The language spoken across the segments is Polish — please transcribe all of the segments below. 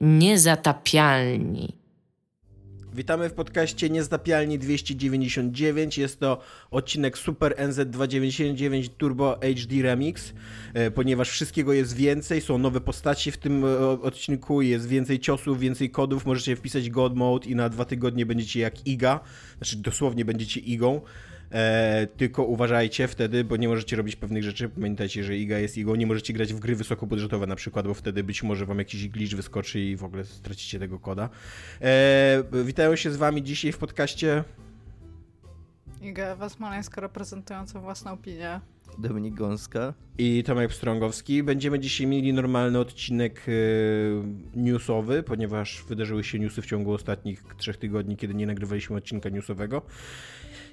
Niezatapialni. Witamy w podcaście Niezatapialni 299. Jest to odcinek Super NZ299 Turbo HD Remix, e, ponieważ wszystkiego jest więcej, są nowe postaci w tym e, odcinku, jest więcej ciosów, więcej kodów, możecie wpisać God Mode i na dwa tygodnie będziecie jak Iga, znaczy dosłownie będziecie Igą. E, tylko uważajcie wtedy, bo nie możecie robić pewnych rzeczy. Pamiętajcie, że IGA jest IGO. Nie możecie grać w gry wysokobudżetowe na przykład, bo wtedy być może wam jakiś glitch wyskoczy i w ogóle stracicie tego koda. E, witają się z wami dzisiaj w podcaście Iga Wasmalańska reprezentująca własną opinię. Dominik Gąska. I Tomek Pstrągowski. Będziemy dzisiaj mieli normalny odcinek e, newsowy, ponieważ wydarzyły się newsy w ciągu ostatnich trzech tygodni, kiedy nie nagrywaliśmy odcinka newsowego.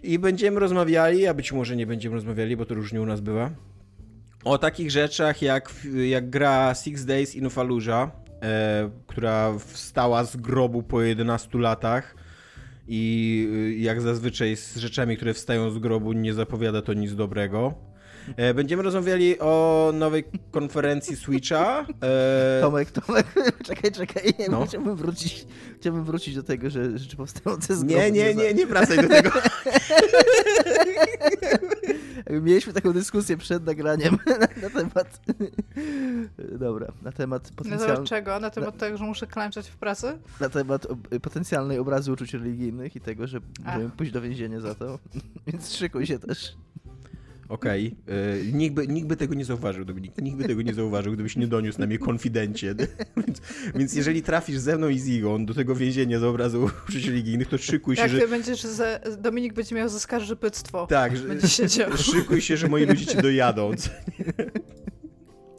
I będziemy rozmawiali, a być może nie będziemy rozmawiali, bo to różnie u nas bywa, o takich rzeczach jak, jak gra Six Days in Fallujah, e, która wstała z grobu po 11 latach i e, jak zazwyczaj z rzeczami, które wstają z grobu nie zapowiada to nic dobrego. E, będziemy rozmawiali o nowej konferencji Switcha. E... Tomek, Tomek, czekaj, czekaj. Nie, no. chciałbym, wrócić, chciałbym wrócić do tego, że rzeczy powstające z Nie, nie, nie, nie wracaj do tego. Mieliśmy taką dyskusję przed nagraniem na, temat. Dobra, na temat potencjalnego. Na temat czego? Na temat na... tego, że muszę klęczeć w pracy? Na temat potencjalnej obrazy uczuć religijnych i tego, że możemy pójść do więzienia za to. Więc szykuj się też. Okej. Okay. Nikt, by, nikt by tego nie zauważył, Dominik. Nikt by tego nie zauważył, gdybyś nie doniósł na mnie konfidencie. więc, więc jeżeli trafisz ze mną i z Igą do tego więzienia z obrazu uczuć religijnych, to szykuj się, Jak że... ty będziesz. Dominik będzie miał za skarżypyctwo. Tak, że... będzie siedział. szykuj się, że moi ludzie cię dojadą.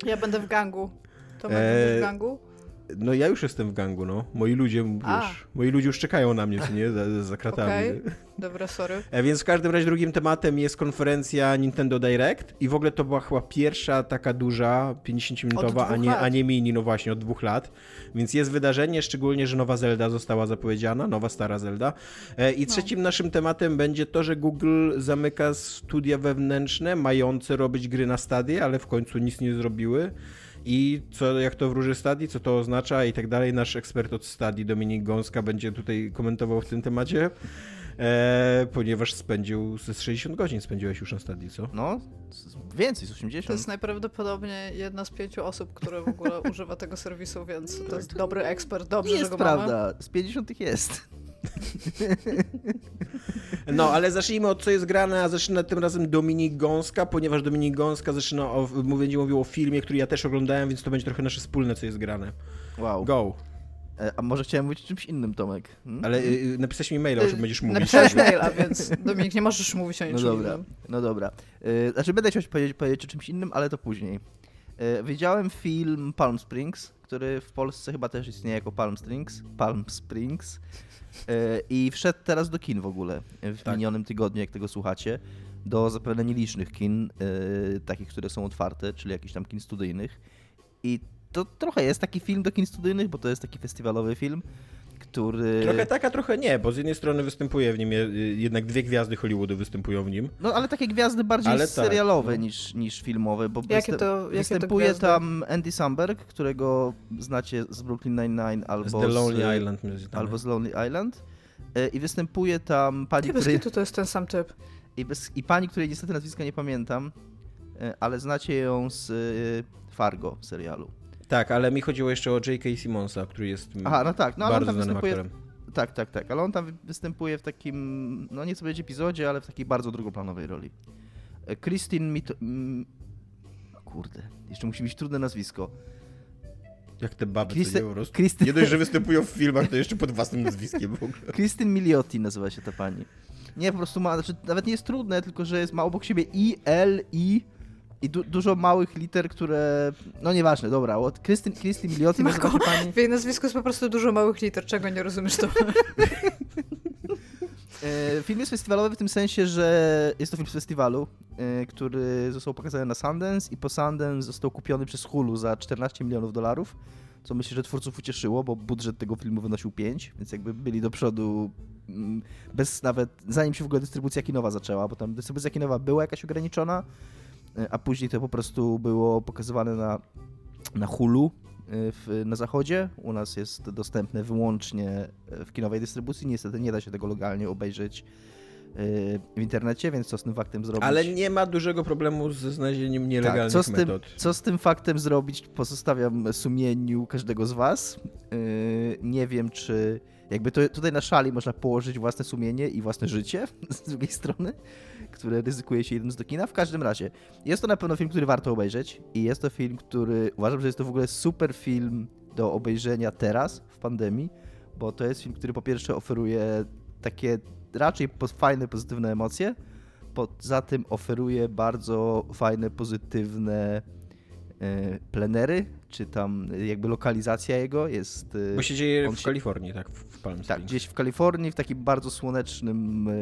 ja będę w gangu. To będę w gangu? No ja już jestem w gangu, no. Moi ludzie, wiesz, moi ludzie już czekają na mnie, co nie, za, za kratami. Okay. Dobra, sorry. E, więc w każdym razie drugim tematem jest konferencja Nintendo Direct i w ogóle to była chyba pierwsza taka duża, 50-minutowa, a nie, a nie mini, no właśnie, od dwóch lat. Więc jest wydarzenie, szczególnie, że nowa Zelda została zapowiedziana, nowa stara Zelda. E, I no. trzecim no. naszym tematem będzie to, że Google zamyka studia wewnętrzne, mające robić gry na stadie, ale w końcu nic nie zrobiły i co, jak to wróży Stadi, co to oznacza i tak dalej. Nasz ekspert od Stadi, Dominik Gąska, będzie tutaj komentował w tym temacie, e, ponieważ spędził ze 60 godzin spędziłeś już na Stadi, co? No, więcej, z 80. To jest najprawdopodobniej jedna z pięciu osób, które w ogóle używa tego serwisu, więc to jest dobry ekspert, dobrze, jest że go prawda. mamy. z 50 jest. No, ale zacznijmy od co jest grane, a zaczyna tym razem Dominik Gąska, ponieważ Dominik Gąska zaczyna o, będzie mówił o filmie, który ja też oglądałem, więc to będzie trochę nasze wspólne, co jest grane. Wow. Go. E, a może chciałem mówić o czymś innym, Tomek? Hmm? Ale y, napisałeś mi maila, o czym będziesz mówić. Napisałeś maila, więc Dominik, nie możesz mówić o no niczym No dobra, innym. no dobra. Y, znaczy będę chciał powiedzieć, powiedzieć o czymś innym, ale to później. Y, widziałem film Palm Springs, który w Polsce chyba też istnieje jako Palm Springs. Palm Springs. E, I wszedł teraz do kin w ogóle w tak. minionym tygodniu, jak tego słuchacie, do zapewne nielicznych kin, e, takich, które są otwarte, czyli jakichś tam kin studyjnych. I to trochę jest taki film do kin studyjnych, bo to jest taki festiwalowy film, który... Trochę tak, a trochę nie, bo z jednej strony występuje w nim, jednak dwie gwiazdy Hollywoodu występują w nim. No ale takie gwiazdy bardziej ale tak, serialowe tak, no. niż, niż filmowe, bo jakie to, jakie występuje to tam Andy Samberg, którego znacie z Brooklyn Nine-Nine albo z The Lonely z, Island. Albo z Lonely Island. E, I występuje tam pani, której... To jest ten sam typ. I, bez... I pani, której niestety nazwiska nie pamiętam, e, ale znacie ją z e, Fargo serialu. Tak, ale mi chodziło jeszcze o J.K. Simonsa, który jest Aha, no tak, no, bardzo tam znanym aktorem. Tak, tak, tak, ale on tam występuje w takim, no nie chcę powiedzieć epizodzie, ale w takiej bardzo drugoplanowej roli. Christine Mit... Kurde, jeszcze musi być trudne nazwisko. Jak te baby, Christy... co nie po prostu. Christy... Nie dość, że występują w filmach, to jeszcze pod własnym nazwiskiem w ogóle. Krystyn Miliotti nazywa się ta pani. Nie, po prostu ma, znaczy nawet nie jest trudne, tylko że jest, ma obok siebie I, L, I i du dużo małych liter, które... No nieważne, dobra. Krystyn, Krystyn Miliotti nazywa się pani... W jej nazwisku jest po prostu dużo małych liter, czego nie rozumiesz to? E, film jest festiwalowy w tym sensie, że jest to film z festiwalu, e, który został pokazany na Sundance i po Sundance został kupiony przez Hulu za 14 milionów dolarów, co myślę, że twórców ucieszyło, bo budżet tego filmu wynosił 5, więc jakby byli do przodu mm, bez nawet, zanim się w ogóle dystrybucja kinowa zaczęła, bo tam dystrybucja kinowa była jakaś ograniczona, a później to po prostu było pokazywane na, na Hulu w, na zachodzie. U nas jest dostępne wyłącznie w kinowej dystrybucji. Niestety nie da się tego legalnie obejrzeć w internecie, więc co z tym faktem zrobić? Ale nie ma dużego problemu ze znalezieniem nielegalnych tak, co z metod. Tym, co z tym faktem zrobić, pozostawiam sumieniu każdego z was. Nie wiem, czy jakby to, tutaj na szali można położyć własne sumienie i własne życie z drugiej strony, które ryzykuje się idąc do kina. W każdym razie, jest to na pewno film, który warto obejrzeć i jest to film, który uważam, że jest to w ogóle super film do obejrzenia teraz, w pandemii, bo to jest film, który po pierwsze oferuje takie raczej fajne, pozytywne emocje. Poza tym oferuje bardzo fajne, pozytywne e, plenery, czy tam jakby lokalizacja jego jest... E, Bo się dzieje w Kalifornii, tak? W Palm tak, Springs. Tak, gdzieś w Kalifornii, w takim bardzo słonecznym e,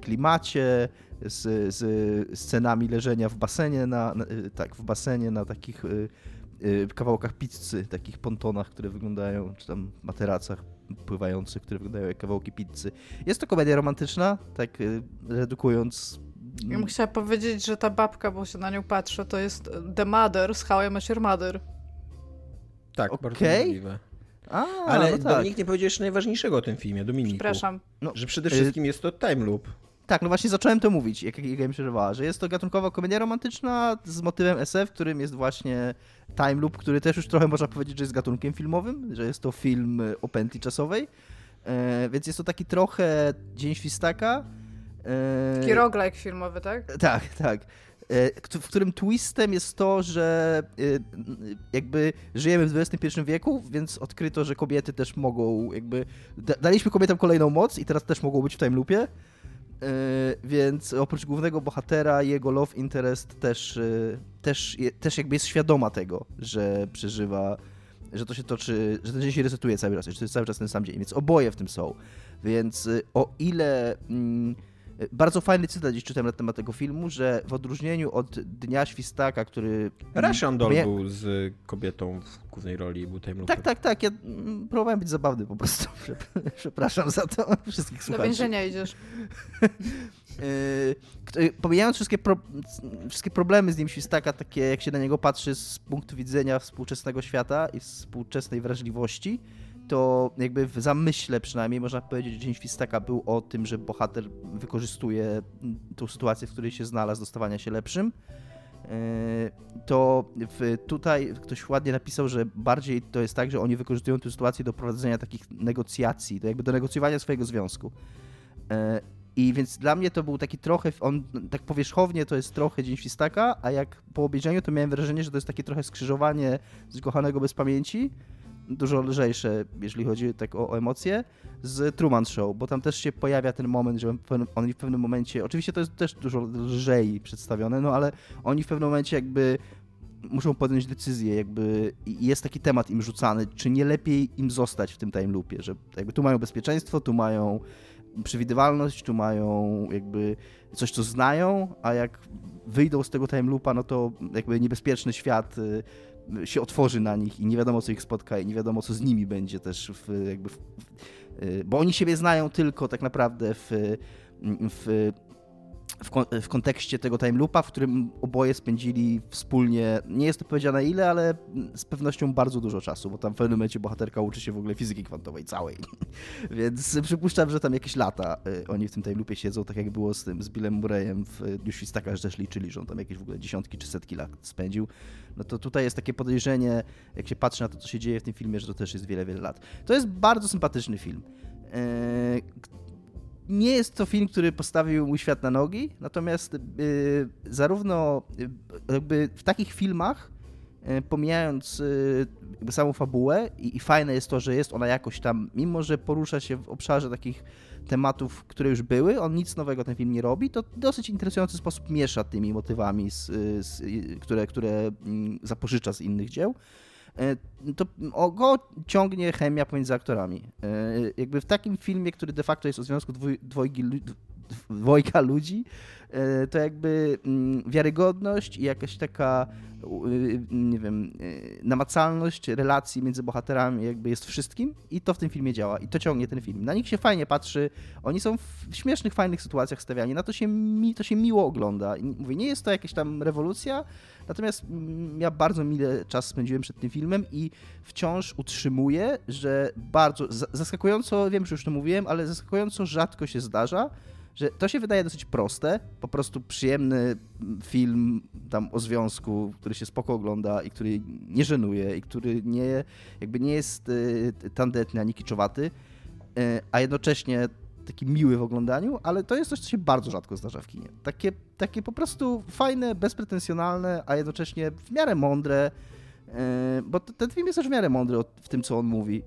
klimacie, z, z scenami leżenia w basenie, na, na, tak, w basenie na takich kawałkach pizzy, takich pontonach, które wyglądają, czy tam materacach pływających, które wyglądają jak kawałki pizzy. Jest to komedia romantyczna, tak y, redukując ja bym chciała powiedzieć, że ta babka, bo się na nią patrzę, to jest The Mother z How I Met Your Mother. Tak, okay. bardzo możliwe. A, Ale no tak. Dominik nie powiedział jeszcze najważniejszego o tym filmie, Dominiku. Przepraszam. No, że przede wszystkim y jest to time loop. Tak, no właśnie zacząłem to mówić, jak Iga mi przerwała, że jest to gatunkowa komedia romantyczna z motywem SF, którym jest właśnie time loop, który też już trochę można powiedzieć, że jest gatunkiem filmowym, że jest to film o pętli czasowej. E, więc jest to taki trochę Dzień Świstaka. E, taki roguelike filmowy, tak? Tak, tak. E, w którym twistem jest to, że e, jakby żyjemy w XXI wieku, więc odkryto, że kobiety też mogą jakby... Daliśmy kobietom kolejną moc i teraz też mogą być w time loopie. E, więc oprócz głównego bohatera, jego love interest też, też, też jakby jest świadoma tego, że przeżywa, że to się toczy, że ten dzień się resetuje cały czas, że to jest cały czas ten sam dzień, więc oboje w tym są. Więc o ile mm, bardzo fajny cytat dziś czytałem na temat tego filmu, że w odróżnieniu od Dnia Świstaka, który... Russian Doll był z kobietą w głównej roli, był time Tak, tak, tak. Ja mm, próbowałem być zabawny po prostu. Przepraszam za to wszystkich słuchaczy. Do więzienia idziesz. Yy, pomijając wszystkie, pro, wszystkie problemy z nim Świstaka, takie jak się na niego patrzy z punktu widzenia współczesnego świata i współczesnej wrażliwości, to jakby w zamyśle przynajmniej można powiedzieć, że Dzień Świstaka był o tym, że bohater wykorzystuje tą sytuację, w której się znalazł, do stawania się lepszym. E, to tutaj ktoś ładnie napisał, że bardziej to jest tak, że oni wykorzystują tę sytuację do prowadzenia takich negocjacji, to jakby do negocjowania swojego związku. E, I więc dla mnie to był taki trochę, on tak powierzchownie to jest trochę Dzień Świstaka, a jak po obejrzeniu to miałem wrażenie, że to jest takie trochę skrzyżowanie z kochanego bez pamięci, dużo lżejsze, jeżeli chodzi tak o, o, emocje, z Truman Show, bo tam też się pojawia ten moment, że oni w pewnym momencie, oczywiście to jest też dużo lżej przedstawione, no ale oni w pewnym momencie jakby muszą podjąć decyzję, jakby jest taki temat im rzucany, czy nie lepiej im zostać w tym time loopie, że jakby tu mają bezpieczeństwo, tu mają przewidywalność, tu mają jakby coś, co znają, a jak wyjdą z tego time loopa, no to jakby niebezpieczny świat y, się otworzy na nich i nie wiadomo, co ich spotka i nie wiadomo, co z nimi będzie też w, jakby w, bo oni siebie znają tylko tak naprawdę w, w w, w, kontekście tego time loopa, w którym oboje spędzili wspólnie, nie jest to powiedziane ile, ale z pewnością bardzo dużo czasu, bo tam w pewnym momencie bohaterka uczy się w ogóle fizyki kwantowej całej. Więc przypuszczam, że tam jakieś lata y, oni w tym time loopie siedzą, tak jak było z tym, z Billem Murrayem w Dniu Świstaka, że też liczyli, że on tam jakieś w ogóle dziesiątki czy setki lat spędził. No to tutaj jest takie podejrzenie, jak się patrzy na to, co się dzieje w tym filmie, że to też jest wiele, wiele lat. To jest bardzo sympatyczny film. Nie jest to film, który postawił mój świat na nogi, natomiast yy, zarówno yy, jakby w takich filmach, yy, pomijając samą fabułę i, i, fajne jest to, że jest ona jakoś tam, mimo że porusza się w obszarze takich tematów, które już były, on nic nowego ten film nie robi, to dosyć interesujący sposób miesza tymi motywami, z, z, które, które mm, zapożycza z innych dzieł. E, to go ciągnie chemia pomiędzy aktorami. E, jakby w takim filmie, który de facto jest o związku dwój, dwojgi, dwojga ludzi, e, to jakby mm, wiarygodność i jakaś taka y, nie wiem, y, namacalność relacji między bohaterami jakby jest wszystkim i to w tym filmie działa i to ciągnie ten film. Na nich się fajnie patrzy, oni są w śmiesznych, fajnych sytuacjach stawiani, na to się, mi, to się miło ogląda. Mówię, nie jest to jakaś tam rewolucja, natomiast mm, ja bardzo mile czas spędziłem przed tym filmem i wciąż utrzymuję, że bardzo, zaskakująco, wiem, że już to mówiłem, ale zaskakująco rzadko się zdarza, że to się wydaje dosyć proste, po prostu przyjemny film tam o związku, który się spoko ogląda i który nie żenuje i który nie, jakby nie jest y, tandetny ani kiczowaty, y, a jednocześnie taki miły w oglądaniu, ale to jest coś, co się bardzo rzadko zdarza w kinie. Takie, takie po prostu fajne, bezpretensjonalne, a jednocześnie w miarę mądre, y, bo ten film jest też w miarę mądry w tym, co on mówi.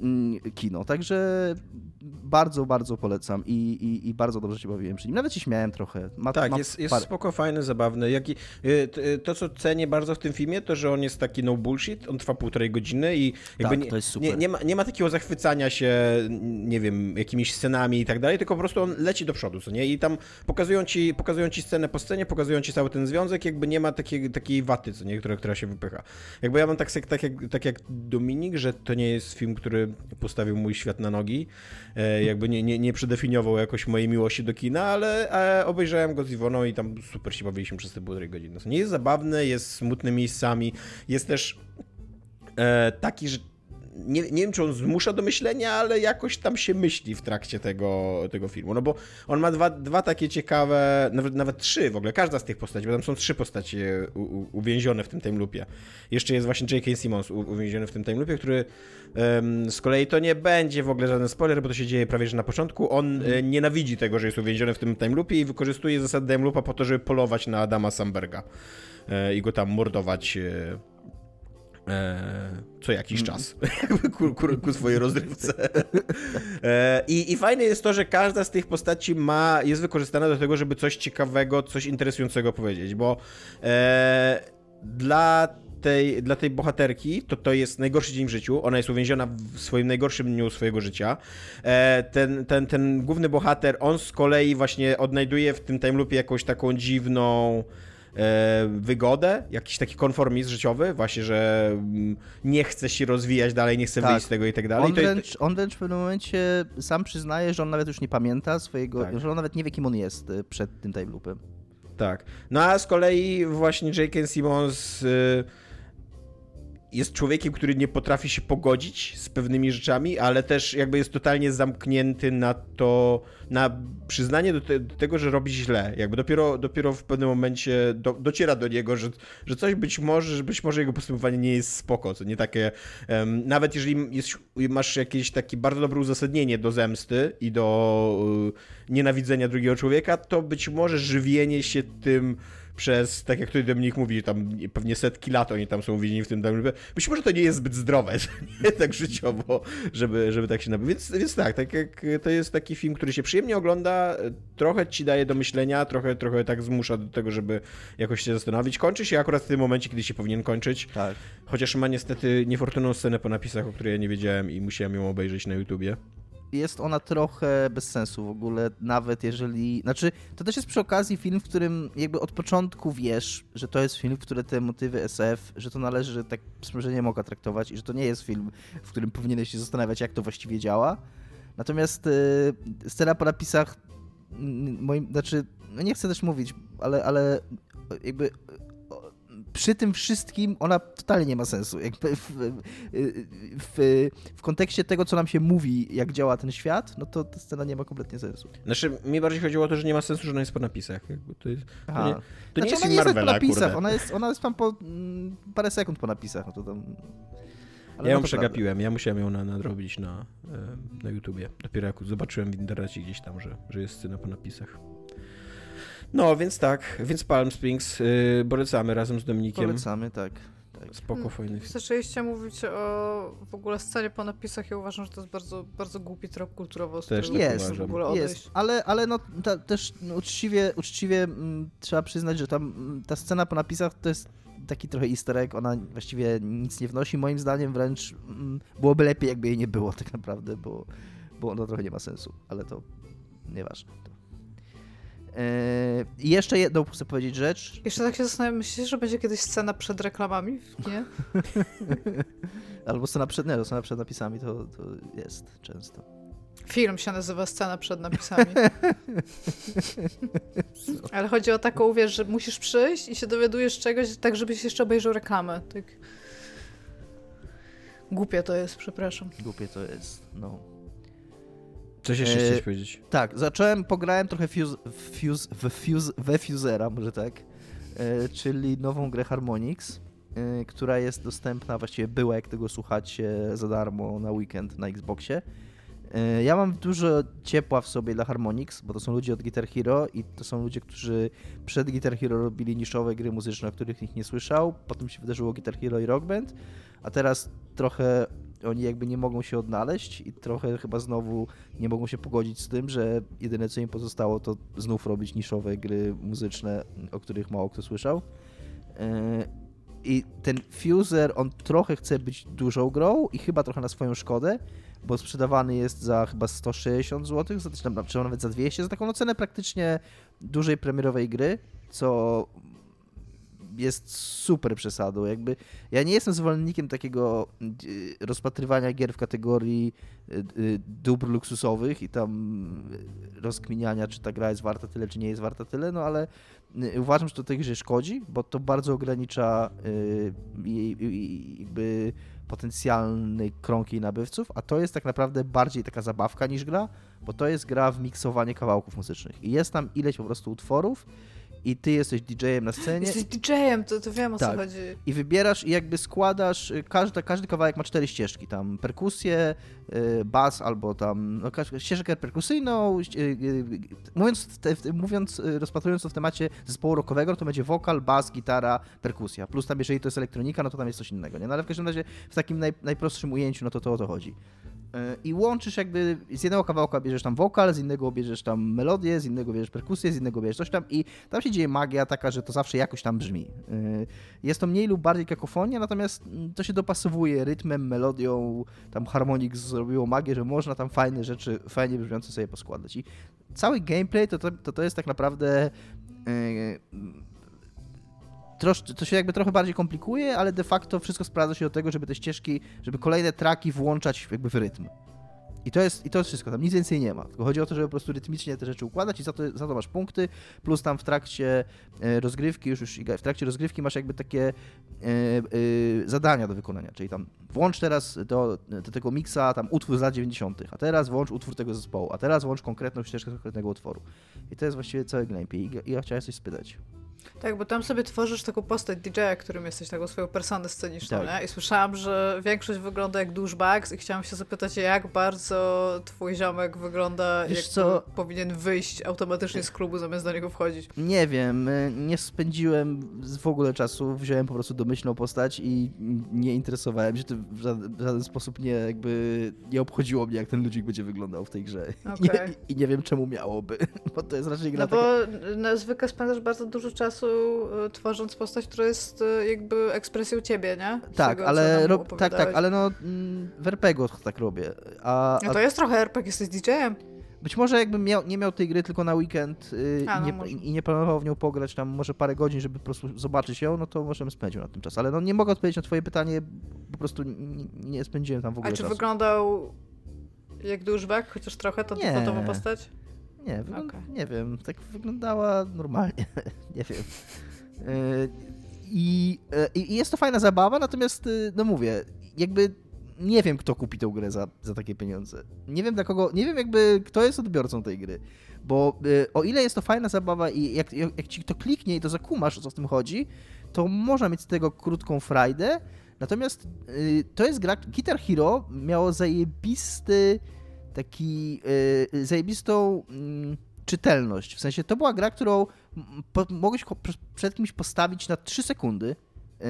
Mm, kino. Także bardzo, bardzo polecam i, i, i, bardzo dobrze się bawiłem przy nim. Nawet się śmiałem trochę. Ma, tak, ma jest, jest spoko, fajny, zabawny. Y, y, to, co cenię bardzo w tym filmie, to, że on jest taki no bullshit, on trwa półtorej godziny i jakby tak, nie, nie, nie, ma, nie ma takiego zachwycania się, nie wiem, jakimiś scenami i tak dalej, tylko po prostu on leci do przodu, co nie? I tam pokazują ci, pokazują ci scenę po scenie, pokazują ci cały ten związek, jakby nie ma takiej, takiej waty, co nie? Która, która się wypycha. Jakby ja mam tak, tak, jak, tak jak Dominik, że to nie jest film, który postawił mój świat na nogi. E, jakby nie, nie, nie przedefiniował jakoś mojej miłości do kina, ale e, obejrzałem go z Iwoną i tam super się bawiliśmy przez te półtorej godziny. Nie jest zabawny, jest smutny miejscami, jest też e, taki, że nie, nie wiem, czy on zmusza do myślenia, ale jakoś tam się myśli w trakcie tego, tego filmu. No bo on ma dwa, dwa takie ciekawe, nawet, nawet trzy w ogóle, każda z tych postaci, bo tam są trzy postacie u, u, uwięzione w tym time loopie. Jeszcze jest właśnie J.K. Simmons u, uwięziony w tym time loopie, który um, z kolei to nie będzie w ogóle żaden spoiler, bo to się dzieje prawie że na początku. On e, nienawidzi tego, że jest uwięziony w tym time loopie i wykorzystuje zasady time loopa po to, żeby polować na Adama Samberga e, i go tam mordować. E, co jakiś mm. czas, ku, ku, ku, swojej rozrywce. E, I, I fajne jest to, że każda z tych postaci ma, jest wykorzystana do tego, żeby coś ciekawego, coś interesującego powiedzieć, bo e, dla tej, dla tej bohaterki to to jest najgorszy dzień w życiu. Ona jest uwięziona w swoim najgorszym dniu swojego życia. E, ten, ten, ten główny bohater, on z kolei właśnie odnajduje w tym time loopie jakąś taką dziwną E, wygodę, jakiś taki konformizm życiowy, właśnie, że mm, nie chce się rozwijać dalej, nie chce tak. wyjść z tego i tak dalej. On wręcz, on wręcz w pewnym momencie sam przyznaje, że on nawet już nie pamięta swojego, tak. że on nawet nie wie, kim on jest e, przed tym time loopem. Tak. No a z kolei właśnie J.K. Simmons y, jest człowiekiem, który nie potrafi się pogodzić z pewnymi rzeczami, ale też jakby jest totalnie zamknięty na to, na przyznanie do, te, do tego, że robi źle. Jakby dopiero, dopiero w pewnym momencie do, dociera do niego, że, że coś być może, że być może jego postępowanie nie jest spoko, co nie takie, um, nawet jeżeli jest, masz jakieś takie bardzo dobre uzasadnienie do zemsty i do y, nienawidzenia drugiego człowieka, to być może żywienie się tym przez, tak jak tutaj Dominik mówi, tam pewnie setki lat oni tam są uwięzieni w tym domu. Być może to nie jest zbyt zdrowe, nie tak życiowo, żeby, żeby tak się nabyć. Więc, więc tak, tak jak to jest taki film, który się przyjemnie ogląda, trochę ci daje do myślenia, trochę, trochę tak zmusza do tego, żeby jakoś się zastanowić. Kończy się akurat w tym momencie, kiedy się powinien kończyć. Tak. Chociaż ma niestety niefortunną scenę po napisach, o której ja nie wiedziałem i musiałem ją obejrzeć na YouTubie jest ona trochę bez sensu w ogóle, nawet jeżeli... Znaczy, to też jest przy okazji film, w którym jakby od początku wiesz, że to jest film, w którym te motywy SF, że to należy tak sprzężeniem oka traktować i że to nie jest film, w którym powinieneś się zastanawiać, jak to właściwie działa. Natomiast yy, scena po napisach, moim, znaczy, no nie chcę też mówić, ale, ale jakby przy tym wszystkim ona totalnie nie ma sensu. Jakby w, w, w, kontekście tego, co nam się mówi, jak działa ten świat, no to ta scena nie ma kompletnie sensu. Znaczy, mi bardziej chodziło o to, że nie ma sensu, że ona jest po napisach. Jakby to jest, to nie, to znaczy, nie jest ona nie jest po napisach, ona jest, ona jest tam po mm, parę sekund po napisach. No to tam... Ale ja ją przegapiłem, ja musiałem ją nadrobić na, na YouTubie. Dopiero jak zobaczyłem w internecie gdzieś tam, że, że jest scena po napisach. No, więc tak, więc Palm Springs yy, polecamy razem z Dominikiem. Polecamy, tak. tak. Spoko, fajny film. Zaczęliście mówić o w ogóle scenie po napisach ja uważam, że to jest bardzo, bardzo głupi trop kulturowo, z też tak jest, w ogóle odejść. Jest, ale, ale no ta, też no, uczciwie, uczciwie m, mm, trzeba przyznać, że tam m, mm, ta scena po napisach to jest taki trochę easter egg, ona właściwie nic nie wnosi, moim zdaniem wręcz m, mm, byłoby lepiej, jakby jej nie było tak naprawdę, bo, bo ona trochę nie ma sensu, ale to nieważne. To I jeszcze jedną chcę powiedzieć rzecz. Jeszcze tak się zastanawiam, myślisz, że będzie kiedyś scena przed reklamami? Nie? Albo scena przed, nie, scena przed napisami to, to jest często. Film się nazywa Scena przed napisami. Ale chodzi o taką, wiesz, że musisz przyjść i się dowiadujesz czegoś, tak żebyś jeszcze obejrzał reklamę. Tak. Głupie to jest, przepraszam. Głupie to jest, no. Coś jeszcze e, chciałeś powiedzieć? Tak, zacząłem, pograłem trochę fuse, fuse, we, fuse, we Fusera, może tak, e, czyli nową grę Harmonix, e, która jest dostępna, właściwie była, jak tego słuchacie, za darmo na weekend na Xboxie. E, ja mam dużo ciepła w sobie dla Harmonix, bo to są ludzie od Guitar Hero i to są ludzie, którzy przed Guitar Hero robili niszowe gry muzyczne, o których nikt nie słyszał. Potem się wydarzyło Guitar Hero i Rock Band, a teraz trochę oni jakby nie mogą się odnaleźć i trochę chyba znowu nie mogą się pogodzić z tym, że jedyne co im pozostało to znów robić niszowe gry muzyczne, o których mało kto słyszał. E, I ten Fuser, on trochę chce być dużą grą i chyba trochę na swoją szkodę, bo sprzedawany jest za chyba 160 zł, czy nawet za 200, za taką cenę praktycznie dużej premierowej gry, co jest super przesadą. Jakby ja nie jestem zwolennikiem takiego y, rozpatrywania gier w kategorii y, y, dóbr luksusowych i tam rozkminiania, czy ta gra jest warta tyle, czy nie jest warta tyle, no ale uważam, że to tej grze szkodzi, bo to bardzo ogranicza jakby potencjalny krąg jej nabywców, a to jest tak naprawdę bardziej taka zabawka niż gra, bo to jest gra w miksowanie kawałków muzycznych. I jest tam ileś po prostu utworów i ty jesteś DJ-em na scenie. Jesteś DJ-em, to, to wiem o tak. co chodzi. I wybierasz i jakby składasz, y, każdy, każdy kawałek ma cztery ścieżki, tam perkusję, y, bas albo tam no, ścieżkę perkusyjną. Y, mówiąc, te, mówiąc, rozpatrując to w temacie zespołu rockowego, to będzie wokal, bas, gitara, perkusja. Plus tam jeżeli to jest elektronika, no to tam jest coś innego, nie? No ale w każdym razie w takim naj, najprostszym ujęciu, no to to o to chodzi. E, i łączysz jakby, z jednego kawałka bierzesz tam wokal, z innego bierzesz tam melodię, z innego bierzesz perkusję, z innego bierzesz coś tam i tam się dzieje magia taka, że to zawsze jakoś tam brzmi. E, jest to mniej lub bardziej kakofonia, natomiast to się dopasowuje rytmem, melodią, tam Harmonix zrobiło magię, że można tam fajne rzeczy, fajnie brzmiące sobie poskładać i cały gameplay to, to, to jest tak naprawdę yy, trosz, to się jakby trochę bardziej komplikuje, ale de facto wszystko sprawdza się do tego, żeby te ścieżki, żeby kolejne traki włączać jakby w rytm. I to, jest, I to jest wszystko, tam nic więcej nie ma. Tylko chodzi o to, żeby po prostu rytmicznie te rzeczy układać i za to, za to masz punkty, plus tam w trakcie e, rozgrywki, już, już w trakcie rozgrywki masz jakby takie e, e, zadania do wykonania, czyli tam włącz teraz do, do tego miksa tam utwór za 90., a teraz włącz utwór tego zespołu, a teraz włącz konkretną ścieżkę konkretnego utworu. I to jest właściwie cały gameplay. I ja chciałem coś spytać. Tak, bo tam sobie tworzysz taką postać DJ-a, którym jesteś, taką swoją personę sceniczną, tak. nie? I słyszałam, że większość wygląda jak douchebags i chciałam się zapytać, jak bardzo twój ziomek wygląda, Wiesz jak co? powinien wyjść automatycznie z klubu, zamiast do niego wchodzić. Nie wiem, y, nie spędziłem w ogóle czasu, wziąłem po prostu domyślną postać i nie interesowałem się tym w żaden, w żaden sposób nie jakby nie obchodziło mnie, jak ten ludzik będzie wyglądał w tej grze. Okay. I, I, nie wiem, czemu miałoby, bo to jest raczej gra No bo taka... zwykle spędzasz bardzo dużo czasu Y, tworząc postać, która jest y, jakby ekspresją ciebie, nie? Z tak, tego, ale tak, tak, ale no mm, w RPG tak robię. A, a... No to jest trochę RPG, jesteś DJ-em. Być może jakbym miał, nie miał tej gry tylko na weekend yy, a, i, no nie, i, nie, planował w nią pograć tam może parę godzin, żeby po prostu zobaczyć ją, no to możemy spędzić na tym czas. Ale no nie mogę odpowiedzieć na twoje pytanie, po prostu nie, nie spędziłem tam w ogóle A czy czasu. wyglądał jak douchebag, chociaż trochę, ta defaultowa postać? Nie, okay. nie wiem, tak wyglądała normalnie, nie wiem. E, I, e, I jest to fajna zabawa, natomiast, e, no mówię, jakby nie wiem, kto kupi tę grę za, za takie pieniądze. Nie wiem dla kogo, nie wiem jakby, kto jest odbiorcą tej gry. Bo o ile jest to fajna zabawa i jak, jak, jak ci to kliknie i to zakumasz, o co w tym chodzi, to można mieć z tego krótką frajdę. Natomiast to jest gra, Guitar Hero miało zajebisty taki yy, zajebistą yy, czytelność. W sensie to była gra, którą po, mogłeś przed kimś postawić na 3 sekundy yy,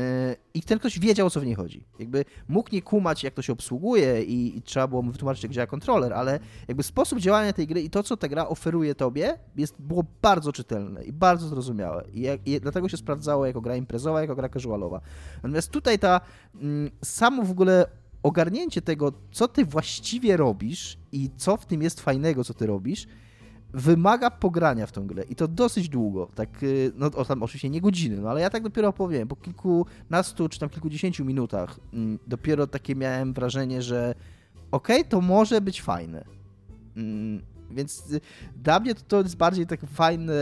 i ten ktoś wiedział, o co w niej chodzi. Jakby mógł nie kumać, jak to się obsługuje i, i, trzeba było mu wytłumaczyć, jak działa kontroler, ale jakby sposób działania tej gry i to, co ta gra oferuje tobie, jest, było bardzo czytelne i bardzo zrozumiałe. I, i dlatego się sprawdzało jako gra imprezowa, jako gra casualowa. Natomiast tutaj ta mm, samo w ogóle ogarnięcie tego, co ty właściwie robisz i co w tym jest fajnego, co ty robisz, wymaga pogrania w tą grę. I to dosyć długo, tak, y, no tam oczywiście nie godziny, no ale ja tak dopiero opowiem, po kilkunastu czy tam kilkudziesięciu minutach mm, dopiero takie miałem wrażenie, że okej, okay, to może być fajne. Mm, więc y, dla mnie to, to jest bardziej taki fajny,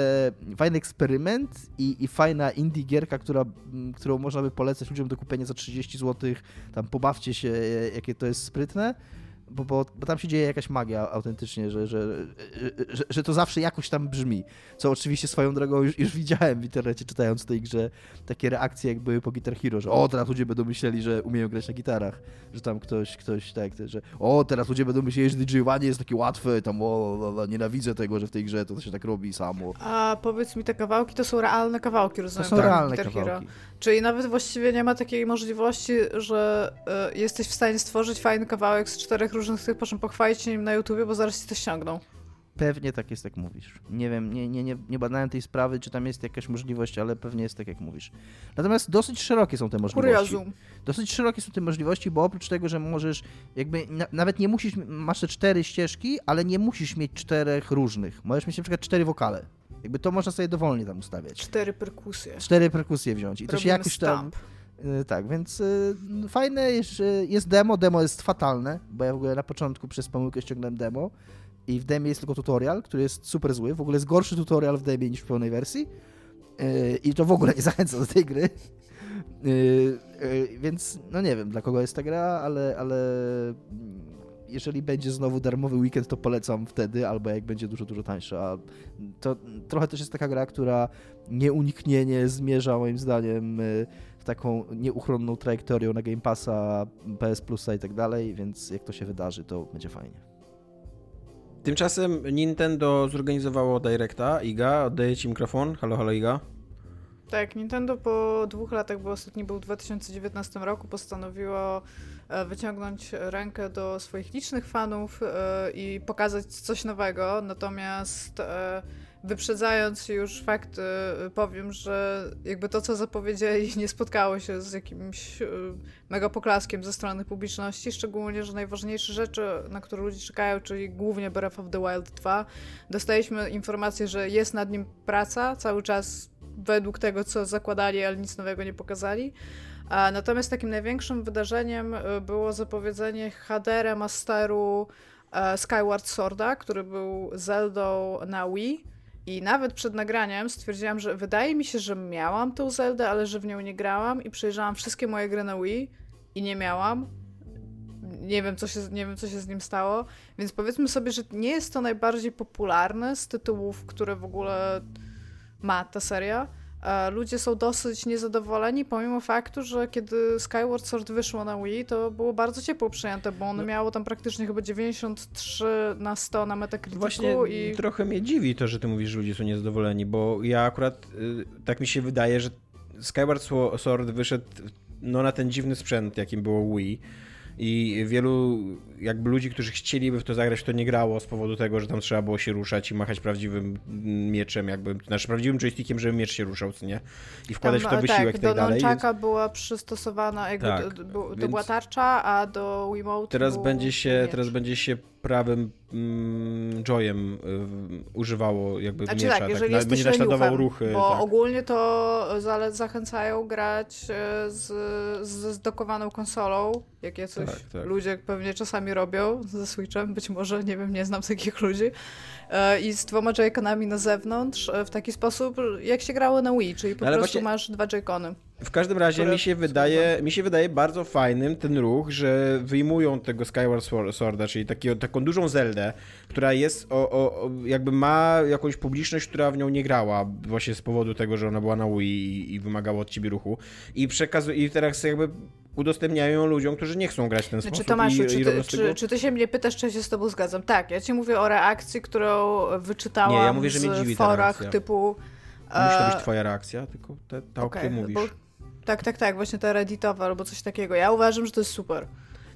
fajny eksperyment i, i fajna indie gierka, która, mm, którą można by polecać ludziom do kupienia za 30 zł. Tam pobawcie się, jakie to jest sprytne bo, bo, bo, tam się dzieje jakaś magia autentycznie, że, że, że, że, to zawsze jakoś tam brzmi. Co oczywiście swoją drogą już, już widziałem w internecie, czytając w tej grze takie reakcje, jak były po Guitar Hero, że o, teraz ludzie będą myśleli, że umieją grać na gitarach, że tam ktoś, ktoś tak, że o, teraz ludzie będą myśleli, że DJowanie jest takie łatwe, tam o, o, o, nienawidzę tego, że w tej grze to, się tak robi samo. A powiedz mi, te kawałki to są realne kawałki, rozumiem? To są tak, realne Guitar kawałki. Hero. Czyli nawet właściwie nie ma takiej możliwości, że y, jesteś w stanie stworzyć fajny kawałek z czterech różnych tych, po czym pochwalić się nim na YouTubie, bo zaraz ci to ściągną. Pewnie tak jest, jak mówisz. Nie wiem, nie, nie, nie, nie badałem tej sprawy, czy tam jest jakaś możliwość, ale pewnie jest tak, jak mówisz. Natomiast dosyć szerokie są te możliwości. Kuriozum. Dosyć szerokie są te możliwości, bo oprócz tego, że możesz, jakby na, nawet nie musisz, masz te cztery ścieżki, ale nie musisz mieć czterech różnych. Możesz mieć na przykład cztery wokale. Jakby to można sobie dowolnie tam ustawiać. Cztery perkusje. Cztery perkusje wziąć. I to się jakoś tam... Y, tak, więc y, fajne jest, jest demo. Demo jest fatalne, bo ja w ogóle na początku przez pomyłkę ściągnąłem demo i w demie jest tylko tutorial, który jest super zły. W ogóle jest gorszy tutorial w demie niż w pełnej wersji. Y, I to w ogóle nie zachęca do tej gry. Więc no nie wiem, dla kogo jest ta gra, ale, ale jeżeli będzie znowu darmowy weekend, to polecam wtedy, albo jak będzie dużo, dużo tańsza. To trochę też jest taka gra, która nieuniknienie zmierza moim zdaniem y, taką nieuchronną trajektorią na Game Passa, PS Plusa i tak dalej, więc jak to się wydarzy, to będzie fajnie. Tymczasem Nintendo zorganizowało Directa. Iga, oddaję Ci mikrofon. Halo, halo Iga. Tak, Nintendo po dwóch latach, bo ostatni był w 2019 roku, postanowiło e, wyciągnąć rękę do swoich licznych fanów e, i pokazać coś nowego. Natomiast e, wyprzedzając już fakty, powiem, że jakby to, co zapowiedzieli, nie spotkało się z jakimś mega poklaskiem ze strony publiczności, szczególnie, że najważniejsze rzeczy, na które ludzie czekają, czyli głównie Breath of the Wild 2, dostaliśmy informację, że jest nad nim praca, cały czas według tego, co zakładali, ale nic nowego nie pokazali. Natomiast takim największym wydarzeniem e, było zapowiedzenie HD remasteru e, Skyward Sworda, który był Zeldą na Wii. I nawet przed nagraniem stwierdziłam, że wydaje mi się, że miałam tą Zeldę, ale że w nią nie grałam i przejrzałam wszystkie moje gry na Wii i nie miałam. Nie wiem, co się, nie wiem, co się z nim stało. Więc powiedzmy sobie, że nie jest to najbardziej popularny z tytułów, które w ogóle ma ta seria. Ludzie są dosyć niezadowoleni, pomimo faktu, że kiedy Skyward Sword wyszło na Wii, to było bardzo ciepło przyjęte, bo ono no. miało tam praktycznie chyba 93 na 100 na Metacriticu. Właśnie i... trochę mnie dziwi to, że ty mówisz, że ludzie są niezadowoleni, bo ja akurat, y, tak mi się wydaje, że Skyward Sword wyszedł no, na ten dziwny sprzęt, jakim było Wii i wielu jakby ludzi, którzy chcieliby w to zagrać, to nie grało z powodu tego, że tam trzeba było się ruszać i machać prawdziwym mieczem, jakby, znaczy prawdziwym joystickiem, żeby miecz się ruszał, co nie? I wkładać tam, w to wysiłek tak, i tak dalej. do więc... była przystosowana, jakby tak, do, do, do była tarcza, a do Wiimote teraz będzie się Teraz będzie się prawym joyem y, używało jakby znaczy miecza. Tak, jeżeli tak, będzie naśladował ruchy. Bo tak. ogólnie to zachęcają grać y, z, z zdokowaną konsolą, jakie coś tak, tak. ludzie pewnie czasami robią ze Switchem, być może, nie wiem, nie znam takich ludzi. E, I z dwoma joyconami na zewnątrz e, w taki sposób, jak się grało na Wii, czyli po Ale prostu właśnie... masz dwa joycony. W każdym razie mi się, wydaje, mi się wydaje bardzo fajnym ten ruch, że wyjmują tego Skyward Sworda, czyli taki, taką dużą Zeldę, która jest, o, o, jakby ma jakąś publiczność, która w nią nie grała, właśnie z powodu tego, że ona była na Wii i, i wymagała od ciebie ruchu. I, przekazu- i teraz jakby udostępniają ludziom, którzy nie chcą grać w ten znaczy, sposób. Tomaszu, i, czy, ty, czy, czy, ty się mnie pytasz, czy się z tobą zgadzam? Tak, ja ci mówię o reakcji, którą wyczytałam nie, ja mówię, że mnie dziwi forach typu... Musi to być e, twoja reakcja, tylko te, ta, okay, o której mówisz. Bo, tak, tak, tak, właśnie ta redditowa albo coś takiego. Ja uważam, że to jest super.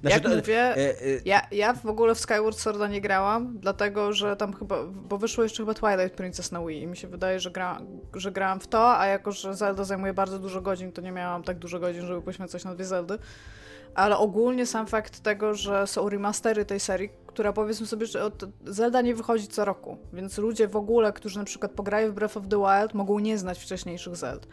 Znaczy, Jak to, mówię, e, e, ja, ja w ogóle w Skyward Sworda nie grałam, dlatego że tam chyba, bo wyszło jeszcze chyba Twilight Princess na Wii i mi się wydaje, że, gra, że grałam w to, a jako, że Zelda zajmuje bardzo dużo godzin, to nie miałam tak dużo godzin, żeby poświęcać na dwie Zeldy. ale ogólnie sam fakt tego, że są remastery tej serii, która powiedzmy sobie, że od Zelda nie wychodzi co roku, więc ludzie w ogóle, którzy na przykład pograją w Breath of the Wild, mogą nie znać wcześniejszych Zeld.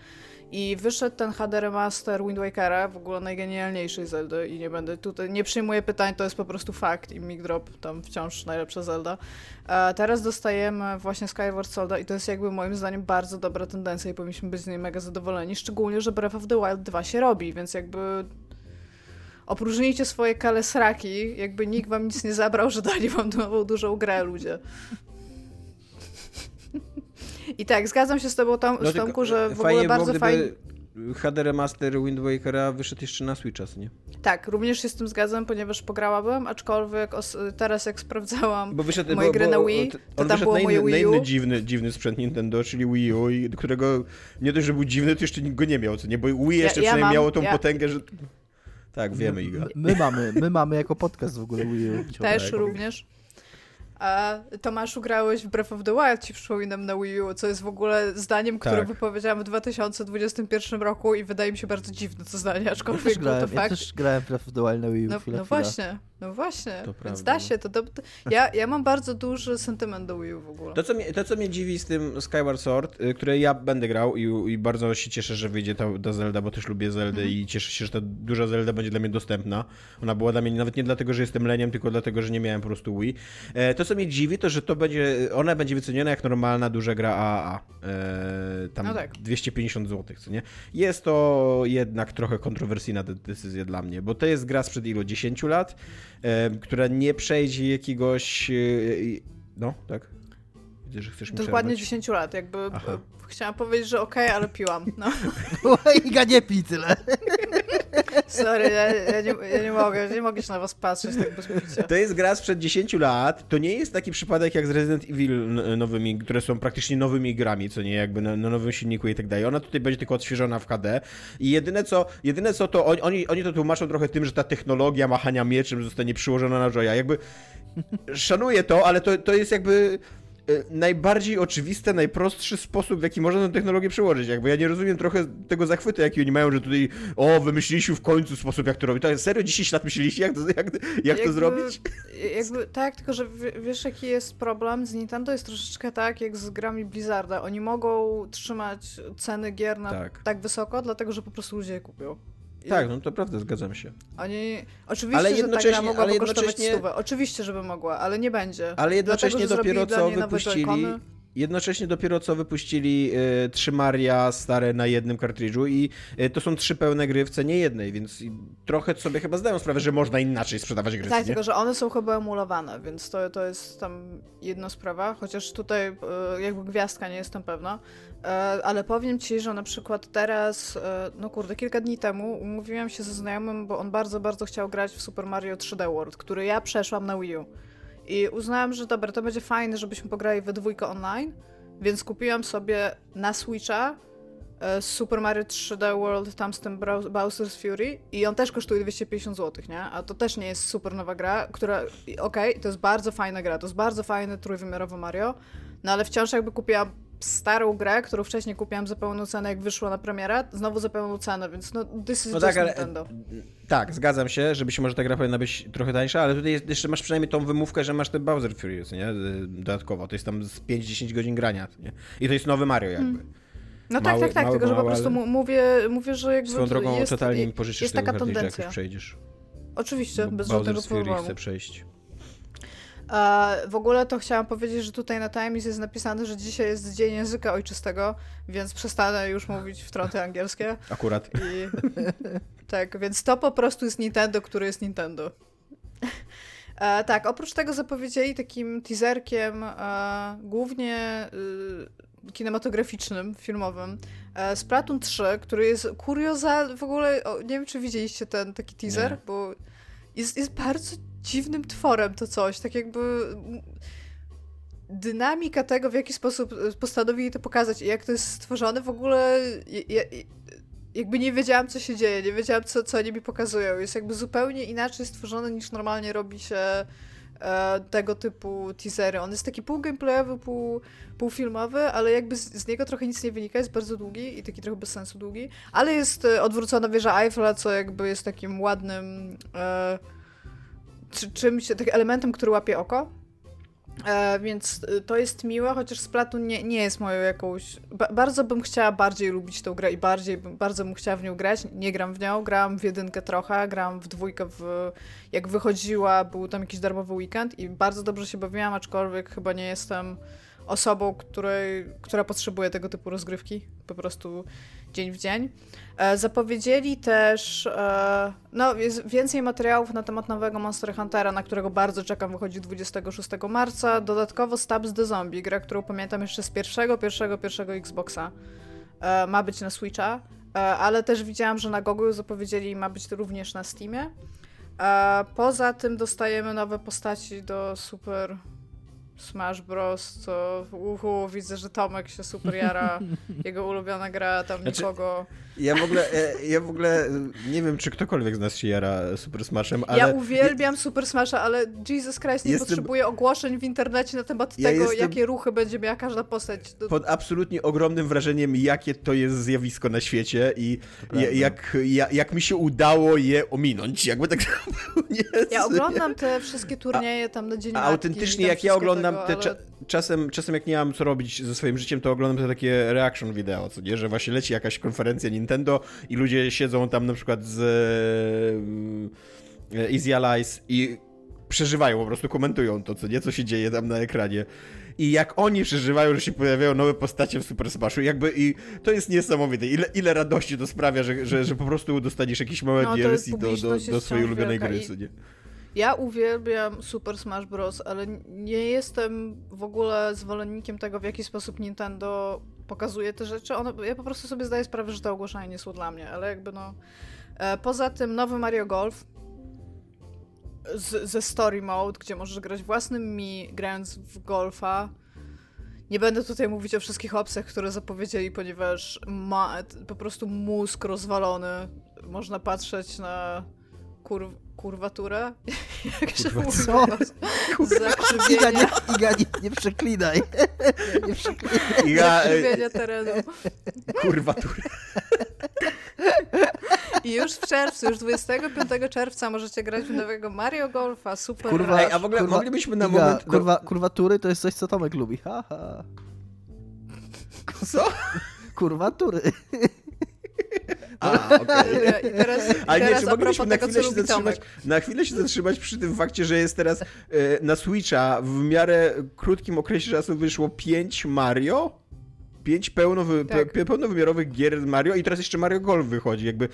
I wyszedł ten HD remaster Wind Wakera, w ogóle najgenialniejszej Zeldy i nie będę tutaj, nie przyjmuję pytań, to jest po prostu fakt i Mic Drop tam wciąż najlepsza Zelda. A teraz dostajemy właśnie Skyward Solda i to jest jakby moim zdaniem bardzo dobra tendencja i powinniśmy być z niej mega zadowoleni, szczególnie, że Breath of the Wild 2 się robi, więc jakby opróżnijcie swoje kalesraki, jakby nikt wam nic nie zabrał, że dali wam nową dużą grę, ludzie. I tak, zgadzam się z tobą, Tom, no, Tomku, że w ogóle bardzo fajnie... HD Remaster Wind Wakera wyszedł jeszcze na Switcha, nie? Tak, również się z tym zgadzam, ponieważ pograłabym, aczkolwiek teraz jak sprawdzałam bo wyszedł, moje bo, gry bo, na Wii, to tam było moje Wii U. Na inny dziwny, dziwny sprzęt Nintendo, czyli Wii U, którego nie dość, że był dziwny, to jeszcze nikt go nie miał, co nie? Bo Wii jeszcze ja, ja przynajmniej mam, miało tą ja... potęgę, że... Tak, wiemy, Iga. My, my, mamy, my mamy jako podcast w ogóle Wii U. Też również. A Tomaszu, grałeś w Breath of the Wild, ci przypominam na Wii U, co jest w ogóle zdaniem, które tak. wypowiedziałam w 2021 roku i wydaje mi się bardzo dziwne to zdanie, aczkolwiek ja grałem, to fakt. Ja też grałem w Breath of the Wild na Wii U. No, no właśnie, no właśnie, to więc prawda. da się. To, to, ja, ja mam bardzo duży sentyment do Wii U w ogóle. To co, mnie, to, co mnie dziwi z tym Skyward Sword, y, które ja będę grał i, i bardzo się cieszę, że wyjdzie ta, ta Zelda, bo też lubię Zeldę mhm. i cieszę się, że ta duża Zelda będzie dla mnie dostępna. Ona była dla mnie nawet nie dlatego, że jestem leniem, tylko dlatego, że nie miałem po prostu Wii. E, to, co mnie dziwi, to, że to będzie, ona będzie wyceniona jak normalna duża gra AAA. E, tam no tak. 250 zł, co nie? Jest to jednak trochę kontrowersyjna decyzja dla mnie, bo to jest gra sprzed ilu? 10 lat? E, która nie przejdzie jakiegoś. E, no, tak? Widzę, że chcesz mi Dokładnie przerwać. 10 lat, jakby Aha. chciałam powiedzieć, że okej, okay, ale piłam. No. Iga, nie pij tyle. Sorry, ja, ja, nie, ja, nie, mogę, nie mogę się na was patrzeć tak bez picia. To jest gra sprzed 10 lat, to nie jest taki przypadek jak z Resident Evil nowymi, które są praktycznie nowymi grami, co nie, jakby na, na nowym silniku i tak dalej. Ona tutaj będzie tylko odświeżona w HD i jedyne co, jedyne co to oni, oni to tłumaczą trochę tym, że ta technologia machania mieczem zostanie przyłożona na Joya. Jakby szanuję to, ale to, to jest jakby najbardziej oczywisty, najprostszy sposób, w jaki można tę technologię przełożyć. Jakby ja nie rozumiem trochę tego zachwytu, jaki oni mają, że tutaj o, wymyśliliśmy w końcu sposób, jak to robić. To serio 10 lat myśleliście, jak to, jak, jak jakby, to zrobić? Jakby, tak, tylko że wiesz, jaki jest problem z Nintendo? Jest troszeczkę tak, jak z grami Blizzarda. Oni mogą trzymać ceny gier na tak, tak wysoko, dlatego, że po prostu ludzie je kupią. Tak, no to prawda, zgadzam się. Oni, oczywiście, ale że ta gra mogłaby jednocześnie... stówę. Oczywiście, żeby mogła, ale nie będzie. Ale jednocześnie Dlatego, dopiero co wypuścili jednocześnie dopiero co wypuścili y, trzy Maria stare na jednym kartridżu i y, to są trzy pełne gry w cenie jednej, więc trochę sobie chyba zdają sprawę, że można inaczej sprzedawać gry. Tak, nie? tylko że one są chyba emulowane, więc to, to jest tam jedna sprawa, chociaż tutaj y, jakby gwiazdka nie jestem pewna. Ale powiem ci, że na przykład teraz, no kurde, kilka dni temu umówiłam się ze znajomym, bo on bardzo, bardzo chciał grać w Super Mario 3D World, który ja przeszłam na Wii U. I uznałam, że dobra, to będzie fajne, żebyśmy pograli we dwójkę online, więc kupiłam sobie na Switcha e, Super Mario 3D World tam z tym Bowser's Fury i on też kosztuje 250 zł, nie? A to też nie jest super nowa gra, która, okej, okay, to jest bardzo fajna gra, to jest bardzo fajne trójwymiarowe Mario, no ale wciąż jakby kupiłam starą grę, którą wcześniej kupiłam za pełną cenę, jak wyszła na premierę, znowu za pełną cenę, więc no this is no tak, ale, Nintendo. Tak, zgadzam się, że być może ta gra powinna być trochę tańsza, ale tutaj jeszcze masz przynajmniej tą wymówkę, że masz ten Bowser Furious, nie? Dodatkowo, to jest tam z 5-10 godzin grania, nie? I to jest nowy Mario jakby. Hmm. No mały, tak, tak, tak, tylko że po prostu mówię, mówię, że jakby Swoją drogą jest, totalnie mi pożyczysz jest taka tendencja. jak przejdziesz. Oczywiście, bez żadnego problemu. chcę przejść. W ogóle to chciałam powiedzieć, że tutaj na Times jest napisane, że dzisiaj jest Dzień Języka Ojczystego, więc przestanę już mówić w trąty angielskie. Akurat. I, tak, więc to po prostu jest Nintendo, który jest Nintendo. E, tak, oprócz tego zapowiedzieli takim teaserkiem e, głównie e, kinematograficznym, filmowym e, Splatoon 3, który jest kuriozalny, w ogóle, o, nie wiem czy widzieliście ten taki teaser, nie. bo jest, jest bardzo dziwnym tworem to coś, tak jakby dynamika tego, w jaki sposób e, postanowili to pokazać i jak to jest stworzone, w ogóle ja, jakby nie wiedziałam, co się dzieje, nie wiedziałam, co, co oni mi pokazują. Jest jakby zupełnie inaczej stworzone, niż normalnie robi się e, tego typu teasery. On jest taki pół gameplayowy, pół, pół filmowy, ale jakby z, z, niego trochę nic nie wynika, jest bardzo długi i taki trochę bez sensu długi, ale jest e, odwrócona wieża Eiffla, co jakby jest takim ładnym e, czy, czymś, takim elementem, który łapie oko. E, więc e, to jest miłe, chociaż Splatoon nie, nie jest moją jakąś... Ba bardzo bym chciała bardziej lubić tę grę i bardziej, bardzo bym chciała w nią grać. Nie gram w nią, grałam w jedynkę trochę, grałam w dwójkę w... Jak wychodziła, był tam jakiś darmowy weekend i bardzo dobrze się bawiłam, aczkolwiek chyba nie jestem osobą, której, która potrzebuje tego typu rozgrywki, po prostu dzień w dzień. E, zapowiedzieli też, e, no więcej materiałów na temat nowego Monster Huntera, na którego bardzo czekam, wychodzi 26 marca. Dodatkowo Stabs the Zombie, gra, którą pamiętam jeszcze z pierwszego, pierwszego, pierwszego Xboxa. E, ma być na Switcha, ale też widziałam, że na Google zapowiedzieli ma być również na Steamie. Poza tym dostajemy nowe postaci do Super Smash Bros, co uhu, widzę, że Tomek się super jara, jego ulubiona gra, tam znaczy, nikogo ja w ogóle, e, ja w ogóle nie wiem, czy ktokolwiek z nas się jara Super Smashem, ale... Ja uwielbiam Super Smasha, ale Jesus Christ nie jestem... potrzebuję ogłoszeń w internecie na temat ja tego, jakie ruchy będzie miała każda postać. Pod absolutnie ogromnym wrażeniem, jakie to jest zjawisko na świecie i jak, jak, jak, mi się udało je ominąć, jakby tak nie Ja oglądam te wszystkie turnieje tam na dzień A autentycznie jak ja oglądam tego, te... Ale... Czasem, czasem jak nie mam co robić ze swoim życiem, to oglądam te takie reaction wideo, co nie? Że właśnie leci jakaś konferencja Nintendo i ludzie siedzą tam na przykład z e, Easy Allies i przeżywają, po prostu komentują to, co nie, co się dzieje tam na ekranie. I jak oni przeżywają, że się pojawiają nowe postacie w Super Smashu, jakby i to jest niesamowite. Ile, ile radości to sprawia, że, że, że po prostu dostaniesz jakieś małe no, DLC do, do, do swojej ulubionej gry, co nie? Ja uwielbiam Super Smash Bros., ale nie jestem w ogóle zwolennikiem tego, w jaki sposób Nintendo pokazuje te rzeczy. One, ja po prostu sobie zdaję sprawę, że te ogłoszenia nie są dla mnie, ale jakby no... E, poza tym nowy Mario Golf z, ze Story Mode, gdzie możesz grać własnym mi, grając w golfa. Nie będę tutaj mówić o wszystkich opcjach, które zapowiedzieli, ponieważ ma po prostu mózg rozwalony. Można patrzeć na kur kurwaturę? Jak się Kurwa, mówi? Co? Iga, nie, Iga, nie, nie przeklinaj. Nie przeklinaj. Iga, Zakrzywienia terenu. Kurwaturę. I już w czerwcu, już 25 czerwca możecie grać w nowego Mario Golfa, super. Kurwa, Ej, a w ogóle kurwa, moglibyśmy na Iga, moment... Kurwa, kurwatury to jest coś, co Tomek lubi. Haha. Co? Kurwatury. A, okay. I teraz, Ale nie, czy moglibyśmy na chwilę, się zatrzymać, na chwilę się zatrzymać przy tym fakcie, że jest teraz e, na Switcha w miarę krótkim okresie czasu wyszło 5 Mario? Pięć pełnowy, tak. pe, pełnowymiarowych gier Mario i teraz jeszcze Mario Golf wychodzi, jakby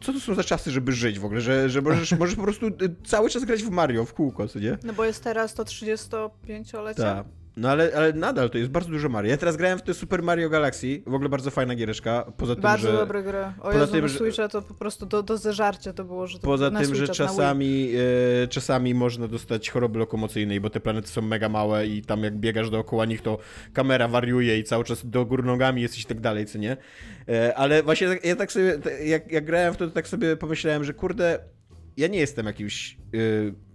co to są za czasy, żeby żyć w ogóle, że, że możesz, możesz po prostu e, cały czas grać w Mario, w kółko, co nie? No bo jest teraz to 35-lecie. Tak. No ale, ale nadal to jest bardzo dużo Mario. Ja teraz grałem w te Super Mario Galaxy, w ogóle bardzo fajna giereszka. Poza tym, bardzo że, dobre gry. O poza Jezu, tym, że, Switcha to po prostu do, do zeżarcia to było, że to Poza tym, że czasami, e, czasami można dostać choroby lokomocyjnej, bo te planety są mega małe i tam jak biegasz dookoła nich, to kamera wariuje i cały czas do gór nogami jesteś i tak dalej, co nie? E, ale właśnie ja tak sobie, jak, jak grałem w to, to tak sobie pomyślałem, że kurde, ja nie jestem jakimś... E,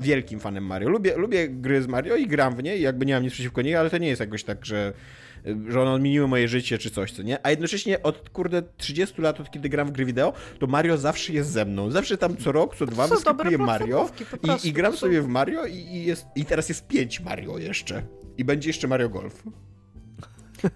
wielkim fanem Mario. Lubię, lubię gry z Mario i gram w nie jakby nie mam nic przeciwko niej, ale to nie jest jakoś tak, że, że one odmieniły moje życie czy coś, co nie? A jednocześnie od kurde 30 lat, od kiedy gram w gry wideo, to Mario zawsze jest ze mną. Zawsze tam co rok, co dwa wyskakuję Mario i, i gram sobie w Mario i, i, jest, i teraz jest 5 Mario jeszcze. I będzie jeszcze Mario Golf.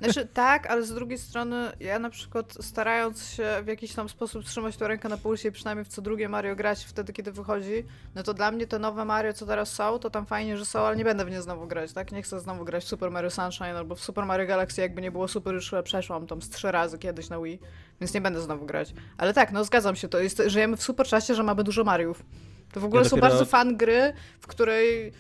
Znaczy tak, ale z drugiej strony ja na przykład starając się w jakiś tam sposób trzymać tę rękę na pulsie i przynajmniej w co drugie Mario grać wtedy, kiedy wychodzi, no to dla mnie te nowe Mario, co teraz są, to tam fajnie, że są, ale nie będę w nie znowu grać, tak? Nie chcę znowu grać w Super Mario Sunshine albo w Super Mario Galaxy, jakby nie było super, już przeszłam tam z trzy razy kiedyś na Wii, więc nie będę znowu grać. Ale tak, no zgadzam się, to jest, żyjemy w super czasie, że mamy dużo Mariów. To w ogóle ja są dopiero... bardzo fan gry, w której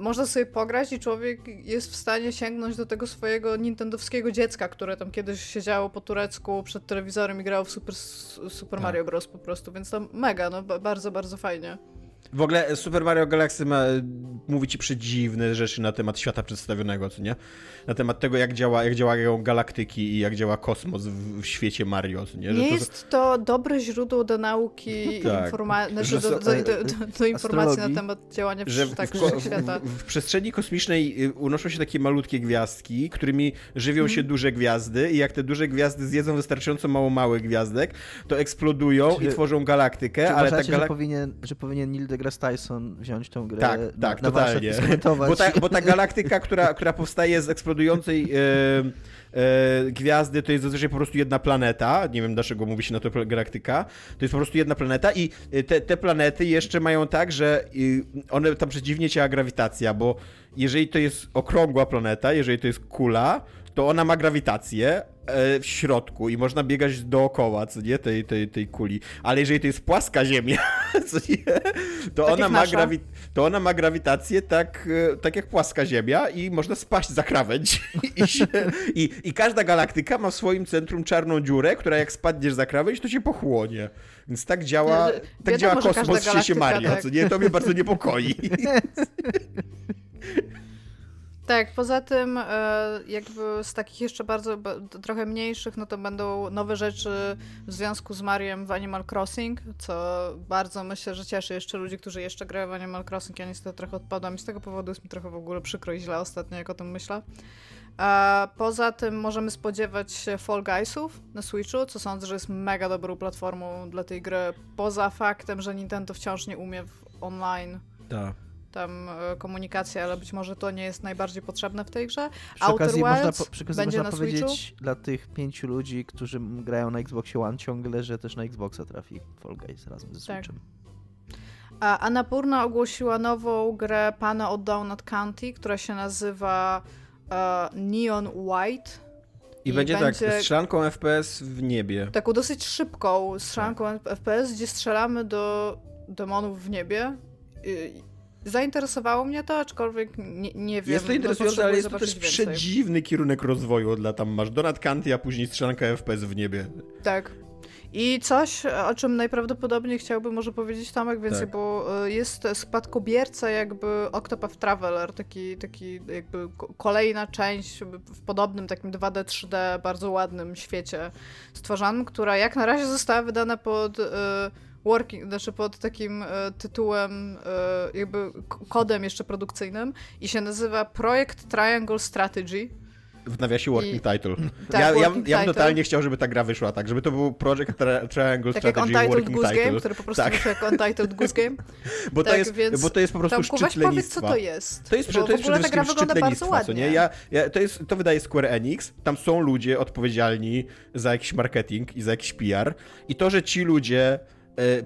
można sobie pograć i człowiek jest w stanie sięgnąć do tego swojego nintendowskiego dziecka, które tam kiedyś siedziało po turecku przed telewizorem i grało w Super, Super tak. Mario Bros. po prostu, więc to mega, no bardzo, bardzo fajnie. W ogóle Super Mario Galaxy ma, mówi ci przedziwne rzeczy na temat świata przedstawionego, co nie? Na temat tego, jak, działa, jak działają galaktyki i jak działa kosmos w, w świecie Mario, co nie? Że nie to... jest to dobre źródło do nauki, tak. informa- znaczy do, do, do, do, informacji na temat działania że w, tak, w, świata. W, w, przestrzeni kosmicznej y, unoszą się takie malutkie gwiazdki, którymi żywią się hmm. duże gwiazdy i jak te duże gwiazdy zjedzą wystarczająco mało małych gwiazdek, to eksplodują czy, i tworzą galaktykę, czy ale ta galak... że powinien, że powinien Neil deGrasse Tyson wziąć tą grę tak, tak, na totalnie. Bo ta, bo ta galaktyka, która, która powstaje z eksplodującej gwiazdy, to jest zazwyczaj po prostu jedna planeta. Nie wiem, dlaczego mówi się na to galaktyka. To jest po prostu jedna planeta i te, te planety jeszcze mają tak, że one tam przeciwnie działa grawitacja, bo jeżeli to jest okrągła planeta, jeżeli to jest kula, to ona ma grawitację, E, w środku i można biegać dookoła, co nie, tej, tej, tej kuli. Ale jeżeli to jest płaska ziemia, co nie, to, tak ona ma, grawi- to ona ma grawitację tak, e, tak jak płaska ziemia i można spaść za krawędź. I, się, i, I każda galaktyka ma w swoim centrum czarną dziurę, która jak spadniesz za krawędź, to się pochłonie. Więc tak działa, tak Wiadomo, działa kosmos w świecie Mario, tak. co nie? To mnie bardzo niepokoi. Tak, poza tym e, jakby z takich jeszcze bardzo trochę mniejszych, no to będą nowe rzeczy w związku z Mariem w Animal Crossing, co bardzo myślę, że cieszy jeszcze ludzi, którzy jeszcze grają w Animal Crossing. Ja niestety trochę odpadam i z tego powodu jest mi trochę w ogóle przykro i źle ostatnio, jak o tym myślę. A poza tym możemy spodziewać się Fall Guysów na Switchu, co sądzę, że jest mega dobrą platformą dla tej gry, poza faktem, że Nintendo wciąż nie umie w online. Tak tam e, komunikację, ale być może to nie jest najbardziej potrzebne w tej grze. Przy Outer okazji Wilds można, po, przy okazji będzie można powiedzieć Switchu? dla tych pięciu ludzi, którzy grają na Xboxie One ciągle, że też na Xboxa trafi Fall Guys razem ze tak. Switchem. A Annapurna ogłosiła nową grę Pana od Downut County, która się nazywa uh, Neon White. I, I będzie, będzie tak, strzelanką FPS w niebie. Taką dosyć szybką strzelanką tak. FPS, gdzie strzelamy do demonów w niebie. I, Zainteresowało mnie to, aczkolwiek nie, nie wiem. Jest to interesujące, ale jest to też więcej. przedziwny kierunek rozwoju dla tam masz Donat Kanty, a później strzelanka FPS w niebie. Tak. I coś, o czym najprawdopodobniej chciałbym może powiedzieć Tomek więcej, tak. bo e, jest spadkobierca jakby Octopath Traveler, taki, taki jakby kolejna część w podobnym takim 2D, 3D, bardzo ładnym świecie stworzonym, która jak na razie została wydana pod... Yy, working, znaczy pod takim e, tytułem, e, jakby kodem jeszcze produkcyjnym i się nazywa Projekt Triangle Strategy. W nawiasie working I, title. Tak, ja, working ja, ja bym totalnie chciał, żeby ta gra wyszła tak, żeby to był Project tri Triangle tak Strategy jak Working Goose Title. Game, który po prostu tak. wyszło jako Untitled Goose Game. bo, tak, to jest, więc bo to jest po prostu Tomku, szczyt powiedz, co to jest. To jest, bo to jest przede wszystkim szczyt lenistwa, co nie? Ja, ja, to, jest, to wydaje Square Enix, tam są ludzie odpowiedzialni za jakiś marketing i za jakiś PR i to, że ci ludzie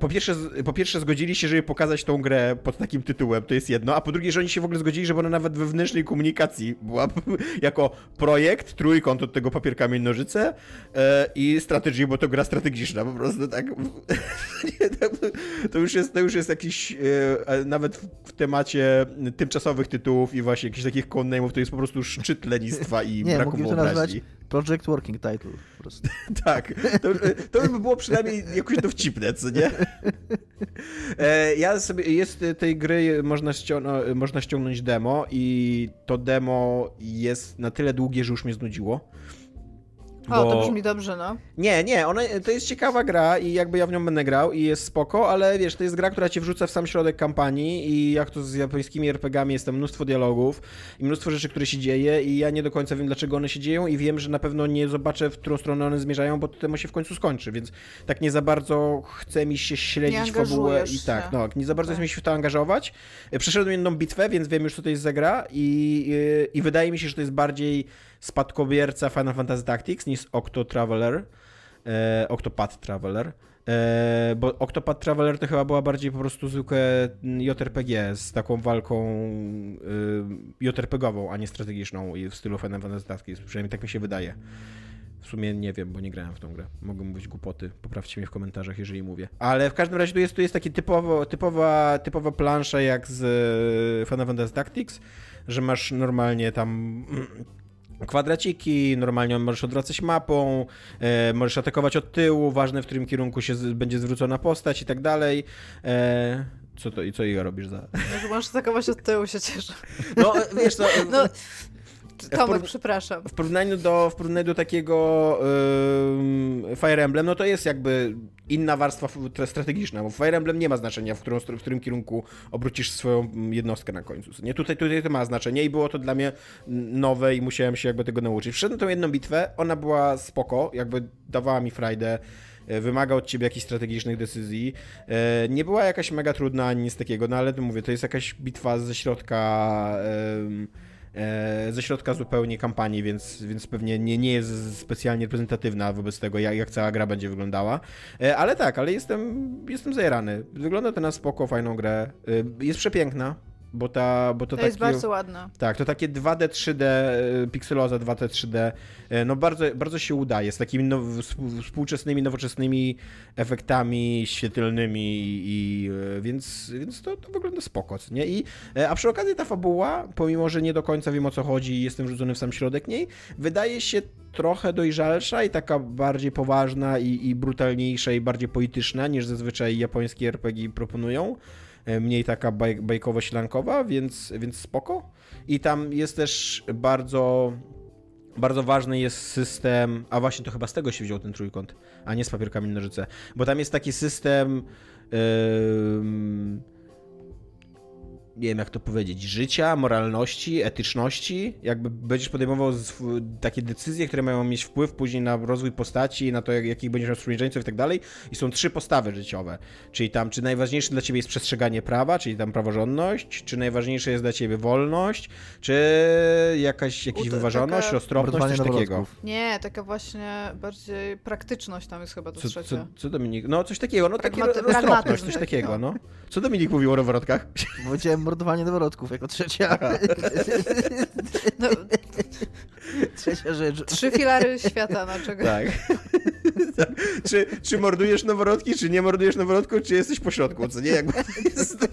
po pierwsze, po pierwsze zgodzili się, żeby pokazać tą grę pod takim tytułem, to jest jedno, a po drugie, że oni się w ogóle zgodzili, żeby ona nawet we wewnętrznej komunikacji była jako projekt, trójkąt od tego papier, kamień, nożyce e, i strategy, bo to gra strategiczna, po prostu tak. to, już jest, to już jest jakiś, e, nawet w temacie tymczasowych tytułów i właśnie jakichś takich codename'ów, to jest po prostu szczyt lenistwa i Nie, braku wyobraźni. Project Working Title po prostu. tak, to, to by było przynajmniej jakoś dowcipne, co nie? E, ja sobie, jest tej gry, można, ściągnąć, można ściągnąć demo i to demo jest na tyle długie, że już mnie znudziło. Bo... O, to brzmi dobrze, no. Nie, nie, ona, to jest ciekawa gra i jakby ja w nią będę grał i jest spoko, ale wiesz, to jest gra, która cię wrzuca w sam środek kampanii i jak to z japońskimi RPGami jest tam mnóstwo dialogów i mnóstwo rzeczy, które się dzieje i ja nie do końca wiem, dlaczego one się dzieją i wiem, że na pewno nie zobaczę, w którą stronę one zmierzają, bo to temu się w końcu skończy, więc tak nie za bardzo chce mi się śledzić fabułę i tak, no, nie za bardzo tak. chce mi się w to angażować. Przeszedłem jedną bitwę, więc wiem już, co to jest za gra i, i, i wydaje mi się, że to jest bardziej spadkobierca Final Fantasy Tactics niż Octo Traveler, e, Octopath Traveler. E, bo Octopath Traveler to chyba była bardziej po prostu zwykłe JRPG z taką walką e, JRPG-ową, a nie strategiczną w stylu Final Fantasy Tactics. Przynajmniej tak mi się wydaje. W sumie nie wiem, bo nie grałem w tą grę. Mogą być głupoty. Poprawcie mnie w komentarzach, jeżeli mówię. Ale w każdym razie tu jest, tu jest taki typowo, typowa, typowa plansza jak z Final Fantasy Tactics, że masz normalnie tam kwadraciki, normalnie możesz odwracać mapą, e, możesz atakować od tyłu, ważne w którym kierunku się z, będzie zwrócona postać i tak dalej. E, Co to i co Iga robisz za... No, że możesz atakować od tyłu, się cieszę. No, wiesz, no, No, Tomek, przepraszam. w porównaniu do, w porównaniu do takiego ym, Fire Emblem, no to jest jakby inna warstwa strategiczna, bo w Fire Emblem nie ma znaczenia, w, którą, w którym kierunku obrócisz swoją jednostkę na końcu. Nie, tutaj, tutaj to ma znaczenie i było to dla mnie nowe i musiałem się jakby tego nauczyć. Wszedłem tą jedną bitwę, ona była spoko, jakby dawała mi frajdę, e, wymaga od ciebie jakichś strategicznych decyzji. E, Nie była jakaś mega trudna ani nic takiego, no ale to mówię, to jest jakaś bitwa ze środka... e, ze środka zupełnie kampanii, więc, więc pewnie nie, nie jest specjalnie reprezentatywna wobec tego, jak, jak cała gra będzie wyglądała. E, Ale tak, ale jestem, jestem zajarany. Wygląda to na spoko, fajną grę. E, Jest przepiękna, bo, ta, bo to, To takie... jest bardzo ładne. Tak, to takie 2D, 3D, e, pikseloza 2D, 3D, e, no bardzo, bardzo się udaje, z takimi now, współ- współczesnymi, nowoczesnymi efektami świetlnymi i e, więc, więc to, to wygląda spoko, nie? I, a przy okazji ta fabuła, pomimo, że nie do końca wiem o co chodzi i jestem rzucony w sam środek niej, wydaje się trochę dojrzalsza i taka bardziej poważna i, i brutalniejsza i bardziej polityczna niż zazwyczaj japońskie RPG proponują mniej taka baj, bajkowo-ślankowa, więc, więc spoko. I tam jest też bardzo, bardzo ważny jest system, a właśnie to chyba z tego się wziął ten trójkąt, a nie z papierkami nożyce, bo tam jest taki system ym, nie wiem jak to powiedzieć, życia, moralności, etyczności, jakby będziesz podejmował sw- takie decyzje, które mają mieć wpływ później na rozwój postaci, na to, jak, jakich będziesz miał wspólniczeństwo i tak dalej. I są trzy postawy życiowe. Czyli tam, czy najważniejsze dla ciebie jest przestrzeganie prawa, czyli tam praworządność, czy najważniejsze jest dla ciebie wolność, czy jakaś, jakaś U, to wyważoność, taka- roztropność, coś takiego. Nie, taka właśnie bardziej praktyczność tam jest chyba to Co, trzecie. co, co Dominik? No coś takiego, no takie Pragmaty- roztropność, coś taki, takiego, no. no. Co Dominik mówił o rowerowrotkach? Powiedziałem mordowanie noworodków jako trzecia. No, trzecia rzecz. trzy filary świata, na czego... Tak. Tak. czy, czy mordujesz noworodki, czy nie mordujesz noworodków, czy jesteś pośrodku, co nie? Jakby jest...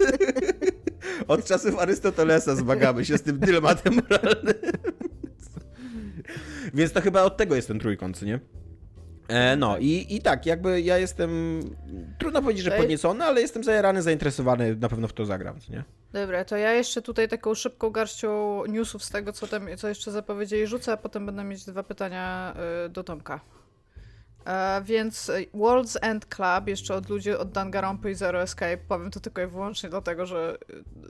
Od czasów Arystotelesa zmagamy się z tym dylematem moralnym. Więc to chyba od tego jest ten trójkąt, co nie? E, no i, i tak, jakby ja jestem, trudno powiedzieć, że podniecony, ale jestem zajarany, zainteresowany, na pewno w to zagram, nie? Dobra, to ja jeszcze tutaj taką szybką garścią newsów z tego, co, tam, co jeszcze zapowiedzieli rzucę, a potem będę mieć dwa pytania y, do Tomka. E, więc World's End Club, jeszcze od ludzi od Danganronpa i Zero Escape, powiem to tylko i wyłącznie dlatego, że,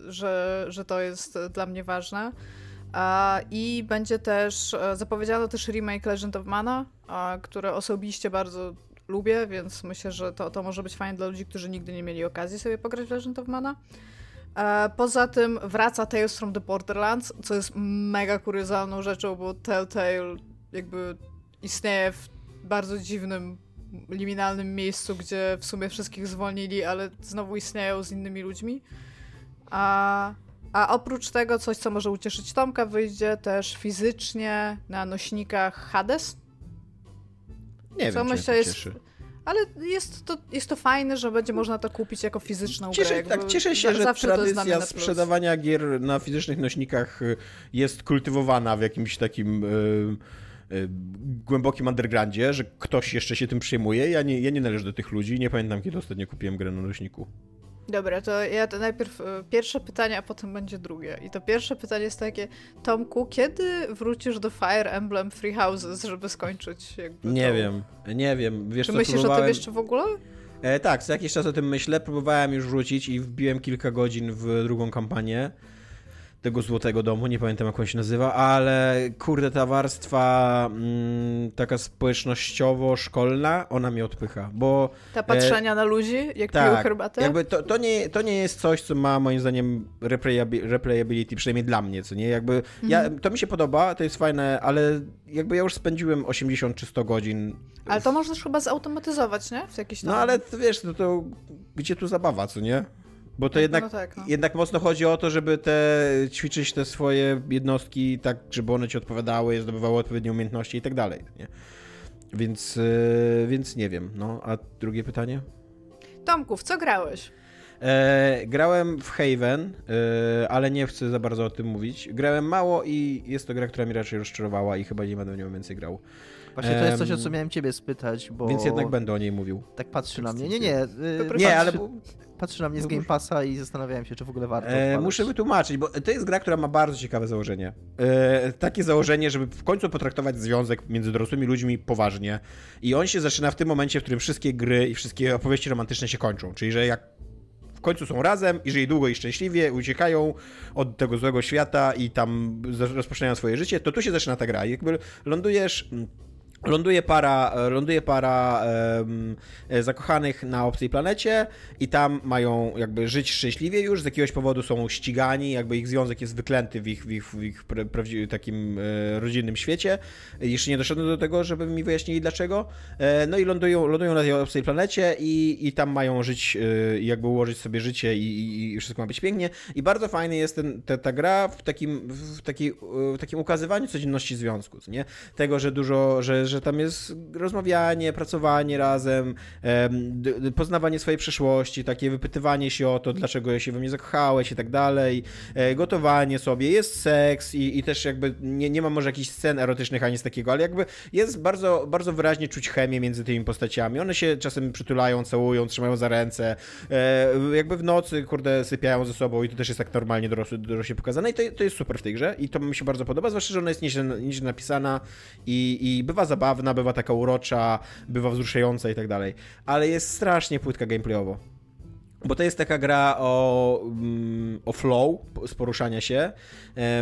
że, że to jest dla mnie ważne. I będzie też, e, zapowiedziano też remake Legend of Mana, które osobiście bardzo lubię, więc myślę, że to, to może być fajne dla ludzi, którzy nigdy nie mieli okazji sobie pograć w Legend of Mana. E, Poza tym wraca Tales from the Borderlands, co jest mega kuriozalną rzeczą, bo Telltale jakby istnieje w bardzo dziwnym, liminalnym miejscu, gdzie w sumie wszystkich zwolnili, ale znowu istnieją z innymi ludźmi. A, a oprócz tego coś, co może ucieszyć Tomka, wyjdzie też fizycznie na nośnikach Hades. Nie Co wiem, czy myślę mnie to jest- cieszy. Ale jest to, jest to fajne, że będzie można to kupić jako fizyczną grę. Cieszę, jakby tak, cieszę się, że tradycja sprzedawania gier na fizycznych nośnikach y, jest kultywowana w jakimś takim y, y, głębokim undergroundzie, że ktoś jeszcze się tym przejmuje. Ja nie, ja nie należę do tych ludzi. Nie pamiętam, kiedy ostatnio kupiłem grę na nośniku. Dobra, to ja to najpierw y, pierwsze pytanie, a potem będzie drugie. I to pierwsze pytanie jest takie, Tomku, kiedy wrócisz do Fire Emblem Free Houses, żeby skończyć jakby Nie wiem, nie wiem. Wiesz, Czy co, myślisz o próbowałem... tym jeszcze w ogóle? E, tak, co jakiś czas o tym myślę. Próbowałem już wrócić i wbiłem kilka godzin w drugą kampanię tego Złotego Domu, nie pamiętam jak on się nazywa, ale kurde, ta warstwa mm, taka społecznościowo-szkolna, ona mnie odpycha, bo Ta patrzenia na ludzi, jak piją tak, herbatę? jakby to, to, nie, to nie jest coś, co ma moim zdaniem replayabi- replayability, przynajmniej dla mnie, co nie, jakby ja, to mi się podoba, to jest fajne, ale jakby ja już spędziłem 80 czy 100 godzin Ale to możesz chyba zautomatyzować, nie? W jakiś tam... no ale wiesz, to, to gdzie tu zabawa, co nie? Bo to No, jednak, no tak, no. jednak mocno chodzi o to, żeby te ćwiczyć te swoje jednostki tak, żeby one ci odpowiadały, zdobywały odpowiednie umiejętności i tak dalej. Nie? Więc, yy, więc nie wiem. No, a drugie pytanie? Tomku, w co grałeś? E, grałem w Haven, e, ale nie chcę za bardzo o tym mówić. Grałem mało i jest to gra, która mi raczej rozczarowała i chyba nie będę w nią więcej grał. Właśnie to jest coś, o co miałem ciebie spytać, bo Więc jednak będę o niej mówił. tak patrzy na mnie. Nie, nie. y. Nie, ale patrzy na mnie z Game Passa i zastanawiałem się, czy w ogóle warto. E, muszę wytłumaczyć, bo to jest gra, która ma bardzo ciekawe założenie. E, takie założenie, żeby w końcu potraktować związek między dorosłymi ludźmi poważnie. I on się zaczyna w tym momencie, w którym wszystkie gry i wszystkie opowieści romantyczne się kończą. Czyli, że jak w końcu są razem i żyją długo i szczęśliwie, uciekają od tego złego świata i tam rozpoczynają swoje życie, to tu się zaczyna ta gra. I jakby lądujesz Ląduje para, ląduje para um, zakochanych na obcej planecie i tam mają jakby żyć szczęśliwie już, z jakiegoś powodu są ścigani, jakby ich związek jest wyklęty w ich, w ich, w ich prawdziwym takim e, rodzinnym świecie. Jeszcze nie doszedłem do tego, żeby mi wyjaśnili dlaczego. E, no i lądują, lądują na tej obcej planecie i, i tam mają żyć e, i jakby ułożyć sobie życie i, i, wszystko ma być pięknie. I bardzo fajny jest ten, ta, ta gra w takim, w, taki, w takim ukazywaniu codzienności związku, nie? Tego, że dużo, że że tam jest rozmawianie, pracowanie razem, poznawanie swojej przeszłości, takie wypytywanie się o to, dlaczego się we mnie zakochałeś i tak dalej, e, gotowanie sobie, jest seks i, i też jakby nie, nie ma może jakichś scen erotycznych ani z takiego, ale jakby jest bardzo, bardzo wyraźnie czuć chemię między tymi postaciami. One się czasem przytulają, całują, trzymają za ręce, e, jakby w nocy, kurde, sypiają ze sobą i to też jest tak normalnie dorosły, dorośnie pokazane i to, to jest super w tej grze i to mi się bardzo podoba, zwłaszcza, że ona jest nieźle, nieźle napisana i, i bywa zabawna, zabawna, bywa taka urocza, bywa wzruszająca i tak dalej. Ale jest strasznie płytka gameplayowo. Bo to jest taka gra o, mm, o flow z poruszania się,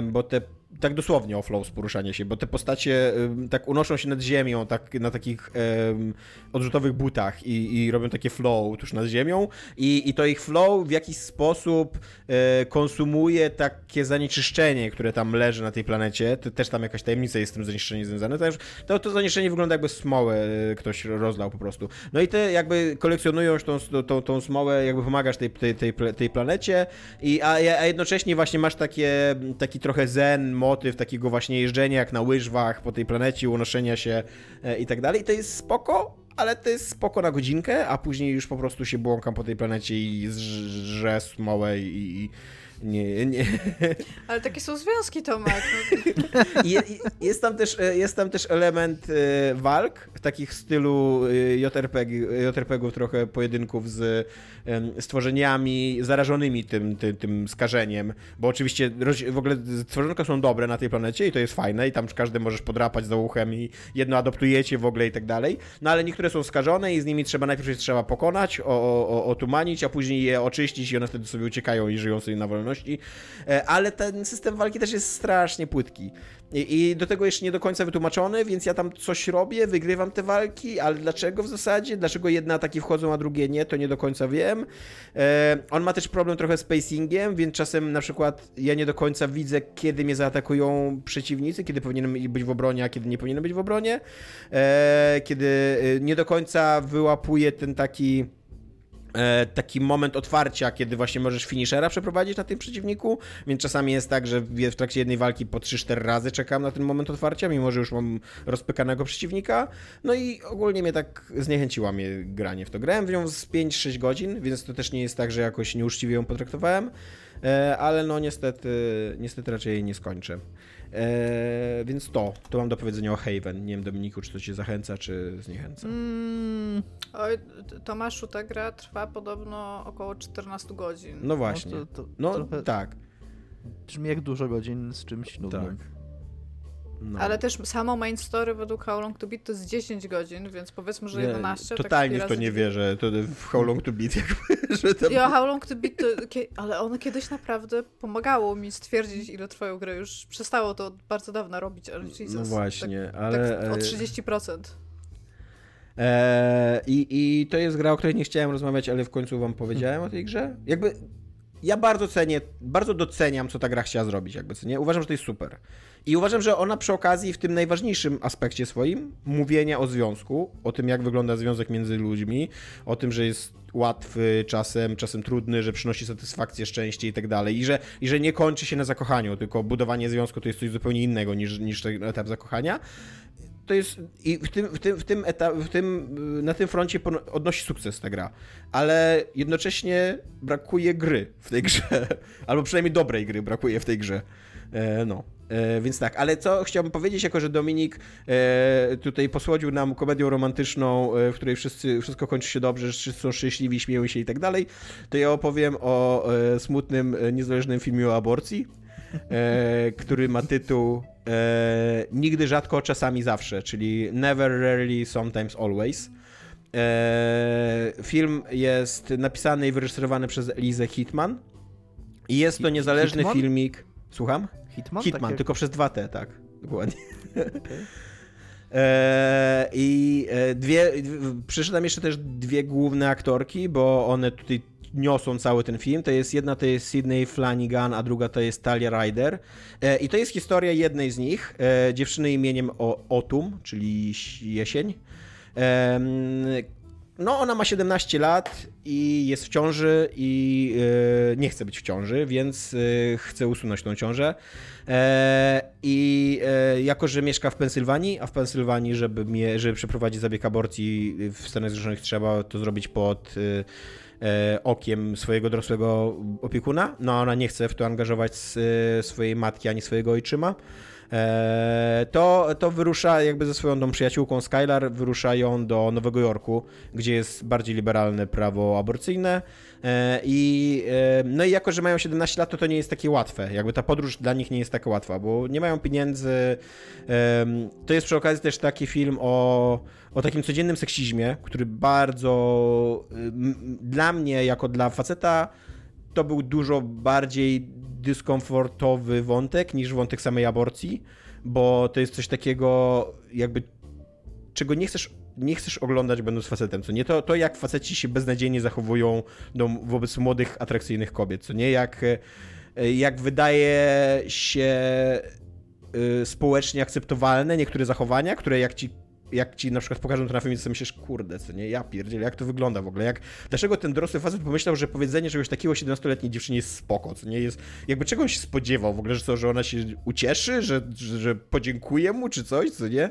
bo te tak dosłownie o flow z poruszania się, bo te postacie tak unoszą się nad ziemią, tak na takich um, odrzutowych butach i, i, robią takie flow tuż nad ziemią i, i to ich flow w jakiś sposób e, konsumuje takie zanieczyszczenie, które tam leży na tej planecie. To też tam jakaś tajemnica jest z tym zanieczyszczeniem związana. To, to, to zanieczyszczenie wygląda jakby smołę e, ktoś rozlał po prostu. No i te jakby kolekcjonują tą, tą, tą smołę, jakby pomagasz tej, tej, tej, tej planecie, i, a, a jednocześnie właśnie masz takie, taki trochę zen, motyw takiego właśnie jeżdżenia jak na łyżwach po tej planecie, unoszenia się e, i tak dalej. To jest spoko, ale to jest spoko na godzinkę, a później już po prostu się błąkam po tej planecie i żre smołę i, i nie, nie. Ale takie są związki, Tomek. Je, jest, tam też, e, jest tam też element e, walk, takich stylu JRPG, JRPG-ów, trochę pojedynków z stworzeniami zarażonymi tym, tym, tym skażeniem, bo oczywiście w ogóle stworzonka są dobre na tej planecie i to jest fajne i tam każdy możesz podrapać za uchem i jedno adoptujecie w ogóle i tak dalej, no ale niektóre są skażone i z nimi trzeba najpierw je trzeba pokonać, o, o, otumanić, a później je oczyścić i one wtedy sobie uciekają i żyją sobie na wolności, e, ale ten system walki też jest strasznie płytki. I, do tego jeszcze nie do końca wytłumaczony, więc ja tam coś robię, wygrywam te walki, ale dlaczego w zasadzie? Dlaczego jedne ataki wchodzą, a drugie nie, to nie do końca wiem. E, on ma też problem trochę z pacingiem, więc czasem na przykład ja nie do końca widzę, kiedy mnie zaatakują przeciwnicy, kiedy powinienem być w obronie, a kiedy nie powinienem być w obronie. E, kiedy nie do końca wyłapuję ten taki taki moment otwarcia, kiedy właśnie możesz finishera przeprowadzić na tym przeciwniku, więc czasami jest tak, że w trakcie jednej walki po 3-4 razy czekam na ten moment otwarcia, mimo że już mam rozpykanego przeciwnika. No i ogólnie mnie tak zniechęciła mnie granie w to. Grałem w nią z 5-6 godzin, więc to też nie jest tak, że jakoś nieuczciwie ją potraktowałem, e, ale no niestety, niestety raczej jej nie skończę. Eee, więc to, to mam do powiedzenia o Haven. Nie wiem, Dominiku, czy to cię zachęca, czy zniechęca. Mm, oj, Tomaszu, ta gra trwa podobno około 14 godzin. No właśnie. No, to, to no trochę... tak. Brzmi jak dużo godzin z czymś nudnym. Tak. No. Ale też samo main story według How Long To Beat to jest 10 godzin, więc powiedzmy, że 11. Tak totalnie tak w to nie wierzę, to w How Long To Beat jakby, że tam... Ja How Long To Beat, to, ale ono kiedyś naprawdę pomagało mi stwierdzić, ile trwają gry. Już przestało to bardzo dawno robić, ale Jesus, No właśnie, tak, ale... Tak o 30%. Eee, i, I to jest gra, o której nie chciałem rozmawiać, ale w końcu wam powiedziałem o tej grze. Jakby ja bardzo cenię, bardzo doceniam, co ta gra chciała zrobić, jakby, co nie? Uważam, że to jest super. I uważam, że ona przy okazji w tym najważniejszym aspekcie swoim, mówienia o związku, o tym, jak wygląda związek między ludźmi, o tym, że jest łatwy, czasem, czasem trudny, że przynosi satysfakcję, szczęście i tak dalej. I że, I że nie kończy się na zakochaniu, tylko budowanie związku to jest coś zupełnie innego niż, niż ten etap zakochania to jest i w tym, w tym, w tym, etap, w tym na tym froncie odnosi sukces ta gra, ale jednocześnie brakuje gry w tej grze, albo przynajmniej dobrej gry brakuje w tej grze. E, no. E, więc tak, ale co chciałbym powiedzieć, jako że Dominik e, tutaj posłodził nam komedią romantyczną, w której wszyscy, wszystko kończy się dobrze, że wszyscy są szczęśliwi, śmieją się i tak dalej, to ja opowiem o smutnym, niezależnym filmie o aborcji, który ma tytuł Nigdy, rzadko, czasami zawsze, czyli Never, Rarely, Sometimes, Always. Film jest napisany i wyreżyserowany przez Lizę Hitman. I jest to niezależny Hitman? filmik. Słucham? Hitman? Hitman, tylko przez dwa T, tak. Dokładnie. Okay. E, I e, dwie, przyszedłem jeszcze też dwie główne aktorki, bo one tutaj niosą cały ten film. To jest jedna to jest Sydney Flanagan, a druga to jest Talia Ryder. E, I to jest historia jednej z nich, dziewczyny imieniem Otum, czyli jesień, no, ona ma 17 lat i jest w ciąży i yy, nie chce być w ciąży, więc chce usunąć tą ciążę. E, I e, jako, że mieszka w Pensylwanii, a w Pensylwanii, żeby, żeby przeprowadzić zabieg aborcji w Stanach Zjednoczonych trzeba to zrobić pod okiem swojego dorosłego opiekuna, no ona nie chce w to angażować swojej matki ani swojego ojczyma. E, to, to wyrusza jakby ze swoją tą przyjaciółką Skylar, wyruszają do Nowego Jorku, gdzie jest bardziej liberalne prawo aborcyjne e, i e, no i jako, że mają 17 lat, to to nie jest takie łatwe. Jakby ta podróż dla nich nie jest taka łatwa, bo nie mają pieniędzy. To jest przy okazji też taki film o, o takim codziennym seksizmie, który bardzo dla mnie, jako dla faceta, to był dużo bardziej dyskomfortowy wątek niż wątek samej aborcji, bo to jest coś takiego jakby czego nie chcesz, nie chcesz oglądać będąc facetem, co nie? To, to jak faceci się beznadziejnie zachowują do, wobec młodych, atrakcyjnych kobiet, co nie? Jak, jak wydaje się y, społecznie akceptowalne niektóre zachowania, które jak ci jak ci na przykład pokażą to na filmie, to myślisz, kurde, co nie, ja pierdzielę, jak to wygląda w ogóle, jak, dlaczego ten dorosły facet pomyślał, że powiedzenie czegoś takiego 17-letniej dziewczynie jest spoko, co nie, jest, jakby czegoś spodziewał w ogóle, że co, że ona się ucieszy, że, że, że podziękuje mu, czy coś, co nie,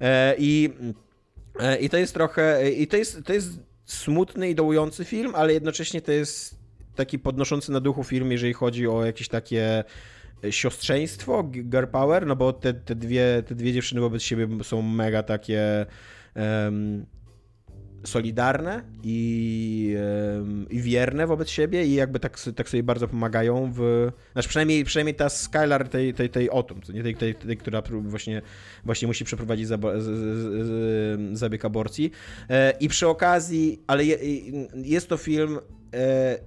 e, i, e, i to jest trochę, i to jest, to jest smutny i dołujący film, ale jednocześnie to jest taki podnoszący na duchu film, jeżeli chodzi o jakieś takie siostrzeństwo, girl power, no bo te, te, dwie, te dwie dziewczyny wobec siebie są mega takie um, solidarne i, i wierne wobec siebie i jakby tak, tak sobie bardzo pomagają w... Znaczy przynajmniej, przynajmniej ta Skylar tej, tej, tej Otum, nie tej, tej, tej, która właśnie, właśnie musi przeprowadzić zab- z, z, z, zabieg aborcji. E, I przy okazji, ale je, jest to film e,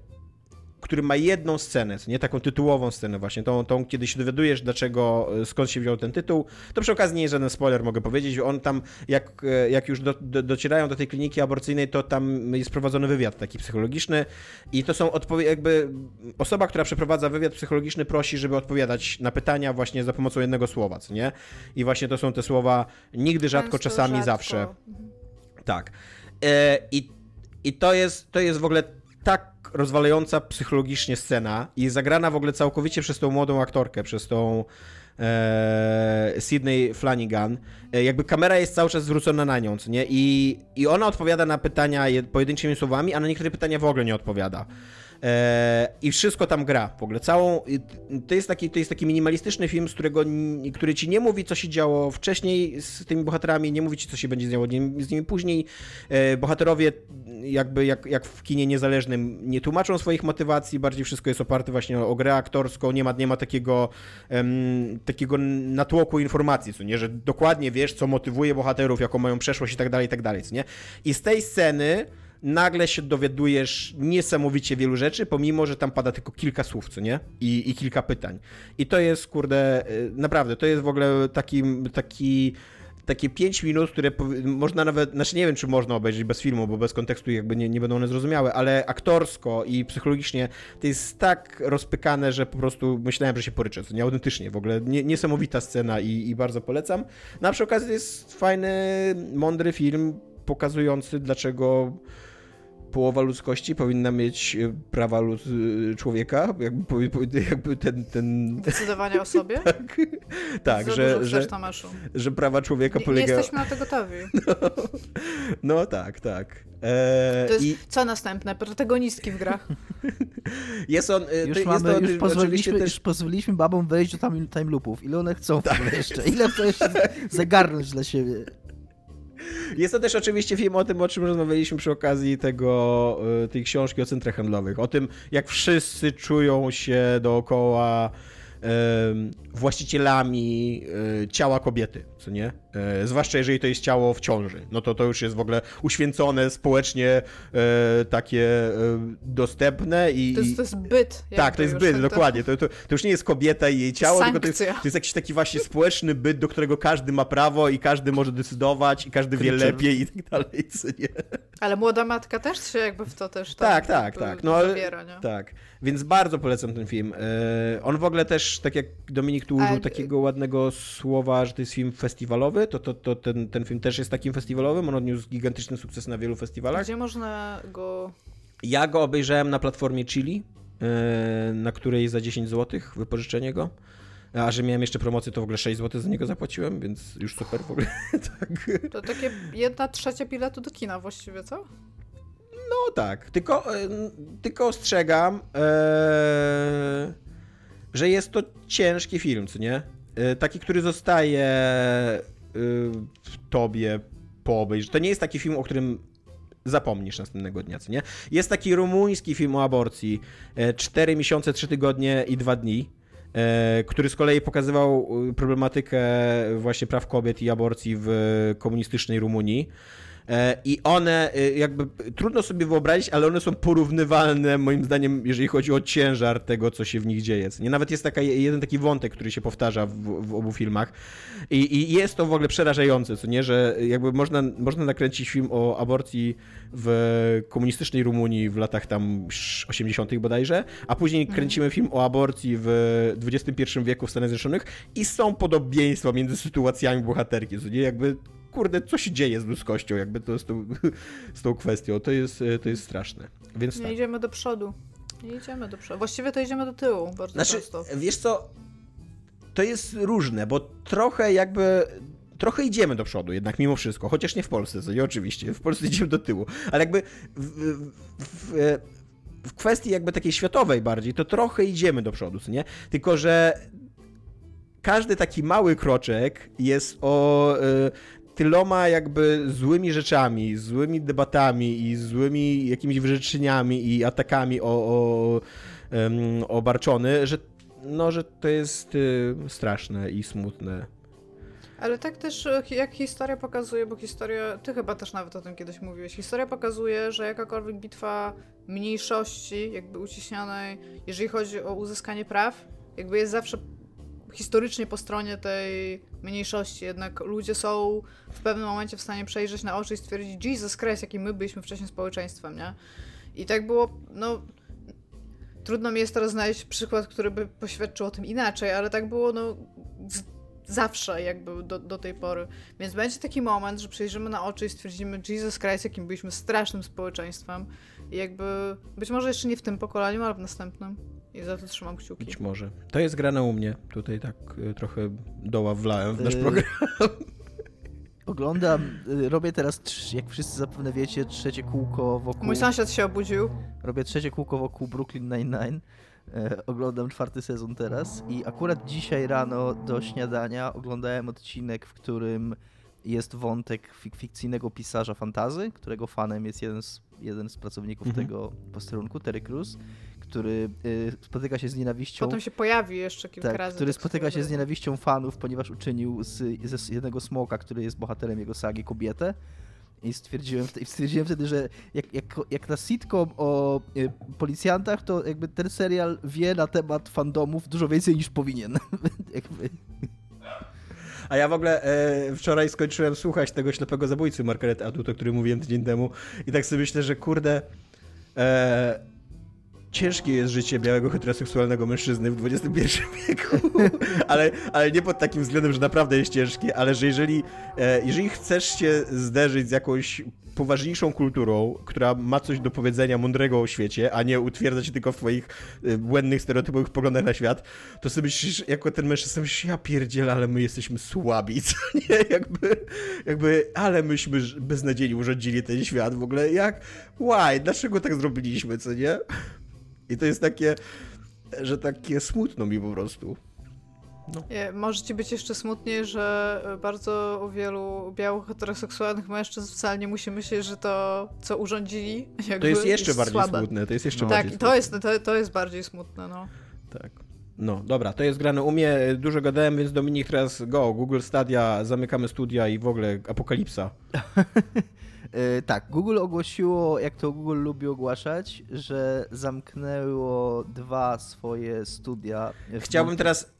który ma jedną scenę, nie taką tytułową scenę właśnie, tą, tą kiedy się dowiadujesz dlaczego, e, skąd się wziął ten tytuł, to przy okazji nie jest żaden spoiler, mogę powiedzieć, on tam, jak, e, jak już do, do, docierają do tej kliniki aborcyjnej, to tam jest prowadzony wywiad taki psychologiczny i to są odpowiedzi, jakby osoba, która przeprowadza wywiad psychologiczny prosi, żeby odpowiadać na pytania właśnie za pomocą jednego słowa, co nie? I właśnie to są te słowa nigdy, rzadko, Często czasami, rzadko. zawsze. Tak. E, I, i to, jest, to jest w ogóle tak rozwalająca psychologicznie scena i zagrana w ogóle całkowicie przez tą młodą aktorkę, przez tą e, Sydney Flanagan. E, jakby kamera jest cały czas zwrócona na nią, nie? I, I ona odpowiada na pytania pojedynczymi słowami, a na niektóre pytania w ogóle nie odpowiada. E, I wszystko tam gra w ogóle. Całą, to, jest taki, to jest taki minimalistyczny film, z którego, który ci nie mówi, co się działo wcześniej z tymi bohaterami, nie mówi ci, co się będzie działo z nimi później. E, bohaterowie, jakby jak, jak w kinie niezależnym, nie tłumaczą swoich motywacji, bardziej wszystko jest oparte właśnie o grę aktorską, nie ma, nie ma takiego, takiego natłoku informacji, co nie, że dokładnie wiesz, co motywuje bohaterów, jaką mają przeszłość i tak dalej, i tak dalej, nie. I z tej sceny nagle się dowiadujesz niesamowicie wielu rzeczy, pomimo, że tam pada tylko kilka słów, co nie? I, i kilka pytań. I to jest, kurde, y, naprawdę, to jest w ogóle taki, taki takie 5 minut, które można nawet, znaczy nie wiem, czy można obejrzeć bez filmu, bo bez kontekstu jakby nie, nie będą one zrozumiałe, ale aktorsko i psychologicznie to jest tak rozpykane, że po prostu myślałem, że się poryczę, to nie autentycznie, w ogóle nie, niesamowita scena i, i bardzo polecam. No a przy okazji to jest fajny, mądry film, pokazujący dlaczego połowa ludzkości powinna mieć e, prawa lud człowieka, jakby, jakby ten, ten... Decydowanie o sobie? tak, tak że, że, że prawa człowieka polegają... Nie jesteśmy na to gotowi. No, no tak, tak. Eee, to jest i... co następne? Protagonistki w grach. jest on. E, już, mamy, jest on, już, pozwoliliśmy, też... już pozwoliliśmy babom wejść do time, time loopów. Ile one chcą tak. jeszcze? Ile to jeszcze zagarnąć dla siebie? Jest to też oczywiście film o tym, o czym rozmawialiśmy przy okazji tego, e, tej książki o centrach handlowych. O tym, jak wszyscy czują się dookoła właścicielami e, ciała kobiety, co nie? E, zwłaszcza jeżeli to jest ciało w ciąży. No to to już jest w ogóle uświęcone, społecznie e, takie dostępne i... To jest, to jest byt. Tak, to jest byt, tak dokładnie. To, to, to, już nie jest kobieta i jej ciało, Sankcja. tylko to jest, to jest jakiś taki właśnie społeczny byt, do którego każdy ma prawo i każdy może decydować i każdy wie lepiej i tak dalej, co nie? Ale młoda matka też się jakby w to też tak, tak, tak, tak. No, zabiera, nie? Tak, więc bardzo polecam ten film. On w ogóle też, tak jak Dominik tu użył takiego ładnego słowa, że to jest film festiwalowy, to, to, to ten, ten film też jest takim festiwalowym. On odniósł gigantyczny sukces na wielu festiwalach. Gdzie można go. Ja go obejrzałem na platformie Chili, e, na której za 10 zł wypożyczenie go. A że miałem jeszcze promocję, to w ogóle 6 zł za niego zapłaciłem, więc już super w ogóle. tak. To takie jedna trzecia biletu do kina właściwie, co? No tak, tylko, e, tylko ostrzegam, ee, że jest to ciężki film, co nie? E, taki, który zostaje w tobie po obejrzeniu. To nie jest taki film, o którym zapomnisz następnego dnia, co nie? Jest taki rumuński film o aborcji, 4 miesiące, 3 tygodnie i 2 dni, e, który z kolei pokazywał problematykę właśnie praw kobiet i aborcji w komunistycznej Rumunii. E, I one, e, jakby trudno sobie wyobrazić, ale one są porównywalne, moim zdaniem, jeżeli chodzi o ciężar tego, co się w nich dzieje. Nie nawet jest taka, jeden taki wątek, który się powtarza w, w obu filmach. I, I, jest to w ogóle przerażające, co nie, że jakby można, można nakręcić film o aborcji w komunistycznej Rumunii w latach tam 80. bodajże, a później mhm. kręcimy film o aborcji w XXI wieku w Stanach Zjednoczonych i są podobieństwa między sytuacjami bohaterki, co nie, jakby kurde, co się dzieje z ludzkością, jakby to z tą, z tą kwestią. To jest, to jest straszne. Więc nie tak. idziemy do przodu. Nie idziemy do przodu. Właściwie to idziemy do tyłu bardzo znaczy, często. Wiesz co, to jest różne, bo trochę jakby trochę idziemy do przodu jednak mimo wszystko, chociaż nie w Polsce, co nie oczywiście, w Polsce idziemy do tyłu, ale jakby w, w, w, w kwestii jakby takiej światowej bardziej, to trochę idziemy do przodu, co nie? Tylko, że każdy taki mały kroczek jest o y, tyloma jakby złymi rzeczami, złymi debatami i złymi jakimiś wyrzeczeniami i atakami o, o, um, obarczony, że, no, że to jest y, straszne i smutne. Ale tak też jak historia pokazuje, bo historia, ty chyba też nawet o tym kiedyś mówiłeś, historia pokazuje, że jakakolwiek bitwa mniejszości, jakby uciśnionej, jeżeli chodzi o uzyskanie praw, jakby jest zawsze historycznie po stronie tej mniejszości, jednak ludzie są w pewnym momencie w stanie przejrzeć na oczy i stwierdzić Jesus Christ, jakim my byliśmy wcześniej społeczeństwem, nie? I tak było, no... Trudno mi jest teraz znaleźć przykład, który by poświadczył o tym inaczej, ale tak było, no... Zawsze jakby do, do tej pory. Więc będzie taki moment, że przejrzymy na oczy i stwierdzimy Jesus Christ, jakim byliśmy strasznym społeczeństwem. I jakby, być może jeszcze nie w tym pokoleniu, ale w następnym. I za to trzymam kciuki. Być może. To jest grane u mnie. Tutaj tak y, trochę doła wlałem w nasz y, program. Oglądam, y, robię teraz, jak wszyscy zapewne wiecie, trzecie kółko wokół... Mój sąsiad się obudził. Robię trzecie kółko wokół Brooklyn Nine-Nine. E, oglądam czwarty sezon teraz i akurat dzisiaj rano do śniadania oglądałem odcinek, w którym jest wątek fik fikcyjnego pisarza fantazy, którego fanem jest jeden z, jeden z pracowników mhm. tego posterunku, Terry Crews który y, spotyka się z nienawiścią. Potem się pojawi jeszcze kilka tak, razy. Który tak spotyka się z nienawiścią fanów, ponieważ uczynił z, z jednego smoka, który jest bohaterem jego sagi, kobietę. I stwierdziłem, stwierdziłem wtedy, że jak, jak, jak na sitcom o y, policjantach, to jakby ten serial wie na temat fandomów dużo więcej niż powinien. jakby. A ja w ogóle e, wczoraj skończyłem słuchać tego ślepego zabójcy Margaret Atwood, o którym mówiłem tydzień temu i tak sobie myślę, że kurde, e, ciężkie jest życie białego heteroseksualnego mężczyzny w XXI wieku, ale, ale nie pod takim względem, że naprawdę jest ciężkie, ale że jeżeli, e, jeżeli chcesz się zderzyć z jakąś poważniejszą kulturą, która ma coś do powiedzenia mądrego o świecie, a nie utwierdza się tylko w twoich e, błędnych, stereotypowych poglądach na świat, to sobie myślisz, jako ten mężczyzna, myślisz, ja pierdzielę, ale my jesteśmy słabi, co nie? Jakby, jakby, ale myśmy beznadziejnie urządzili ten świat w ogóle, jak, why, dlaczego tak zrobiliśmy, co nie? I to jest takie, że takie smutno mi po prostu. No. Może ci być jeszcze smutniej, że bardzo u wielu białych heteroseksualnych mężczyzn wcale nie musi myśleć, że to, co urządzili, to jest jeszcze jest bardziej słabe. smutne. To jest jeszcze no. bardziej tak, to jest, to, to jest bardziej smutne, no. Tak. No, dobra, to jest grane u mnie. Dużo gadałem, więc Dominik teraz go, Google Stadia, zamykamy studia i w ogóle apokalipsa. E, tak, Google ogłosiło, jak to Google lubi ogłaszać, że zamknęło dwa swoje studia. Chciałbym teraz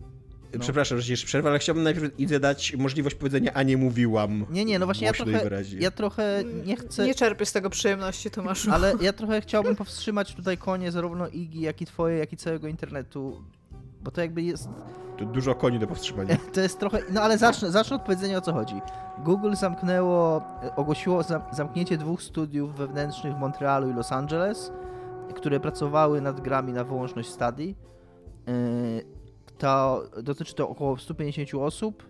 no. Przepraszam, że jeszcze przerwę, ale chciałbym najpierw Idze dać możliwość powiedzenia, a nie mówiłam. Nie, nie, no właśnie ja trochę, ja trochę nie chcę... Nie czerpię z tego przyjemności, Tomaszu. Ale ja trochę chciałbym powstrzymać tutaj konie zarówno Igi, jak i twoje, jak i całego internetu, bo to jakby jest tu dużo koni do powstrzymania. To jest trochę. No ale zacznę, zacznę od powiedzenia o co chodzi. Google zamknęło, ogłosiło zamknięcie dwóch studiów wewnętrznych w Montrealu i Los Angeles, które pracowały nad grami na wyłączność Study. E, to dotyczy to około 150 osób.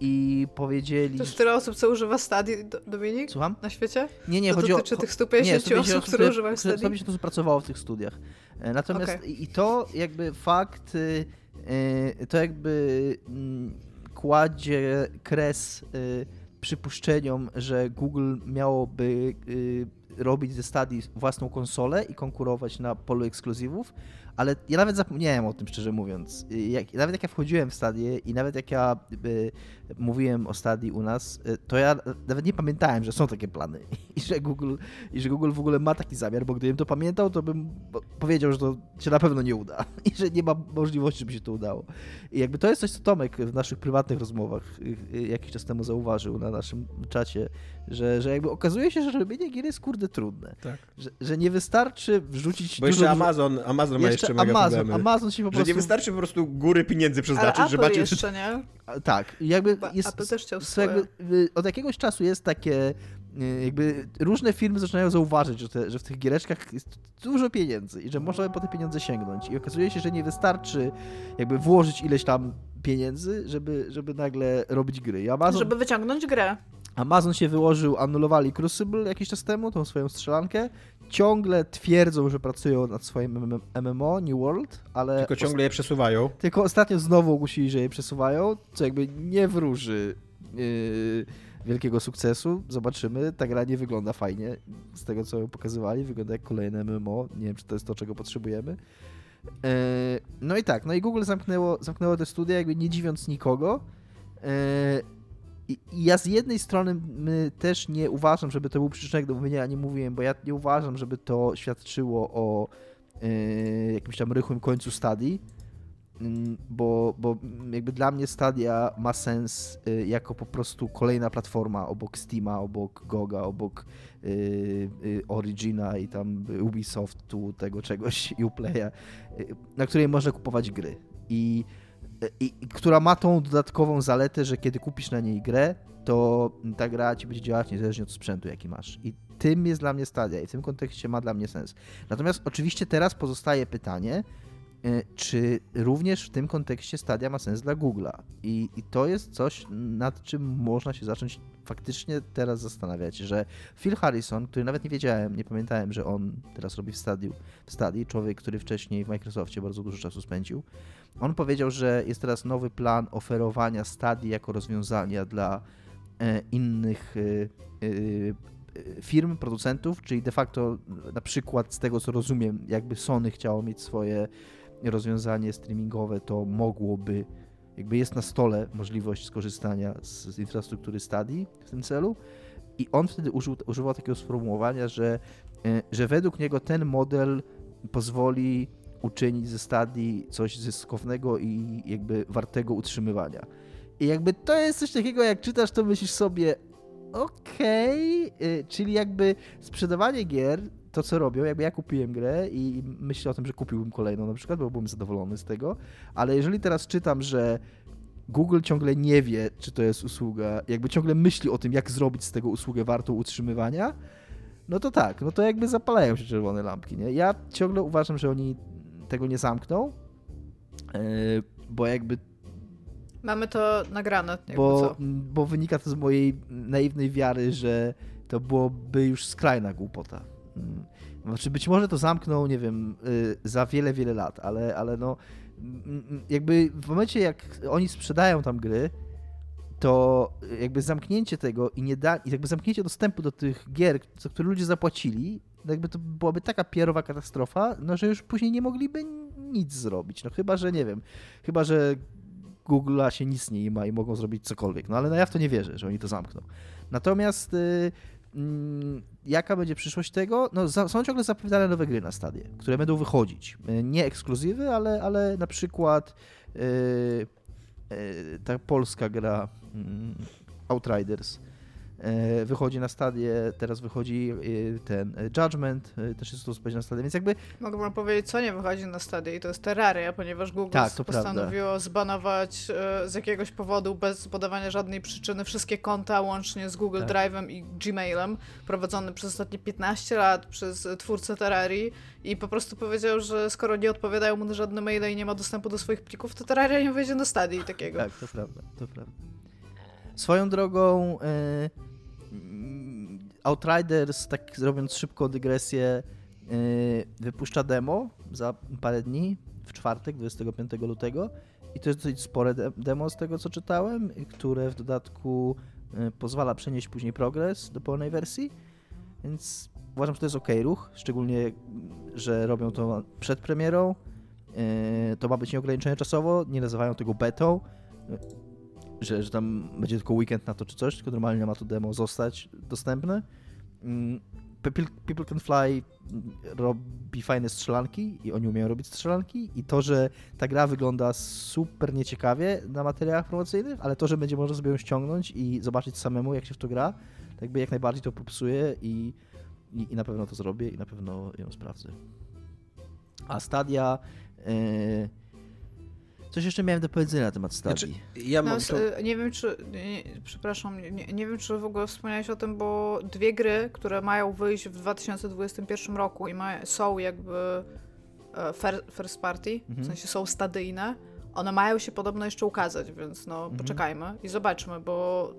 I powiedzieli. To jest tyle osób, co używa Stadi, Dominik? Słucham? Na świecie? Nie, nie, to chodzi dotyczy o. tych 150, nie, 150 osób, które używają Stadi. 150 osób pracowało w tych studiach. E, natomiast okay. i to jakby fakt, y, y, to jakby mm, kładzie kres y, przypuszczeniom, że Google miałoby robić ze Stadia własną konsolę i konkurować na polu ekskluzywów, ale ja nawet zapomniałem o tym, szczerze mówiąc. Jak, nawet jak ja wchodziłem w Stadię i nawet jak ja mówiłem o Stadii u nas, y, to ja nawet nie pamiętałem, że są takie plany i że, Google, i że Google w ogóle ma taki zamiar, bo gdybym to pamiętał, to bym powiedział, że to się na pewno nie uda i że nie ma możliwości, żeby się to udało. I jakby to jest coś, co Tomek w naszych prywatnych rozmowach y, jakiś czas temu zauważył na naszym czacie, że, że jakby okazuje się, że robienie gier jest kurde trudne. Tak. Że, że nie wystarczy wrzucić Bo jeszcze Amazon, Amazon ma jeszcze jeszcze Amazon, Amazon się po prostu... Że nie wystarczy po prostu góry pieniędzy przeznaczyć, Ale że Apple jeszcze, nie? Tak, jakby jest... Też chciał jakby, y, Od jakiegoś czasu jest takie y, jakby różne firmy zaczynają zauważyć, że, te, że w tych giereczkach jest dużo pieniędzy i że można po te pieniądze sięgnąć. I okazuje się, że nie wystarczy jakby włożyć ileś tam pieniędzy, żeby, żeby nagle robić gry. Amazon... Żeby wyciągnąć grę. Amazon się wyłożył, anulowali Crucible jakiś czas temu, tą swoją strzelankę. Ciągle twierdzą, że pracują nad swoim MMO, New World, ale... Tylko ciągle je przesuwają. Tylko ostatnio znowu ogłosili, że je przesuwają, co jakby nie wróży yy, wielkiego sukcesu. Zobaczymy. Ta gra nie wygląda fajnie. Z tego, co pokazywali, wygląda jak kolejne MMO. Nie wiem, czy to jest to, czego potrzebujemy. Yy, no i tak, no i Google zamknęło, zamknęło te studia, jakby nie dziwiąc nikogo. Yy, i, ja z jednej strony też nie uważam, żeby to był przyczynek do mówienia, nie mówiłem, bo ja nie uważam, żeby to świadczyło o y, jakimś tam rychłym końcu stadii, mm, bo, bo jakby dla mnie Stadia ma sens y, jako po prostu kolejna platforma obok Steama, obok Goga, obok y, Origina i tam Ubisoftu, tego czegoś, Uplaya, na której można kupować gry. I i, i, która ma tą dodatkową zaletę, że kiedy kupisz na niej grę, to ta gra ci będzie działać niezależnie od sprzętu, jaki masz. I tym jest dla mnie Stadia i w tym kontekście ma dla mnie sens. Natomiast oczywiście teraz pozostaje pytanie, e, czy również w tym kontekście Stadia ma sens dla Google'a. I, I, to jest coś, nad czym można się zacząć faktycznie teraz zastanawiać, że Phil Harrison, który nawet nie wiedziałem, nie pamiętałem, że on teraz robi w Stadiu, w Stadii, człowiek, który wcześniej w Microsoftie bardzo dużo czasu spędził, on powiedział, że jest teraz nowy plan oferowania Stadii jako rozwiązania dla e, innych e, e, firm, producentów, czyli de facto na przykład z tego co rozumiem, jakby Sony chciało mieć swoje rozwiązanie streamingowe, to mogłoby, jakby jest na stole możliwość skorzystania z, z infrastruktury Stadii w tym celu. I on wtedy użył, używał takiego sformułowania, że, że według niego ten model pozwoli uczynić ze stadii coś zyskownego i jakby wartego utrzymywania. I jakby to jest coś takiego, jak czytasz, to myślisz sobie, okej, okay, czyli jakby sprzedawanie gier to, co robią, jakby ja kupiłem grę i myślę o tym, że kupiłbym kolejną na przykład, bo byłem zadowolony z tego, ale jeżeli teraz czytam, że Google ciągle nie wie, czy to jest usługa, jakby ciągle myśli o tym, jak zrobić z tego usługę wartą utrzymywania, no to tak, no to jakby zapalają się czerwone lampki, nie? Ja ciągle uważam, że oni tego nie zamkną, yy, bo jakby Mamy to nagrane. Bo, bo wynika to z mojej naiwnej wiary, że to byłoby już skrajna głupota. Mm. Znaczy być może to zamkną, nie wiem, y, za wiele, wiele lat, ale, ale no mm, mm, jakby w momencie jak oni sprzedają tam gry, to jakby zamknięcie tego i nie da, i jakby zamknięcie dostępu do tych gier, za które ludzie zapłacili, jakby to byłaby taka pierowa katastrofa, no że już później nie mogliby nic zrobić. No chyba, że nie wiem, chyba, że Google'a się nic nie ma i mogą zrobić cokolwiek. No ale no ja w to nie wierzę, że oni to zamkną. Natomiast y, mm, jaka będzie przyszłość tego? No, za, są ciągle zapowiadane nowe gry na stadie, które będą wychodzić. Y, nie ekskluzywy, ale, ale na przykład y, ta polska gra mm, Outriders wychodzi na stadię, teraz wychodzi e, ten e, Judgment, też jest to na stadię, więc jakby... Mogę wam powiedzieć, co nie wychodzi na stadię i to jest Terraria, ponieważ Google tak, postanowiło prawda. zbanować z jakiegoś powodu, bez podawania żadnej przyczyny, wszystkie konta łącznie z Google tak. Drive'em i Gmailem, prowadzone przez ostatnie 15 lat przez twórcę Terrarii i po prostu powiedział, że skoro nie odpowiadają mu na żadne maile i nie ma dostępu do swoich plików, to Terraria nie wyjdzie na stadii takiego. Tak, to prawda, to prawda. Swoją drogą... Yy Outriders, tak robiąc szybką dygresję, yy, wypuszcza demo za parę dni, w czwartek, 25 lutego. I to jest dosyć spore demo z tego, co czytałem, które w dodatku yy, pozwala przenieść później progres do pełnej wersji. Więc uważam, że to jest ok ruch, szczególnie, że robią to przed premierą. To ma być nieograniczone czasowo, nie nazywają tego betą że, że tam będzie tylko weekend na to czy coś, tylko normalnie ma to demo zostać dostępne. Mm, People, People Can Fly robi fajne strzelanki i oni umieją robić strzelanki i to, że ta gra wygląda super nieciekawie na materiałach promocyjnych, ale to, że będzie można sobie ją ściągnąć i zobaczyć samemu, jak się w to gra, tak jakby jak najbardziej to popsuje i, i, i na pewno to zrobię i na pewno ją sprawdzę. A Stadia... Yy, Coś jeszcze miałem do powiedzenia na temat Stadii. Znaczy, ja mam no, to... Nie wiem, czy... Nie, przepraszam, nie, nie, wiem, czy w ogóle wspomniałeś o tym, bo dwie gry, które mają wyjść w 2021 roku i ma, są jakby e, first party, mhm. w sensie są stadyjne, one mają się podobno jeszcze ukazać, więc no mhm. poczekajmy i zobaczmy, bo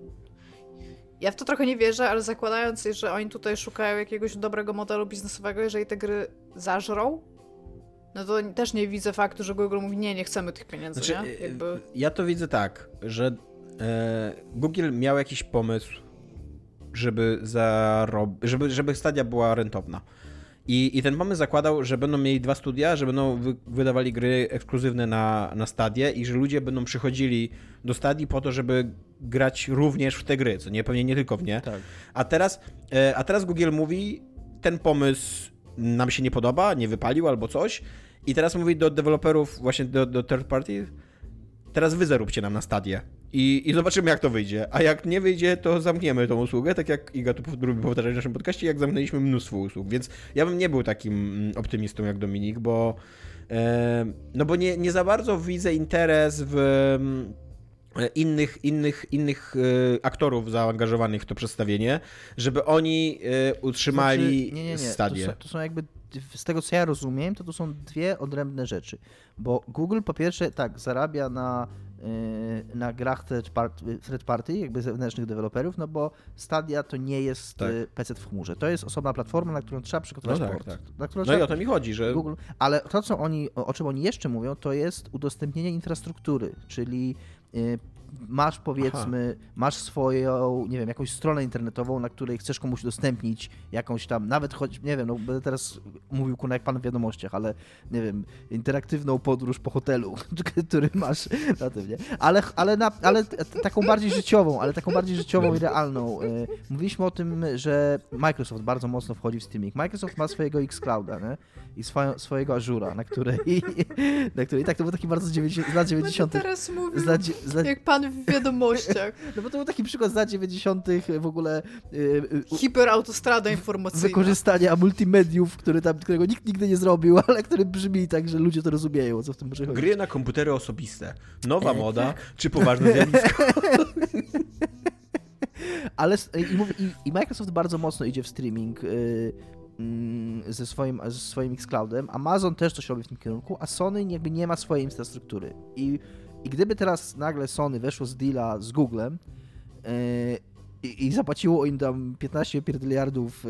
ja w to trochę nie wierzę, ale zakładając, że oni tutaj szukają jakiegoś dobrego modelu biznesowego, jeżeli te gry zażrą, no to też nie widzę faktu, że Google mówi, nie, nie chcemy tych pieniędzy, znaczy, nie? Jakby... Ja to widzę tak, że e, Google miał jakiś pomysł, żeby, zarob... żeby, żeby Stadia była rentowna. I, I ten pomysł zakładał, że będą mieli dwa studia, że będą wy, wydawali gry ekskluzywne na, na Stadię i że ludzie będą przychodzili do Stadii po to, żeby grać również w te gry, co nie, pewnie nie tylko w nie. Tak. A, teraz, e, a teraz Google mówi, ten pomysł nam się nie podoba, nie wypalił albo coś. I teraz mówi do deweloperów, właśnie do, do third party, teraz wy zaróbcie nam na stadię. I, I zobaczymy, jak to wyjdzie. A jak nie wyjdzie, to zamkniemy tą usługę, tak jak Iga tu lubi powtarzać w naszym podcaście, jak zamknęliśmy mnóstwo usług. Więc ja bym nie był takim mm, optymistą jak Dominik, bo e, no bo nie, nie za bardzo widzę interes w mm, innych, innych, innych e, aktorów zaangażowanych w to przedstawienie, żeby oni e, utrzymali znaczy, nie, nie, nie. stadię. To są, to są jakby z tego co ja rozumiem, to to są dwie odrębne rzeczy. Bo Google po pierwsze tak zarabia na, na grach third party, third party, jakby zewnętrznych deweloperów, no bo Stadia to nie jest tak. PC w chmurze. To jest osobna platforma, na którą trzeba przygotować no tak, port. Tak. no trzeba... i o to mi chodzi, że Google, ale to co oni, o czym oni jeszcze mówią, to jest udostępnienie infrastruktury, czyli masz powiedzmy, Aha. masz swoją, nie wiem, jakąś stronę internetową, na której chcesz komuś udostępnić jakąś tam, nawet choć, nie wiem, no będę teraz mówił kuna jak pan w wiadomościach, ale nie wiem, interaktywną podróż po hotelu, który masz na tym, nie? Ale, ale, na, ale taką bardziej życiową, ale taką bardziej życiową i realną. Y, mówiliśmy o tym, że Microsoft bardzo mocno wchodzi w Steaming. Microsoft ma swojego Xclouda, nie? I swoją, swojego Azura, na której, na której, tak, to był taki bardzo z, 90, z lat 90. Teraz mówię. Z lat. Jak pan w wiadomościach. No bo to był taki przykład z lat 90. w ogóle. Yy, Hiperautostrada informacyjna. Wykorzystania multimediów, który tam, którego nikt nigdy nie zrobił, ale który brzmi tak, że ludzie to rozumieją, co w tym może chodzić. Gry na komputery osobiste. Nowa e, moda, tak. czy poważne zjawisko? ale i, i, i, Microsoft bardzo mocno idzie w streaming. Yy, ze swoim, ze swoim Xcloudem. Amazon też coś robi w tym kierunku, a Sony jakby nie ma swojej infrastruktury. I, i gdyby teraz nagle Sony weszło z deala z Googlem, yy, i, i zapłaciło im tam 15 pierdyliardów e,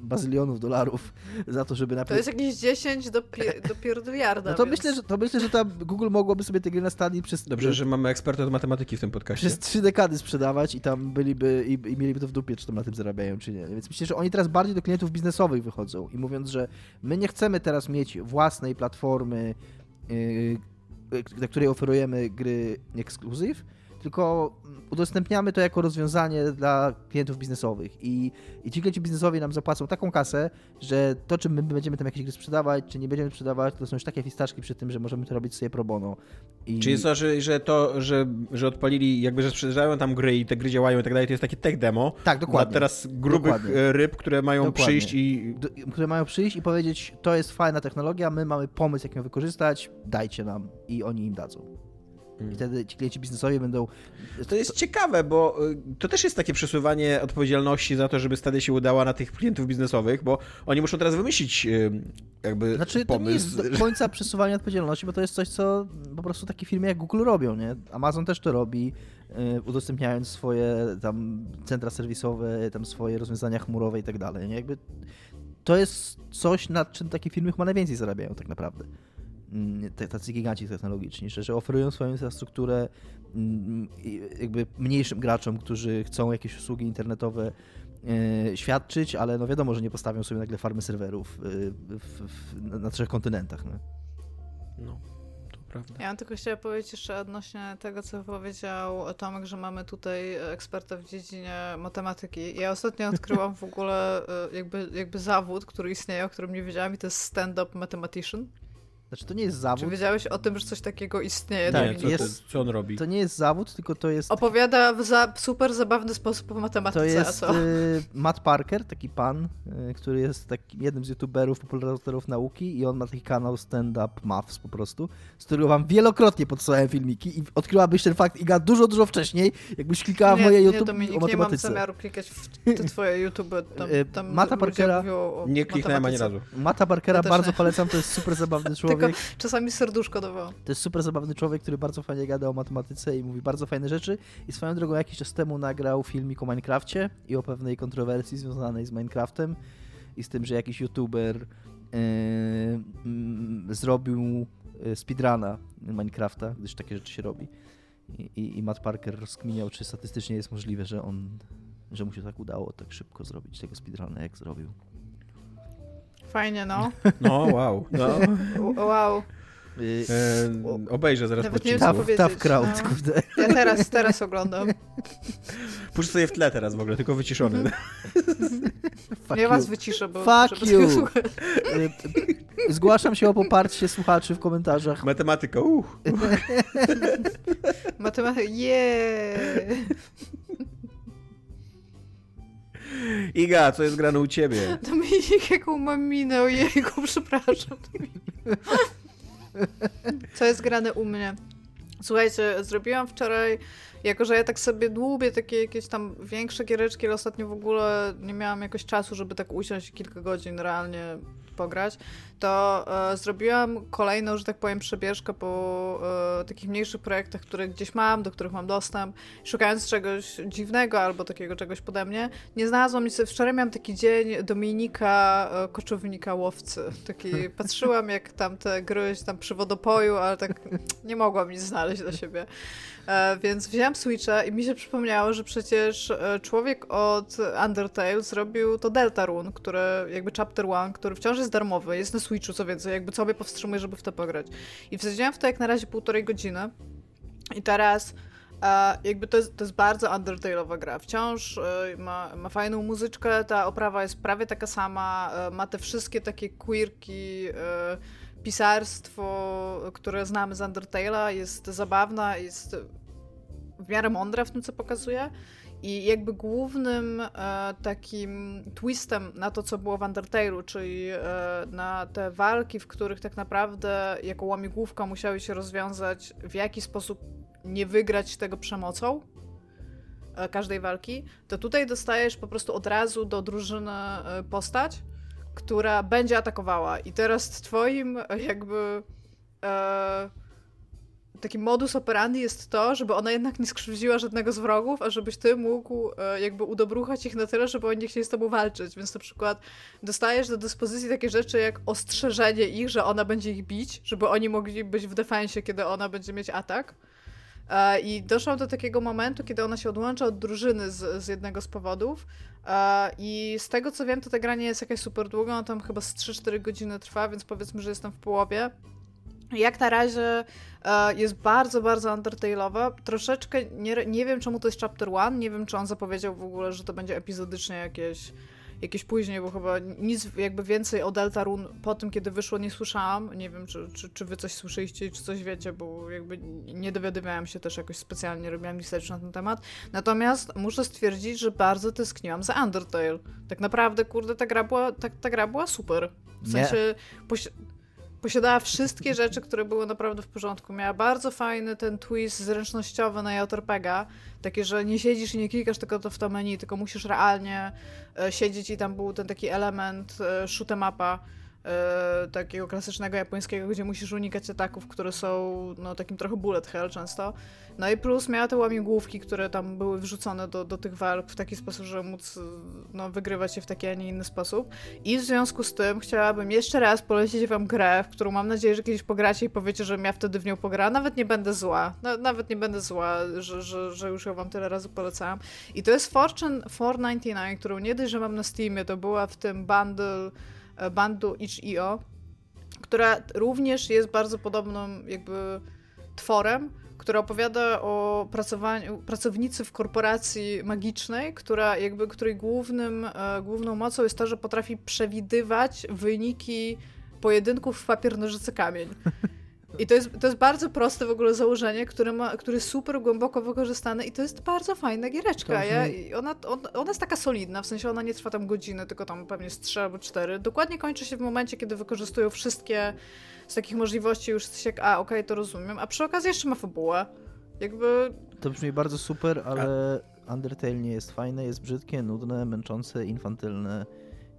bazylionów dolarów za to, żeby naprawdę... To jest jakieś 10 do, pi do pierdyliarda, No to więc... myślę, że, to myślę, że tam Google mogłoby sobie te gry na stadii przez... Dobrze, że mamy eksperta od matematyki w tym podcaście. Przez trzy dekady sprzedawać i tam byliby, i, i mieliby to w dupie, czy tam na tym zarabiają, czy nie. Więc myślę, że oni teraz bardziej do klientów biznesowych wychodzą i mówiąc, że my nie chcemy teraz mieć własnej platformy, yy, na której oferujemy gry ekskluzyw, tylko udostępniamy to jako rozwiązanie dla klientów biznesowych i, i ci klienci biznesowi nam zapłacą taką kasę, że to, czy my będziemy tam jakieś gry sprzedawać, czy nie będziemy sprzedawać, to są już takie fistaszki przy tym, że możemy to robić sobie pro bono. I... Czyli to, że, że to, że, że odpalili, jakby, że sprzedają tam gry i te gry działają i tak dalej, to jest takie tech demo. Tak, dokładnie. Dla teraz grubych dokładnie. ryb, które mają dokładnie. przyjść i... Do, które mają przyjść i powiedzieć, to jest fajna technologia, my mamy pomysł, jak ją wykorzystać, dajcie nam i oni im dadzą. I mm. wtedy ci klienci biznesowi będą. To jest ciekawe, bo y, to też jest takie przesuwanie odpowiedzialności za to, żeby stady się udała na tych klientów biznesowych, bo oni muszą teraz wymyślić y, jakby znaczy, pomysł. to nie jest do końca przesuwanie odpowiedzialności, bo to jest coś, co po prostu takie firmy jak Google robią, nie? Amazon też to robi, y, udostępniając swoje tam centra serwisowe, tam swoje rozwiązania chmurowe i tak dalej, nie? Jakby to jest coś, nad czym takie firmy chyba najwięcej zarabiają tak naprawdę. Mm, tacy giganci technologiczni, że, że oferują swoją infrastrukturę mm, jakby mniejszym graczom, którzy chcą jakieś usługi internetowe e, świadczyć, ale no wiadomo, że nie postawią sobie nagle farmy serwerów e, w, w, na trzech kontynentach. No. no. Prawda. Ja bym tylko chciała powiedzieć jeszcze odnośnie tego, co powiedział Tomek, że mamy tutaj eksperta w dziedzinie matematyki. Ja ostatnio odkryłam w ogóle e, jakby, jakby zawód, który istnieje, o którym nie wiedziałam i to jest stand-up mathematician. Znaczy to nie jest zawód. Czy wiedziałeś o tym, że coś takiego istnieje? Tak, co, jest, co on robi? To nie jest zawód, tylko to jest... Opowiada w za super zabawny sposób o matematyce. To jest y, Matt Parker, taki pan, y, który jest takim jednym z youtuberów, popularyzatorów nauki i on ma taki kanał Stand Up Maths po prostu, z którego wam wielokrotnie podsyłałem filmiki i odkryłabyś ten fakt Iga dużo, dużo wcześniej, jakbyś klikała nie, w moje nie, YouTube Dominik, o matematyce. nie mam zamiaru klikać w te twoje YouTube. Tam, y, tam Mata Parkera... Nie kliknąłem ani razu. Mata Parkera bardzo polecam, to jest super zabawny człowiek. Tylko czasami serduszko dawało. To jest super zabawny człowiek, który bardzo fajnie gada o matematyce i mówi bardzo fajne rzeczy. I swoją drogą jakiś czas temu nagrał filmik o Minecrafcie i o pewnej kontrowersji związanej z Minecraftem i z tym, że jakiś youtuber yy, zrobił e, speedruna Minecrafta, gdyż takie rzeczy się robi. I, i, i Matt Parker rozkminiał, czy statystycznie jest możliwe, że on, że mu się tak udało tak szybko zrobić tego speedruna, jak zrobił. Fajnie, no. No, wow. No. Wow. E, obejrzę zaraz Nawet tough, tough crowd, no. kurde. Ja teraz, teraz oglądam. Puszczę sobie w tle teraz w ogóle, tylko wyciszony. Mm -hmm. ja was wyciszę, bo... Fuck you! Zgłaszam się o poparcie słuchaczy w komentarzach. Matematyka, uh. Matematyka, yeah! Iga, co jest grane u ciebie? Dominik, jaką mam minę, ojejku, przepraszam. Co jest grane u mnie? Słuchajcie, zrobiłam wczoraj, jako że ja tak sobie dłubię takie jakieś tam większe giereczki, ale ostatnio w ogóle nie miałam jakoś czasu, żeby tak usiąść kilka godzin realnie pograć, to e, zrobiłam kolejną, że tak powiem, przebieżkę po e, takich mniejszych projektach, które gdzieś mam, do których mam dostęp, szukając czegoś dziwnego albo takiego czegoś pode mnie. Nie znalazłam nic. Wczoraj miałam taki dzień Dominika, e, koczownika łowcy. Taki, patrzyłam jak tam te gry tam przy wodopoju, ale tak nie mogłam nic znaleźć dla siebie. E, więc wzięłam Switcha i mi się przypomniało, że przecież e, człowiek od Undertale zrobił to Deltarune, które jakby Chapter One, który wciąż jest darmowy, jest na Switchu, co więcej, jakby co mnie powstrzymuje, żeby w to pograć. I wsadziłam w to jak na razie półtorej godziny i teraz e, jakby to jest, to jest bardzo Undertale'owa gra. Wciąż ma, ma fajną muzyczkę, ta oprawa jest prawie taka sama, ma te wszystkie takie quirki, pisarstwo, które znamy z Undertale'a, jest zabawna, jest miarę mądra w tym, co pokazuje. I jakby głównym e, takim twistem na to, co było w Undertale'u, czyli e, na te walki, w których tak naprawdę jako łamigłówka musiały się rozwiązać, w jaki sposób nie wygrać tego przemocą e, każdej walki, to tutaj dostajesz po prostu od razu do drużyny postać, która będzie atakowała. I teraz twoim jakby e, taki modus operandi jest to, żeby ona jednak nie skrzywdziła żadnego z wrogów, a żebyś ty mógł e, jakby udobruchać ich na tyle, żeby oni nie chcieli z tobą walczyć. Więc na przykład dostajesz do dyspozycji takie rzeczy jak ostrzeżenie ich, że ona będzie ich bić, żeby oni mogli być w defensie, kiedy ona będzie mieć atak. E, I doszłam do takiego momentu, kiedy ona się odłącza od drużyny z, z jednego z powodów. E, I z tego co wiem, to ta gra nie jest jakaś super długa, ona tam chyba z 3-4 godziny trwa, więc powiedzmy, że jestem w połowie. Jak na razie e, jest bardzo, bardzo Undertale'owa. Troszeczkę nie, nie wiem, czemu to jest Chapter One. Nie wiem, czy on zapowiedział w ogóle, że to będzie epizodycznie jakieś, jakieś później, bo chyba nic jakby więcej o Deltarune po tym, kiedy wyszło, nie słyszałam. Nie wiem, czy, czy, czy wy coś słyszeliście, czy coś wiecie, bo jakby nie dowiadywałam się też jakoś specjalnie, robiłam research na ten temat. Natomiast muszę stwierdzić, że bardzo tęskniłam za Undertale. Tak naprawdę, kurde, ta gra była, ta, ta gra była super. W sensie... Posiadała wszystkie rzeczy, które były naprawdę w porządku. Miała bardzo fajny ten twist zręcznościowy na JRPGa. Takie, że nie siedzisz i nie klikasz tylko to w to menu, tylko musisz realnie e, siedzieć i tam był ten taki element e, shoot mapa e, takiego klasycznego japońskiego, gdzie musisz unikać ataków, które są no, takim trochę bullet hell często. No i plus miała te łamigłówki, które tam były wrzucone do, do tych walk w taki sposób, żeby móc no, wygrywać je w taki, a nie inny sposób. I w związku z tym chciałabym jeszcze raz polecić wam grę, w którą mam nadzieję, że kiedyś pogracie i powiecie, że ja wtedy w nią pogra. Nawet nie będę zła. No, nawet nie będę zła, że, że, że już ją wam tyle razy polecałam. I to jest Fortune 499, którą nie dość, że mam na Steamie, to była w tym bundle, e, bundle itch.io, która również jest bardzo podobną jakby tworem, która opowiada o pracownicy w korporacji magicznej, która jakby, której głównym, e, główną mocą jest to, że potrafi przewidywać wyniki pojedynków w papier, nożyce, kamień. I to jest, to jest bardzo proste w ogóle założenie, które, ma, które jest super głęboko wykorzystane i to jest bardzo fajna giereczka. Ja, ona, on, ona jest taka solidna, w sensie ona nie trwa tam godziny, tylko tam pewnie z 3 albo 4. Dokładnie kończy się w momencie, kiedy wykorzystują wszystkie z takich możliwości już jesteś jak, a okej, okay, to rozumiem, a przy okazji jeszcze ma fabułę. Jakby... To brzmi bardzo super, ale a... Undertale nie jest fajne, jest brzydkie, nudne, męczące, infantylne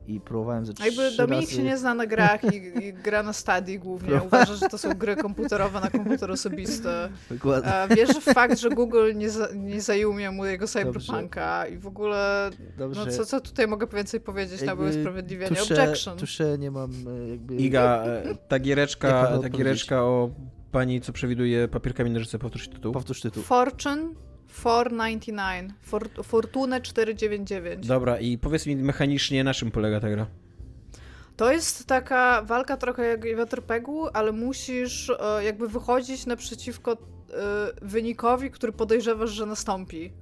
i próbowałem ze Jakby Dominik razy... się nie zna na grach i, i gra na stadii głównie. Uważa, że to są gry komputerowe na komputer osobisty. Dokładnie. Wierzy w fakt, że Google nie, za, nie zajumie mu jego cyberpunka Dobrze. i w ogóle Dobrze. no co, co tutaj mogę więcej powiedzieć jakby na byłe sprawiedliwienie? Tusze, Objection. Tusze nie mam e, jakby... Iga, e, ta giereczka, ta giereczka o pani, co przewiduje papierkami nożyce, powtórz tytuł. Powtórz tytuł. Fortune 499. For, Fortune 499. Dobra, i powiedz mi mechanicznie, na czym polega ta gra? To jest taka walka trochę jak w RPG-u, ale musisz e, jakby wychodzić naprzeciwko e, wynikowi, który podejrzewasz, że nastąpi.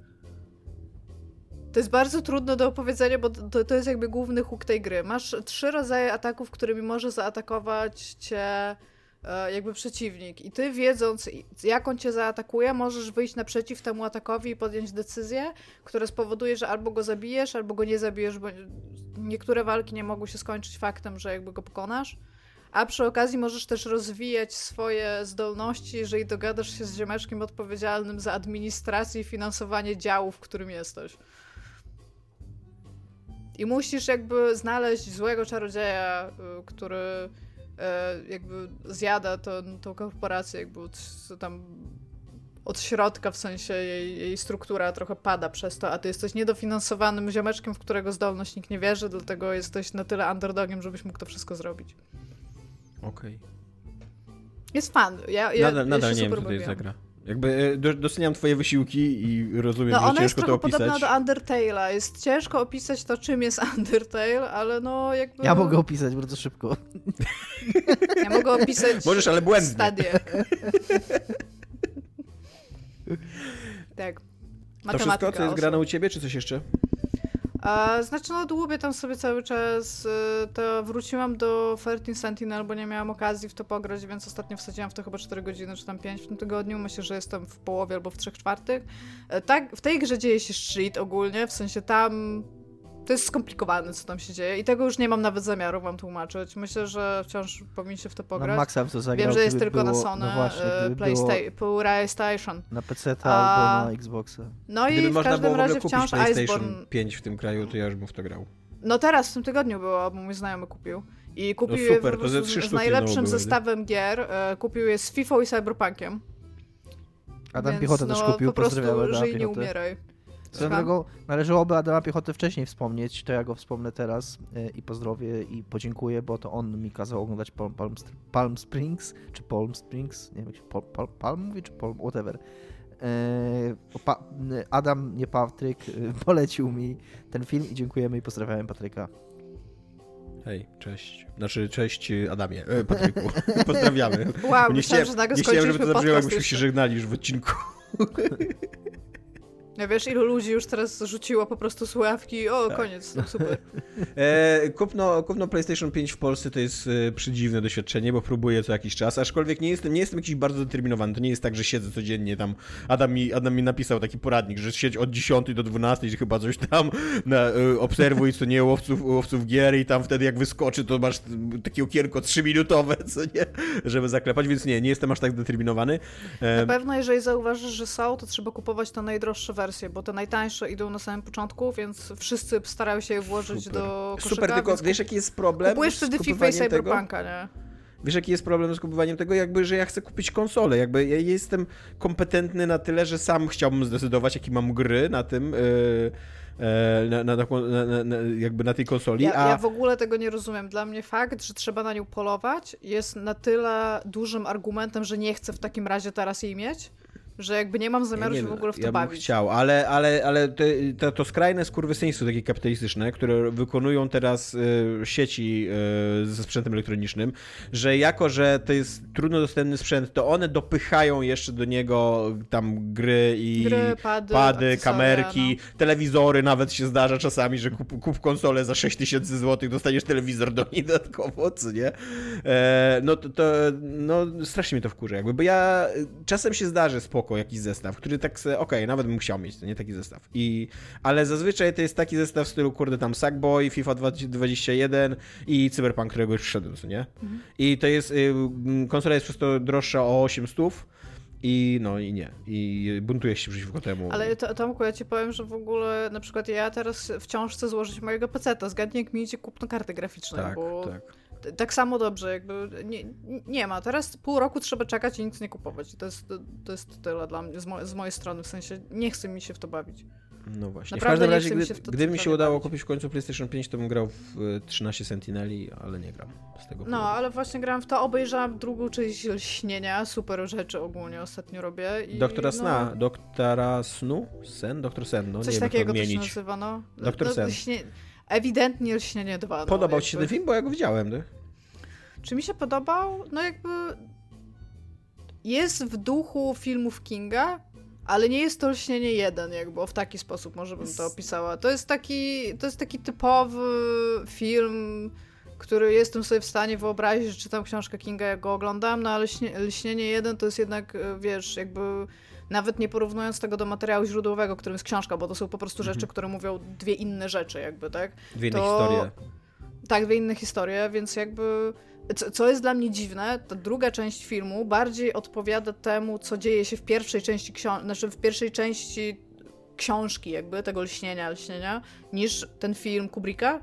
To jest bardzo trudne do opowiedzenia, bo to, to jest jakby główny huk tej gry. Masz trzy rodzaje ataków, którymi może zaatakować cię jakby przeciwnik. I ty wiedząc, jak on cię zaatakuje, możesz wyjść naprzeciw temu atakowi i podjąć decyzję, która spowoduje, że albo go zabijesz, albo go nie zabijesz, bo niektóre walki nie mogą się skończyć faktem, że jakby go pokonasz. A przy okazji możesz też rozwijać swoje zdolności, jeżeli dogadasz się z ziomeczkiem odpowiedzialnym za administrację i finansowanie działu, w którym jesteś. I musisz jakby znaleźć złego czarodzieja, y, który E, jakby zjada to, tą korporację, jakby od, tam od środka, w sensie jej, jej struktura trochę pada przez to, a ty jesteś niedofinansowanym ziomeczkiem, w którego zdolność nikt nie wierzy, dlatego jesteś na tyle underdogiem, żebyś mógł to wszystko zrobić. Okej. Okay. Jest fan. Ja, ja, nadal nadal nie wiem, co to jest za gra. Jakby e, doceniam twoje wysiłki i rozumiem, no, że ciężko to opisać. Ona jest podobna do Undertale'a. Jest ciężko opisać to, czym jest Undertale, ale no jakby... Ja mogę opisać bardzo szybko. Ja mogę opisać Możesz, ale błędnie. stadię. tak. Matematyka to wszystko, co jest grane u ciebie, czy coś jeszcze? A, znaczy, no dłubię tam sobie cały czas. Y, to wróciłam do 13 Sentinel, bo nie miałam okazji w to pograć, więc ostatnio wsadziłam w to chyba 4 godziny, czy tam 5 w tym tygodniu. Myślę, że jestem w połowie albo w 3 czwartych. E, tak, w tej grze dzieje się shit ogólnie, w sensie tam to jest skomplikowane, co tam się dzieje i tego już nie mam nawet zamiaru wam tłumaczyć. Myślę, że wciąż powinniście w to pograć. Na Maxa w to zagrał, Wiem, że jest tylko było, na Sony no właśnie, e, PlayStation. Na PC albo na Xboxa. No Gdyby i w każdym razie wciąż Iceborne 5 w tym kraju, to ja już bym w to grał. No teraz, w tym tygodniu było, bo mój znajomy kupił. I kupił no super, je z, z, z najlepszym zestawem gier. E, kupił je z FIFA i Cyberpunkiem. Adam Więc, Piechota no, też kupił, po prostu żyj nie umieraj. Swoją drogą należałoby Adama Piechoty wcześniej wspomnieć, to ja go wspomnę teraz e, i pozdrowię i podziękuję, bo to on mi kazał oglądać Palm, Palm, Palm Springs, czy Palm Springs, nie wiem jak się Palm, Palm, Palm mówi, czy Palm, whatever. E, Adam, nie Patryk, e, polecił mi ten film i dziękujemy i pozdrawiam Patryka. Hej, cześć. Znaczy, cześć Adamie, e, Patryku. Pozdrawiamy. Wow, nie myślałem, że nagle Nie chciałem, żeby to zabrzmiało, jakbyśmy się żegnali już w odcinku. Ja wiesz, ilu ludzi już teraz rzuciło po prostu słuchawki, o, tak. koniec, no super. E, kupno, kupno PlayStation 5 w Polsce to jest e, przydziwne doświadczenie, bo próbuję co jakiś czas, aczkolwiek nie jestem, nie jestem jakiś bardzo determinowany, to nie jest tak, że siedzę codziennie tam, Adam mi, Adam mi napisał taki poradnik, że siedź od 10 do 12, chyba coś tam, na, e, obserwuj co nie łowców, łowców gier i tam wtedy jak wyskoczy, to masz takie okienko 3-minutowe, co nie, żeby zaklepać, więc nie, nie jestem aż tak zdeterminowany. E, na pewno, jeżeli zauważysz, że są, to trzeba kupować to najdroższe wersje wersje, bo te najtańsze idą na samym początku, więc wszyscy starają się je włożyć Super. do koszyka. Super, tylko wiesz jaki jest problem? Kupujesz wtedy FIFA i Cyberpunka, nie? Wiesz, jaki jest problem z kupowaniem tego? Jakby, że ja chcę kupić konsolę. Jakby ja jestem kompetentny na tyle, że sam chciałbym zdecydować, jakie mam gry na tym. Yy na, na, na, jakby na tej konsoli. Ja, a... ja w ogóle tego nie rozumiem. Dla mnie fakt, że trzeba na nią polować jest na tyle dużym argumentem, że nie chcę w takim razie teraz jej mieć, że jakby nie mam zamiaru nie, się w ogóle w to ja bawić. Bym chciał, ale, ale, ale te, to, to skrajne skurwysyństwo takie kapitalistyczne, które wykonują teraz y, sieci y, ze sprzętem elektronicznym, że jako, że to jest trudno dostępny sprzęt, to one dopychają jeszcze do niego tam gry i gry, pady, pady kamerki, no. telewizory nawet się zdarza czasami, że kup, kup konsolę za 6000 zł, dostaniesz telewizor do niej dodatkowo, co nie? E, no to, to, no strasznie mnie to wkurza jakby, bo ja czasem się zdarzy spoko spoko jakiś zestaw, który tak okej, okay, nawet bym chciał mieć, to nie taki zestaw. I, ale zazwyczaj to jest taki zestaw w stylu, kurde, tam Sackboy, FIFA 2021 i Cyberpunk, którego już wszedłem, co nie? Mhm. I to jest, y, konsola jest przez to droższa o 800, i no i nie. I buntuje się przeciwko temu. Ale to, Tomku, ja ci powiem, że w ogóle na przykład ja teraz wciąż chcę złożyć mojego peceta. Zgadnij, jak mi idzie kupno karty graficznej, tak, bo tak tak samo dobrze, jakby nie, nie ma. Teraz pół roku trzeba czekać i nic nie kupować. To jest, to jest tyle dla mnie, z, mo z mojej strony, w sensie nie chcę mi się w to bawić. No właśnie. Naprawdę w każdym razie, gdy, to, gdyby mi się udało bawić. kupić w końcu PlayStation 5, to bym grał w 13 Sentineli, ale nie gram z tego No, ale właśnie grałem w to, obejrzałam drugą część Lśnienia, super rzeczy ogólnie ostatnio robię. I, Doktora no, Sna, Doktora Snu? Sen? Doktor Sen, no Coś nie takiego to się nazywa, no. Doktor no, Sen. Śnie... Ewidentnie Lśnienie 2. No, Podobał jakby. ci się ten film? Bo ja go widziałem, nie? Czy mi się podobał? No jakby jest w duchu filmów Kinga, ale nie jest to lśnienie jeden, jakby w taki sposób może bym to opisała. To jest taki, to jest taki typowy film, który jestem sobie w stanie wyobrazić, że czytam książkę Kinga, jak go oglądam, no ale lśnie, lśnienie jeden to jest jednak, wiesz, jakby nawet nie porównując tego do materiału źródłowego, którym jest książka, bo to są po prostu rzeczy, mhm. które mówią dwie inne rzeczy, jakby, tak? Dwie to... inne historie. Tak, dwie inne historie, więc jakby co, co, jest dla mnie dziwne, ta druga część filmu bardziej odpowiada temu, co dzieje się w pierwszej części książki, znaczy w pierwszej części książki jakby, tego lśnienia, lśnienia, niż ten film Kubricka,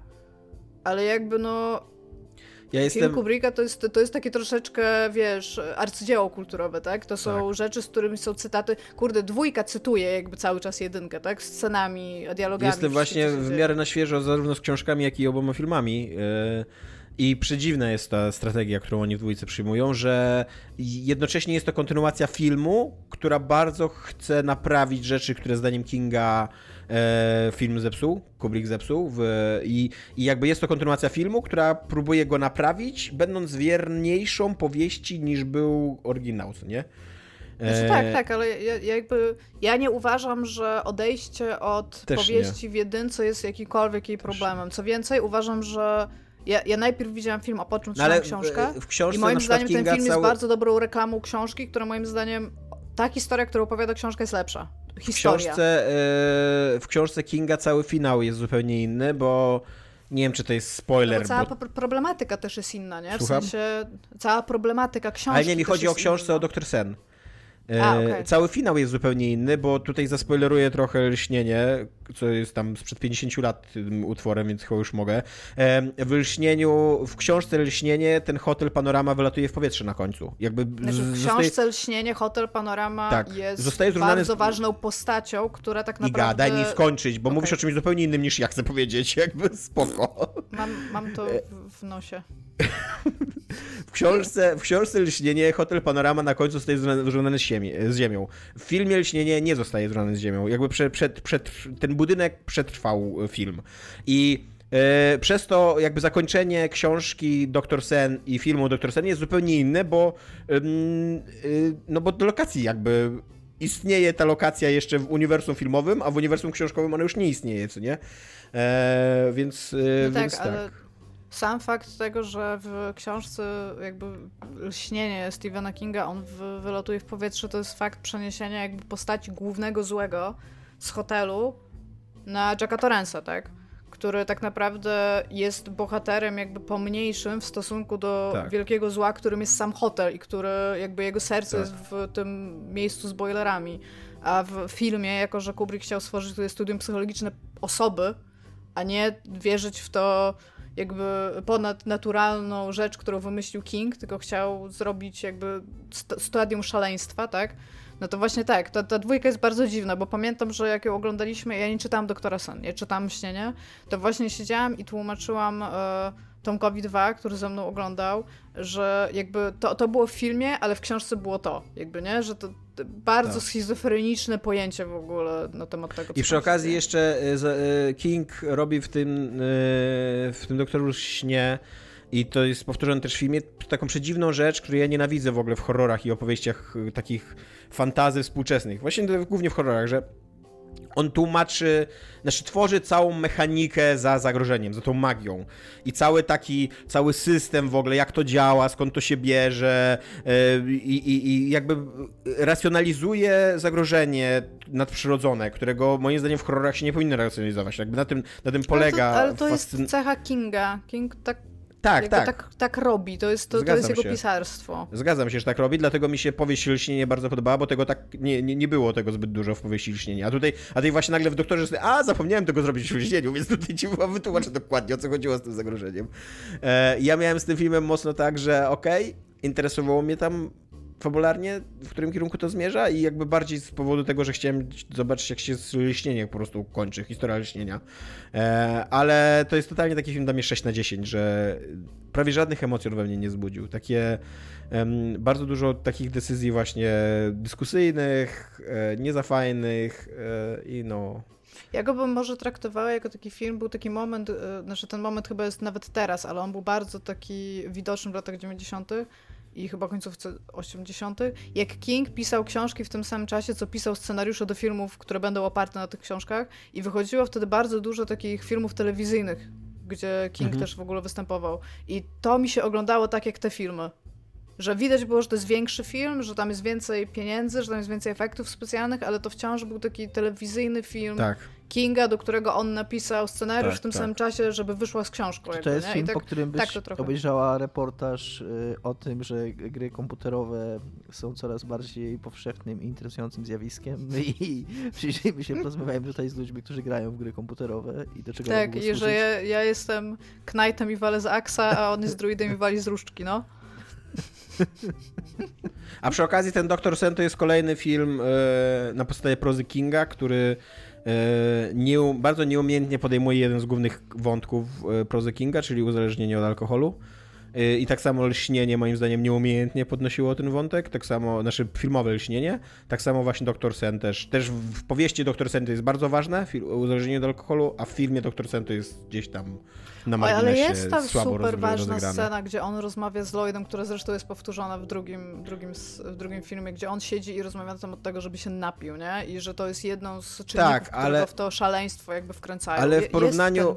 ale jakby no... Ja jestem... Film Kubricka to jest, to jest takie troszeczkę, wiesz, arcydzieło kulturowe, tak? To są tak. rzeczy, z którymi są cytaty. Kurde, dwójka cytuje jakby cały czas jedynkę, tak? Scenami, dialogami. Jestem właśnie w miarę na świeżo zarówno z książkami, jak i oboma filmami. Yy i przedziwna jest ta strategia, którą oni w dwójce przyjmują, że jednocześnie jest to kontynuacja filmu, która bardzo chce naprawić rzeczy, które zdaniem Kinga e, film zepsuł, Kubrick zepsuł. W, i, I jakby jest to kontynuacja filmu, która próbuje go naprawić, będąc wierniejszą powieści niż był oryginał, nie? Znaczy, tak, tak, ale ja, ja, jakby ja nie uważam, że odejście od Też powieści nie. w jedynce jest jakikolwiek jej problemem. Co więcej, uważam, że ja, ja najpierw widziałam film, a po czym no, czytałam książkę. W książce I moim zdaniem ten film cały... jest bardzo dobrą reklamą książki, która moim zdaniem ta historia, którą opowiada książka jest lepsza. Historia. W książce, yy, w książce Kinga cały finał jest zupełnie inny, bo nie wiem, czy to jest spoiler. No, cała bo... problematyka też jest inna, nie? W Słucham? sensie cała problematyka książki. Ale nie, mi chodzi o książce inna. o Dr. Sen. A, okay. Cały finał jest zupełnie inny, bo tutaj zaspoileruję trochę lśnienie, co jest tam sprzed 50 lat tym utworem, więc chyba już mogę. W lśnieniu, w książce lśnienie ten hotel panorama wylatuje w powietrze na końcu. Jakby znaczy, w książce zostaje... lśnienie hotel panorama tak, jest zostaje bardzo z... ważną postacią, która tak naprawdę... Iga, daj mi skończyć, bo okay. mówisz o czymś zupełnie innym niż ja chcę powiedzieć, jakby spoko. Mam, mam to w, w nosie. W, książce, w książce Lśnienie Hotel Panorama na końcu zostaje zrównany z, z ziemią. W filmie Lśnienie nie zostaje zrównany z ziemią. Jakby przed, przed, przed, ten budynek przetrwał film. I e, przez to jakby zakończenie książki Dr. Sen i filmu Dr. Sen jest zupełnie inne, bo e, no bo do lokacji jakby istnieje ta lokacja jeszcze w uniwersum filmowym, a w uniwersum książkowym ona już nie istnieje, co nie? E, więc, e, no tak, więc tak. Ale sam fakt tego, że w książce jakby lśnienie Stephena Kinga on w, wylatuje w powietrze, to jest fakt przeniesienia jakby postaci głównego złego z hotelu na Jacka Torrensa, tak? Który tak naprawdę jest bohaterem jakby pomniejszym w stosunku do tak. wielkiego zła, którym jest sam hotel i który jakby jego serce tak. jest w tym miejscu z boilerami. A w filmie, jako że Kubrick chciał stworzyć tutaj studium psychologiczne osoby, a nie wierzyć w to, jakby ponadnaturalną rzecz, którą wymyślił King, tylko chciał zrobić jakby st stadium szaleństwa, tak? No to właśnie tak, ta, ta dwójka jest bardzo dziwna, bo pamiętam, że jak ją oglądaliśmy, ja nie czytałam Doktora Sen, nie czytałam Śnienie, to właśnie siedziałam i tłumaczyłam e, Tomkowi 2, który ze mną oglądał, że jakby to, to było w filmie, ale w książce było to, jakby, nie? Że to bardzo tak. schizofreniczne pojęcie w ogóle na temat tego. I przy okazji jeszcze e, e, King robi w tym, e, w tym Doktoru Śnie i to jest powtórzone też w filmie, taką przedziwną rzecz, której ja nienawidzę w ogóle w horrorach i opowieściach takich fantazy współczesnych. Właśnie głównie w horrorach, że on tłumaczy, znaczy tworzy całą mechanikę za zagrożeniem, za tą magią. I cały taki, cały system w ogóle, jak to działa, skąd to się bierze yy, i, i jakby racjonalizuje zagrożenie nadprzyrodzone, którego moim zdaniem w horrorach się nie powinno racjonalizować. Jakby na tym, na tym polega... Ale to, ale to fascyn... jest cecha Kinga. King tak tak, tak. tak. Tak robi, to jest, to, to jest jego się. pisarstwo. Zgadzam się, że tak robi, dlatego mi się powieść Lśnienie bardzo podobała, bo tego tak nie, nie, nie było tego zbyt dużo w powieści Lśnienie. A tutaj, a tutaj właśnie nagle w doktorze, a zapomniałem tego zrobić w Lśnieniu, więc tutaj ci wytłumaczę dokładnie, o co chodziło z tym zagrożeniem. E, ja miałem z tym filmem mocno tak, że okej, okay, interesowało mnie tam fabularnie, w którym kierunku to zmierza i jakby bardziej z powodu tego, że chciałem zobaczyć, jak się lśnienie po prostu kończy, historia lśnienia. E, ale to jest totalnie taki film dla mnie 6 na 10, że prawie żadnych emocji we mnie nie zbudził. Takie bardzo dużo takich decyzji właśnie dyskusyjnych, e, niezafajnych e, i no... Ja go bym może traktowała jako taki film, był taki moment, znaczy ten moment chyba jest nawet teraz, ale on był bardzo taki widoczny w latach 90., i chyba końcówce 80., jak King pisał książki w tym samym czasie, co pisał scenariusze do filmów, które będą oparte na tych książkach i wychodziło wtedy bardzo dużo takich filmów telewizyjnych, gdzie King mhm. też w ogóle występował. I to mi się oglądało tak jak te filmy. Że widać było, że to jest większy film, że tam jest więcej pieniędzy, że tam jest więcej efektów specjalnych, ale to wciąż był taki telewizyjny film. Tak Kinga, do którego on napisał scenariusz tak, w tym tak. samym czasie, żeby wyszła z książką. To, to jest nie? film, tak, po którym byś tak trochę... obejrzała reportaż y, o tym, że gry komputerowe są coraz bardziej powszechnym i interesującym zjawiskiem i przyjrzyjmy się, porozmawiajmy tutaj z ludźmi, którzy grają w gry komputerowe i do czego Tak, i że ja, ja jestem Knightem i walę z Axa, a on jest druidem i wali z różdżki, no. A przy okazji ten Doktor Sen to jest kolejny film e, na podstawie prozy Kinga, który E, nie, bardzo nieumiejętnie podejmuje jeden z głównych wątków e, prozy Kinga, czyli uzależnienie od alkoholu. I tak samo lśnienie, moim zdaniem, nieumiejętnie podnosiło ten wątek. Tak samo, znaczy filmowe lśnienie. Tak samo właśnie Dr. Sen też. Też w powieści Dr. Sen to jest bardzo ważne, uzależnienie od alkoholu, a w filmie Dr. Sen to jest gdzieś tam na Ale jest tam super ważna rozegrane. scena, gdzie on rozmawia z Lloydem, która zresztą jest powtórzona w drugim, drugim, w drugim filmie, gdzie on siedzi i rozmawia na temat tego, żeby się napił, nie? I że to jest jedną z czynników, Tak, które ale- go w to szaleństwo jakby wkręcają. Ale w porównaniu-.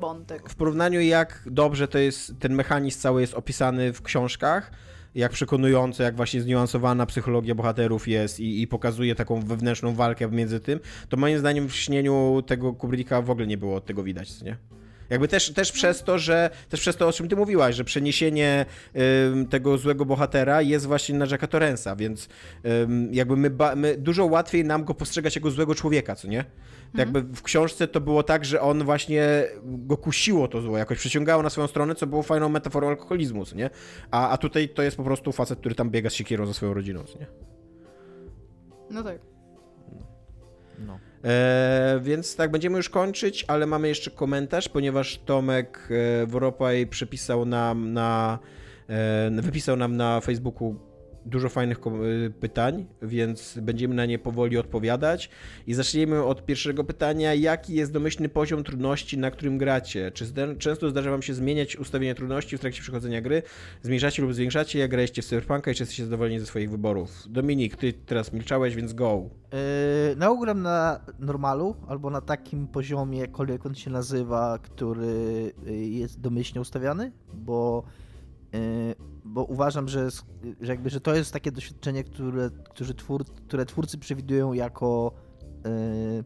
W porównaniu jak dobrze to jest, ten mechanizm cały jest opisany w książkach, jak przekonujące, jak właśnie zniuansowana psychologia bohaterów jest i, i pokazuje taką wewnętrzną walkę między tym, to moim zdaniem w śnieniu tego Kubricka w ogóle nie było tego widać, nie? Jakby też, też przez to, że też przez to, o czym ty mówiłaś, że przeniesienie ym, tego złego bohatera jest właśnie na Jacka Torrensa, więc ym, jakby my, ba, my dużo łatwiej nam go postrzegać jako złego człowieka, co nie? To Jakby w książce to było tak, że on właśnie go kusiło to zło, jakoś przyciągało na swoją stronę, co było fajną metaforą alkoholizmu, co nie? A, a tutaj to jest po prostu facet, który tam biega z siekierą za swoją rodziną, co nie? No tak. No. E, więc tak, będziemy już kończyć, ale mamy jeszcze komentarz, ponieważ Tomek e, Woropaj przypisał nam na, e, wypisał nam na Facebooku dużo fajnych e, pytań, więc będziemy na nie powoli odpowiadać. I zaczniemy od pierwszego pytania. Jaki jest domyślny poziom trudności, na którym gracie? Czy często zdarza wam się zmieniać ustawienie trudności w trakcie przechodzenia gry? Zmniejszacie lub zwiększacie? Jak graliście w Cyberpunka i czy jesteście zadowoleni ze swoich wyborów? Dominik, ty teraz milczałeś, więc go. Yy, gram na normalu, albo na takim poziomie, jakkolwiek on się nazywa, który yy, jest domyślnie ustawiany, bo, bo uważam, że, że, jakby, że to jest takie doświadczenie, które, którzy twór, które twórcy przewidują jako, yy,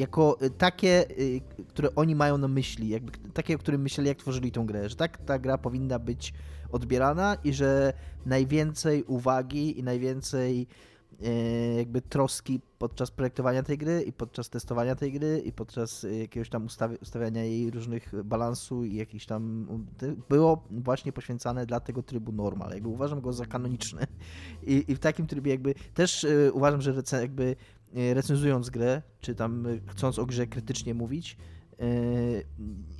jako y, takie, yy, które oni mają na myśli, jakby takie, o którym myśleli, jak tworzyli tą grę, że tak ta gra powinna być odbierana i że najwięcej uwagi i najwięcej jakby troski podczas projektowania tej gry i podczas testowania tej gry i podczas e, jakiegoś tam ustawi- ustawiania jej różnych balansu i jakichś tam było właśnie poświęcane dla tego trybu normal. Jakby uważam go za kanoniczny i, i w takim trybie jakby też e, uważam, że jakby e, recenzując grę, czy tam chcąc o grze krytycznie mówić,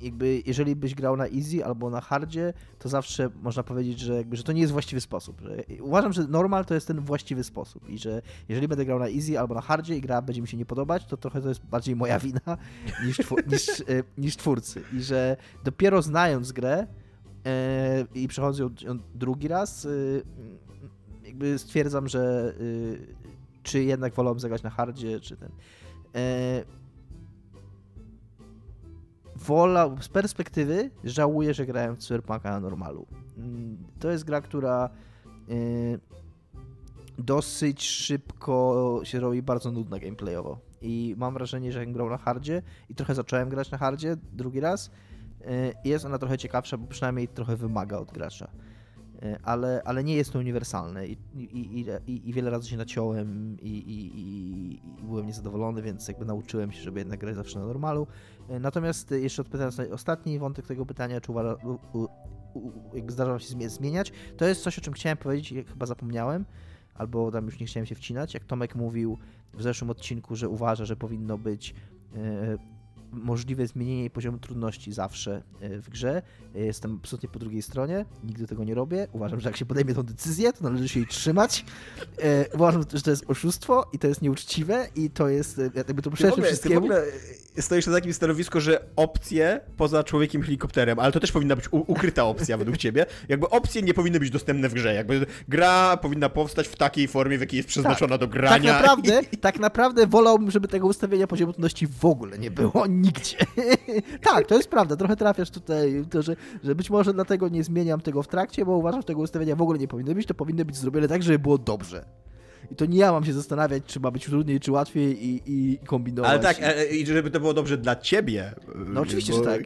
jakby jeżeli byś grał na easy albo na hardzie, to zawsze można powiedzieć, że, jakby, że to nie jest właściwy sposób. Uważam, że normal to jest ten właściwy sposób i że jeżeli będę grał na easy albo na hardzie i gra będzie mi się nie podobać, to trochę to jest bardziej moja wina niż, twu- niż, e, niż twórcy. I że dopiero znając grę e, i przechodząc ją, drugi raz, e, jakby stwierdzam, że czy jednak wolałbym zagrać na hardzie, czy ten. E, wola, z perspektywy żałuję, że grałem w Cyberpunka na normalu. Mm, To jest gra, która y, dosyć szybko się robi bardzo nudna gameplayowo. I mam wrażenie, że jak grał na hardzie i trochę zacząłem grać na hardzie drugi raz, y, jest ona trochę ciekawsza, bo przynajmniej trochę wymaga od gracza. Y, Ale, ale nie jest to uniwersalne i, i, i, i, wiele razy się naciąłem i, byłem niezadowolony, więc jakby nauczyłem się, żeby jednak grać zawsze na normalu. E, Natomiast e, jeszcze odpowiadając na ostatni wątek tego pytania, czy uważa, u, u, jakby zdarza wam się zmie- zmieniać, to jest coś, o czym chciałem powiedzieć, chyba zapomniałem, albo tam już nie chciałem się wcinać, jak Tomek mówił w zeszłym odcinku, że uważa, że powinno być e, możliwe zmienienie poziomu trudności zawsze e, w grze. E, Jestem absolutnie po drugiej stronie, nigdy tego nie robię. Uważam, że jak się podejmie tą decyzję, to należy się jej trzymać. E, Uważam, że to jest oszustwo i to jest nieuczciwe i to jest, jakby to przede ogóle, stoisz na takim stanowisku, że opcje poza człowiekiem helikopterem, ale to też powinna być ukryta opcja według ciebie. Jakby opcje nie powinny być dostępne w grze. Jakby gra powinna powstać w takiej formie, w jakiej jest przeznaczona do Tak grania. naprawdę, tak naprawdę wolałbym, żeby tego ustawienia poziomu trudności w ogóle nie było nigdzie. tak, to jest prawda, trochę trafiasz tutaj, to, że, że być może dlatego nie zmieniam tego w trakcie, bo uważam, że tego ustawienia w ogóle nie powinno być, to powinno być zrobione tak, żeby było dobrze. I to nie ja mam się zastanawiać, czy ma być trudniej, czy łatwiej i, i kombinować. Ale tak, e, i żeby to było dobrze dla ciebie. No oczywiście, bo że tak.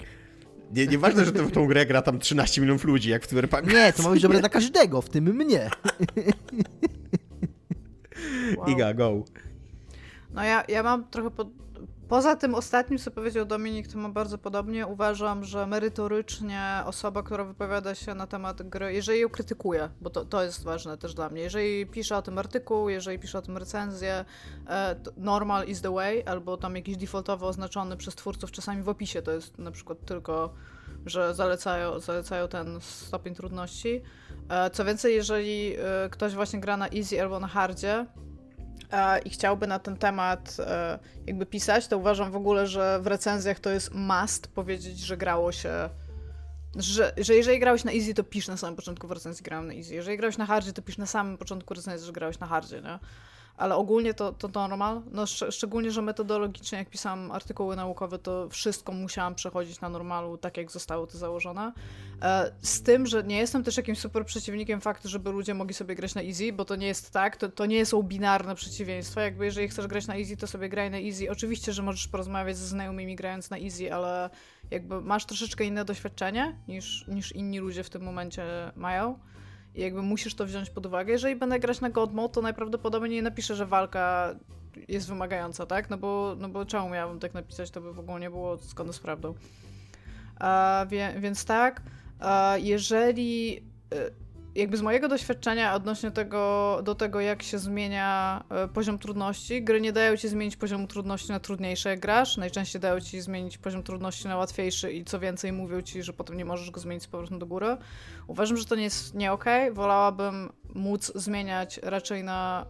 Nie, nieważne, że to w tą grę gra tam 13 milionów ludzi, jak w Cyberpunk. Nie, to ma być dobre dla każdego, w tym mnie. Wow. Iga, go. No ja, ja mam trochę pod... Poza tym ostatnim, co powiedział Dominik, to mam bardzo podobnie. Uważam, że merytorycznie osoba, która wypowiada się na temat gry, jeżeli ją krytykuje, bo to, to jest ważne też dla mnie, jeżeli pisze o tym artykuł, jeżeli pisze o tym recenzję, e, normal is the way, albo tam jakiś defaultowo oznaczony przez twórców, czasami w opisie to jest na przykład tylko że zalecają, zalecają ten stopień trudności. E, co więcej, jeżeli e, ktoś właśnie gra na easy albo na hardzie i chciałby na ten temat jakby pisać, to uważam w ogóle, że w recenzjach to jest must powiedzieć, że grało się że, że jeżeli grałeś na easy, to pisz na samym początku w recenzji grałem na easy. Jeżeli grałeś na hardzie, to pisz na samym początku recenzji, że grałeś na hardzie, nie? Ale ogólnie to, to, normal. No, sz szczególnie, że metodologicznie, jak pisałam artykuły naukowe, to wszystko musiałam przechodzić na normalu, tak jak zostało to założone. E, z tym, że nie jestem też jakimś super przeciwnikiem faktu, żeby ludzie mogli sobie grać na easy, bo to nie jest tak, to, to nie są binarne przeciwieństwa. Jakby jeżeli chcesz grać na easy, to sobie graj na easy. Oczywiście, że możesz porozmawiać ze znajomymi grając na easy, ale jakby masz troszeczkę inne doświadczenie niż, niż inni ludzie w tym momencie mają. Jakby musisz to wziąć pod uwagę. Jeżeli będę grać na God Mode, to najprawdopodobniej nie napiszę, że walka jest wymagająca, tak? No bo, no bo czemu miałabym tak napisać, to by w ogóle nie było zgodne z prawdą. A, wie, więc tak, a jeżeli y, jakby z mojego doświadczenia odnośnie tego, do tego, jak się zmienia e, poziom trudności, gry nie dają ci zmienić poziomu trudności na trudniejsze, jak grasz. Najczęściej dają ci zmienić poziom trudności na łatwiejszy i co więcej mówią ci, że potem nie możesz go zmienić z powrotem do góry. Uważam, że to nie jest nie okej. Okay. Wolałabym móc zmieniać raczej na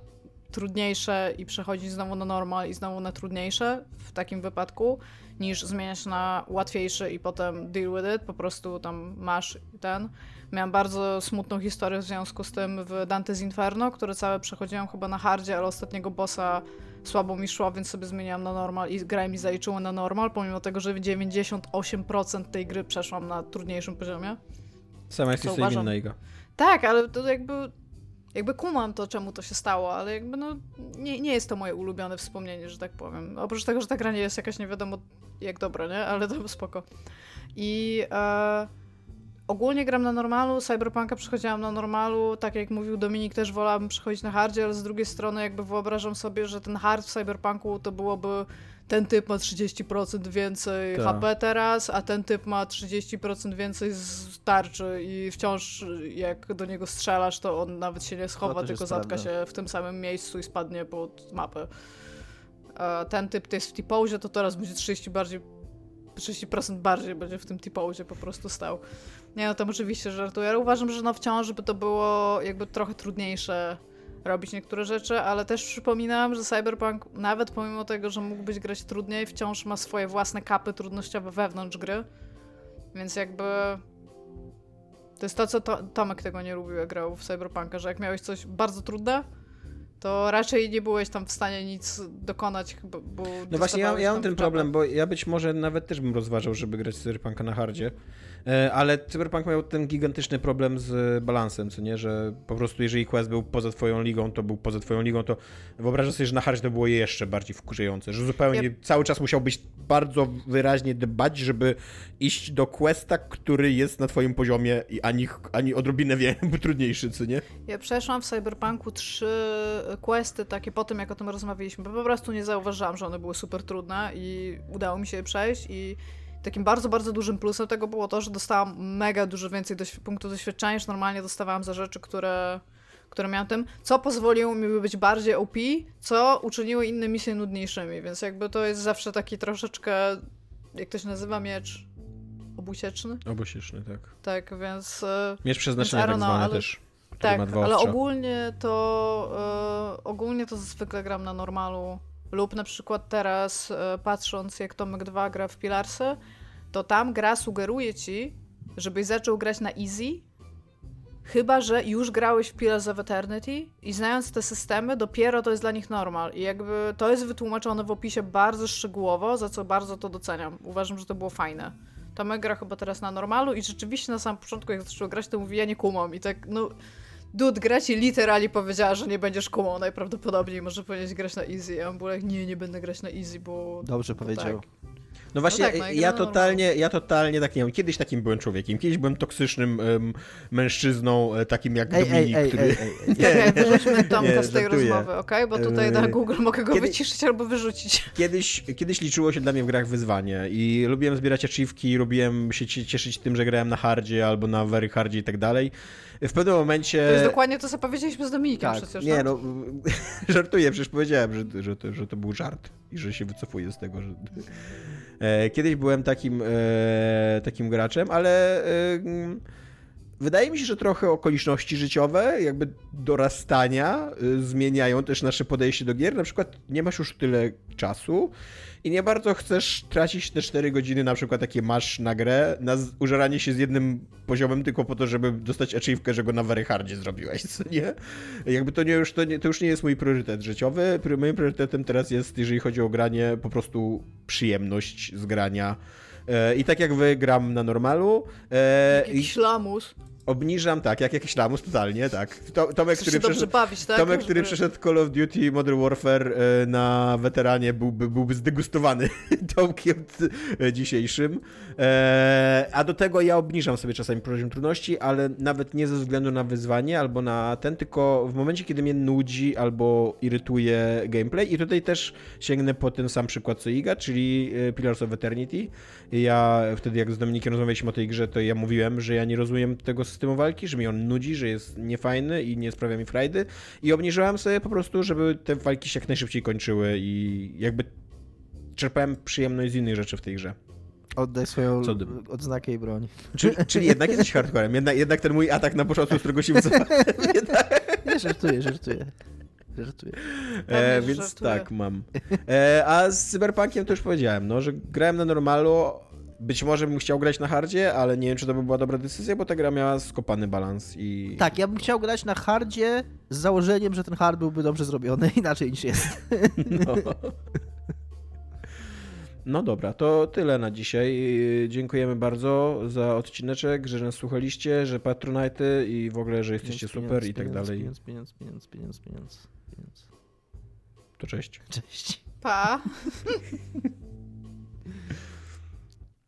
trudniejsze i przechodzić znowu na normal i znowu na trudniejsze w takim wypadku, niż zmieniać na łatwiejszy i potem deal with it, po prostu tam masz ten. Miałam bardzo smutną historię w związku z tym w Dante's Inferno, które całe przechodziłam chyba na hardzie, ale ostatniego bossa słabo mi szło, więc sobie zmieniłam na normal i gra mi zaliczyło na normal, pomimo tego, że 98% tej gry przeszłam na trudniejszym poziomie. Sama jesteś co inna Iga. Tak, ale to jakby jakby kumam to, czemu to się stało, ale jakby no nie, nie jest to moje ulubione wspomnienie, że tak powiem. Oprócz tego, że ta gra nie jest jakaś nie wiadomo jak dobra, nie? Ale to spoko. I e, ogólnie gram na normalu, Cyberpunka przechodziłam na normalu, tak jak mówił Dominik, też wolałabym przechodzić na hardzie, ale z drugiej strony jakby wyobrażam sobie, że ten hard w Cyberpunku to byłoby ten typ ma 30% więcej Ta. HP teraz, a ten typ ma 30% więcej z tarczy i wciąż jak do niego strzelasz, to on nawet się nie schowa, tylko zatka się w tym samym miejscu i spadnie pod mapę. Ten typ to jest w T-pose, to teraz będzie 30 bardziej 30% bardziej będzie w tym T-pose po prostu stał. Nie no, tam oczywiście żartuję, ale uważam, że no wciąż by to było jakby trochę trudniejsze robić niektóre rzeczy, ale też przypominam, że Cyberpunk nawet pomimo tego, że mógłbyś grać trudniej, wciąż ma swoje własne kapy trudnościowe wewnątrz gry. Więc jakby to jest to, co to, Tomek tego nie lubił, jak grał w Cyberpunka, że jak miałeś coś bardzo trudne, to raczej nie byłeś tam w stanie nic dokonać, bo, bo No właśnie, ja, ja mam ten problem, bo ja być może nawet też bym rozważał, żeby grać Cyberpunka na hardzie, ale Cyberpunk miał ten gigantyczny problem z balansem, co nie, że po prostu jeżeli quest był poza twoją ligą, to był poza twoją ligą, to wyobrażasz sobie, że na hardzie to było jeszcze bardziej wkurzające, że zupełnie cały czas musiałbyś bardzo wyraźnie dbać, żeby iść do questa, który jest na twoim poziomie i ani, ani odrobinę wie, trudniejszy, co nie? Ja przeszłam w Cyberpunku trzy questy takie po tym, jak o tym rozmawialiśmy, bo po prostu nie zauważyłam, że one były super trudne i udało mi się je przejść i takim bardzo, bardzo dużym plusem tego było to, że dostałam mega dużo więcej doświ punktów doświadczenia niż normalnie dostawałam za rzeczy, które, które miałam tym, co pozwoliło mi być bardziej OP, co uczyniło inne misje nudniejszymi, więc jakby to jest zawsze taki troszeczkę, jak to się nazywa, miecz obusieczny? Obusieczny, tak. Tak, więc... E, miecz przeznaczenia tak zwany ale... też. Tak, ale ogólnie to, yy, ogólnie to zwykle gram na normalu lub na przykład teraz, e, patrząc jak Tomek 2 gra w Pilarsy, to tam gra sugeruje ci, żebyś zaczął grać na easy, chyba że już grałeś w Pillars of Eternity i znając te systemy, dopiero to jest dla nich normal. I jakby to jest wytłumaczone w opisie bardzo szczegółowo, za co bardzo to doceniam. Uważam, że to było fajne. Tomek gra chyba teraz na normalu i rzeczywiście na samym początku, jak zaczął grać, to mówi, ja nie kumam. I tak, no Dud gra ci literalnie powiedziała, że nie będziesz kumał najprawdopodobniej, może powiedzieć grać na easy, a on był jak, nie, nie będę grać na easy, bo... Dobrze bo powiedział. Tak. No właśnie, no tak, no ja, totalnie, ja totalnie tak nie mam. Kiedyś takim byłem człowiekiem, kiedyś byłem toksycznym um, mężczyzną, e, takim jak ej, Dominik, ej, który... Ej, ej, ej. Czekaj, wyrzućmy Tomka z tej żartuję. rozmowy, okej? Okay? Bo tutaj na Google mogę go Kiedy... wyciszyć albo wyrzucić. Kiedyś, kiedyś liczyło się dla mnie w grach wyzwanie i lubiłem zbierać achievki, lubiłem się cieszyć tym, że grałem na hardzie albo na very hardzie i tak dalej w pewnym momencie... To jest dokładnie to, co powiedzieliśmy z Dominikiem tak, przecież. Nie, tak? no, żartuję, przecież powiedziałem, że, że, to, że to był żart i że się wycofuję z tego, że... E, kiedyś byłem takim, e, takim graczem, ale e, wydaje mi się, że trochę okoliczności życiowe, jakby dorastania, e, zmieniają też nasze podejście do gier. Na przykład nie masz już tyle czasu i nie bardzo chcesz tracić te 4 godziny, na przykład takie masz na grę, na użeranie się z jednym poziomem tylko po to, żeby dostać achievekę, że go na very hardzie zrobiłeś, co nie? Jakby to, nie już, to, nie, to już nie jest mój priorytet życiowy. Moim priorytetem teraz jest, jeżeli chodzi o granie, po prostu przyjemność z grania. E, I tak jak wy gram na normalu. E, i Jakiś lamus. Obniżam, tak, jak jakiś lamus, totalnie, tak. To, Tomek, który przeszedł, bawić, tak? Tomek, który przeszedł Call of Duty Modern Warfare e, na weteranie, byłby, byłby zdegustowany Tomkiem dzisiejszym. E, a do tego ja obniżam sobie czasami poziom trudności, ale nawet nie ze względu na wyzwanie albo na ten, tylko w momencie, kiedy mnie nudzi albo irytuje gameplay. I tutaj też sięgnę po ten sam przykład co Iga, czyli e, Pillars of Eternity. Ja wtedy, jak z Dominikiem rozmawialiśmy o tej grze, to ja mówiłem, że ja nie rozumiem tego systemu walki, że mi on nudzi, że jest niefajny i nie sprawia mi frajdy. I obniżyłem sobie po prostu, żeby te walki się jak najszybciej kończyły i jakby czerpałem przyjemność z innych rzeczy w tej grze. Oddaj swoją Co odznakę i broń. Czyli, czyli jednak jesteś hardcorem, jednak, jednak ten mój atak na początku, z którego się wycofałem. Nie, żartuję, żartuję. Żartuję. E, więc żartuję. tak, mam. E, a z Cyberpunkiem to już powiedziałem, no, że grałem na normalu. Być może bym chciał grać na hardzie, ale nie wiem, czy to by była dobra decyzja, bo ta gra miała skopany balans i... Tak, ja bym chciał grać na hardzie z założeniem, że ten hard byłby dobrze zrobiony, inaczej niż jest. No. No dobra, to tyle na dzisiaj. Dziękujemy bardzo za odcineczek, że nas słuchaliście, że Patronite i w ogóle, że jesteście Pieniądz, super i tak pieniądz, dalej. Pieniądz, pieniądz, pieniądz, pieniądz, pieniądz, pieniądz. To cześć. Cześć. Pa.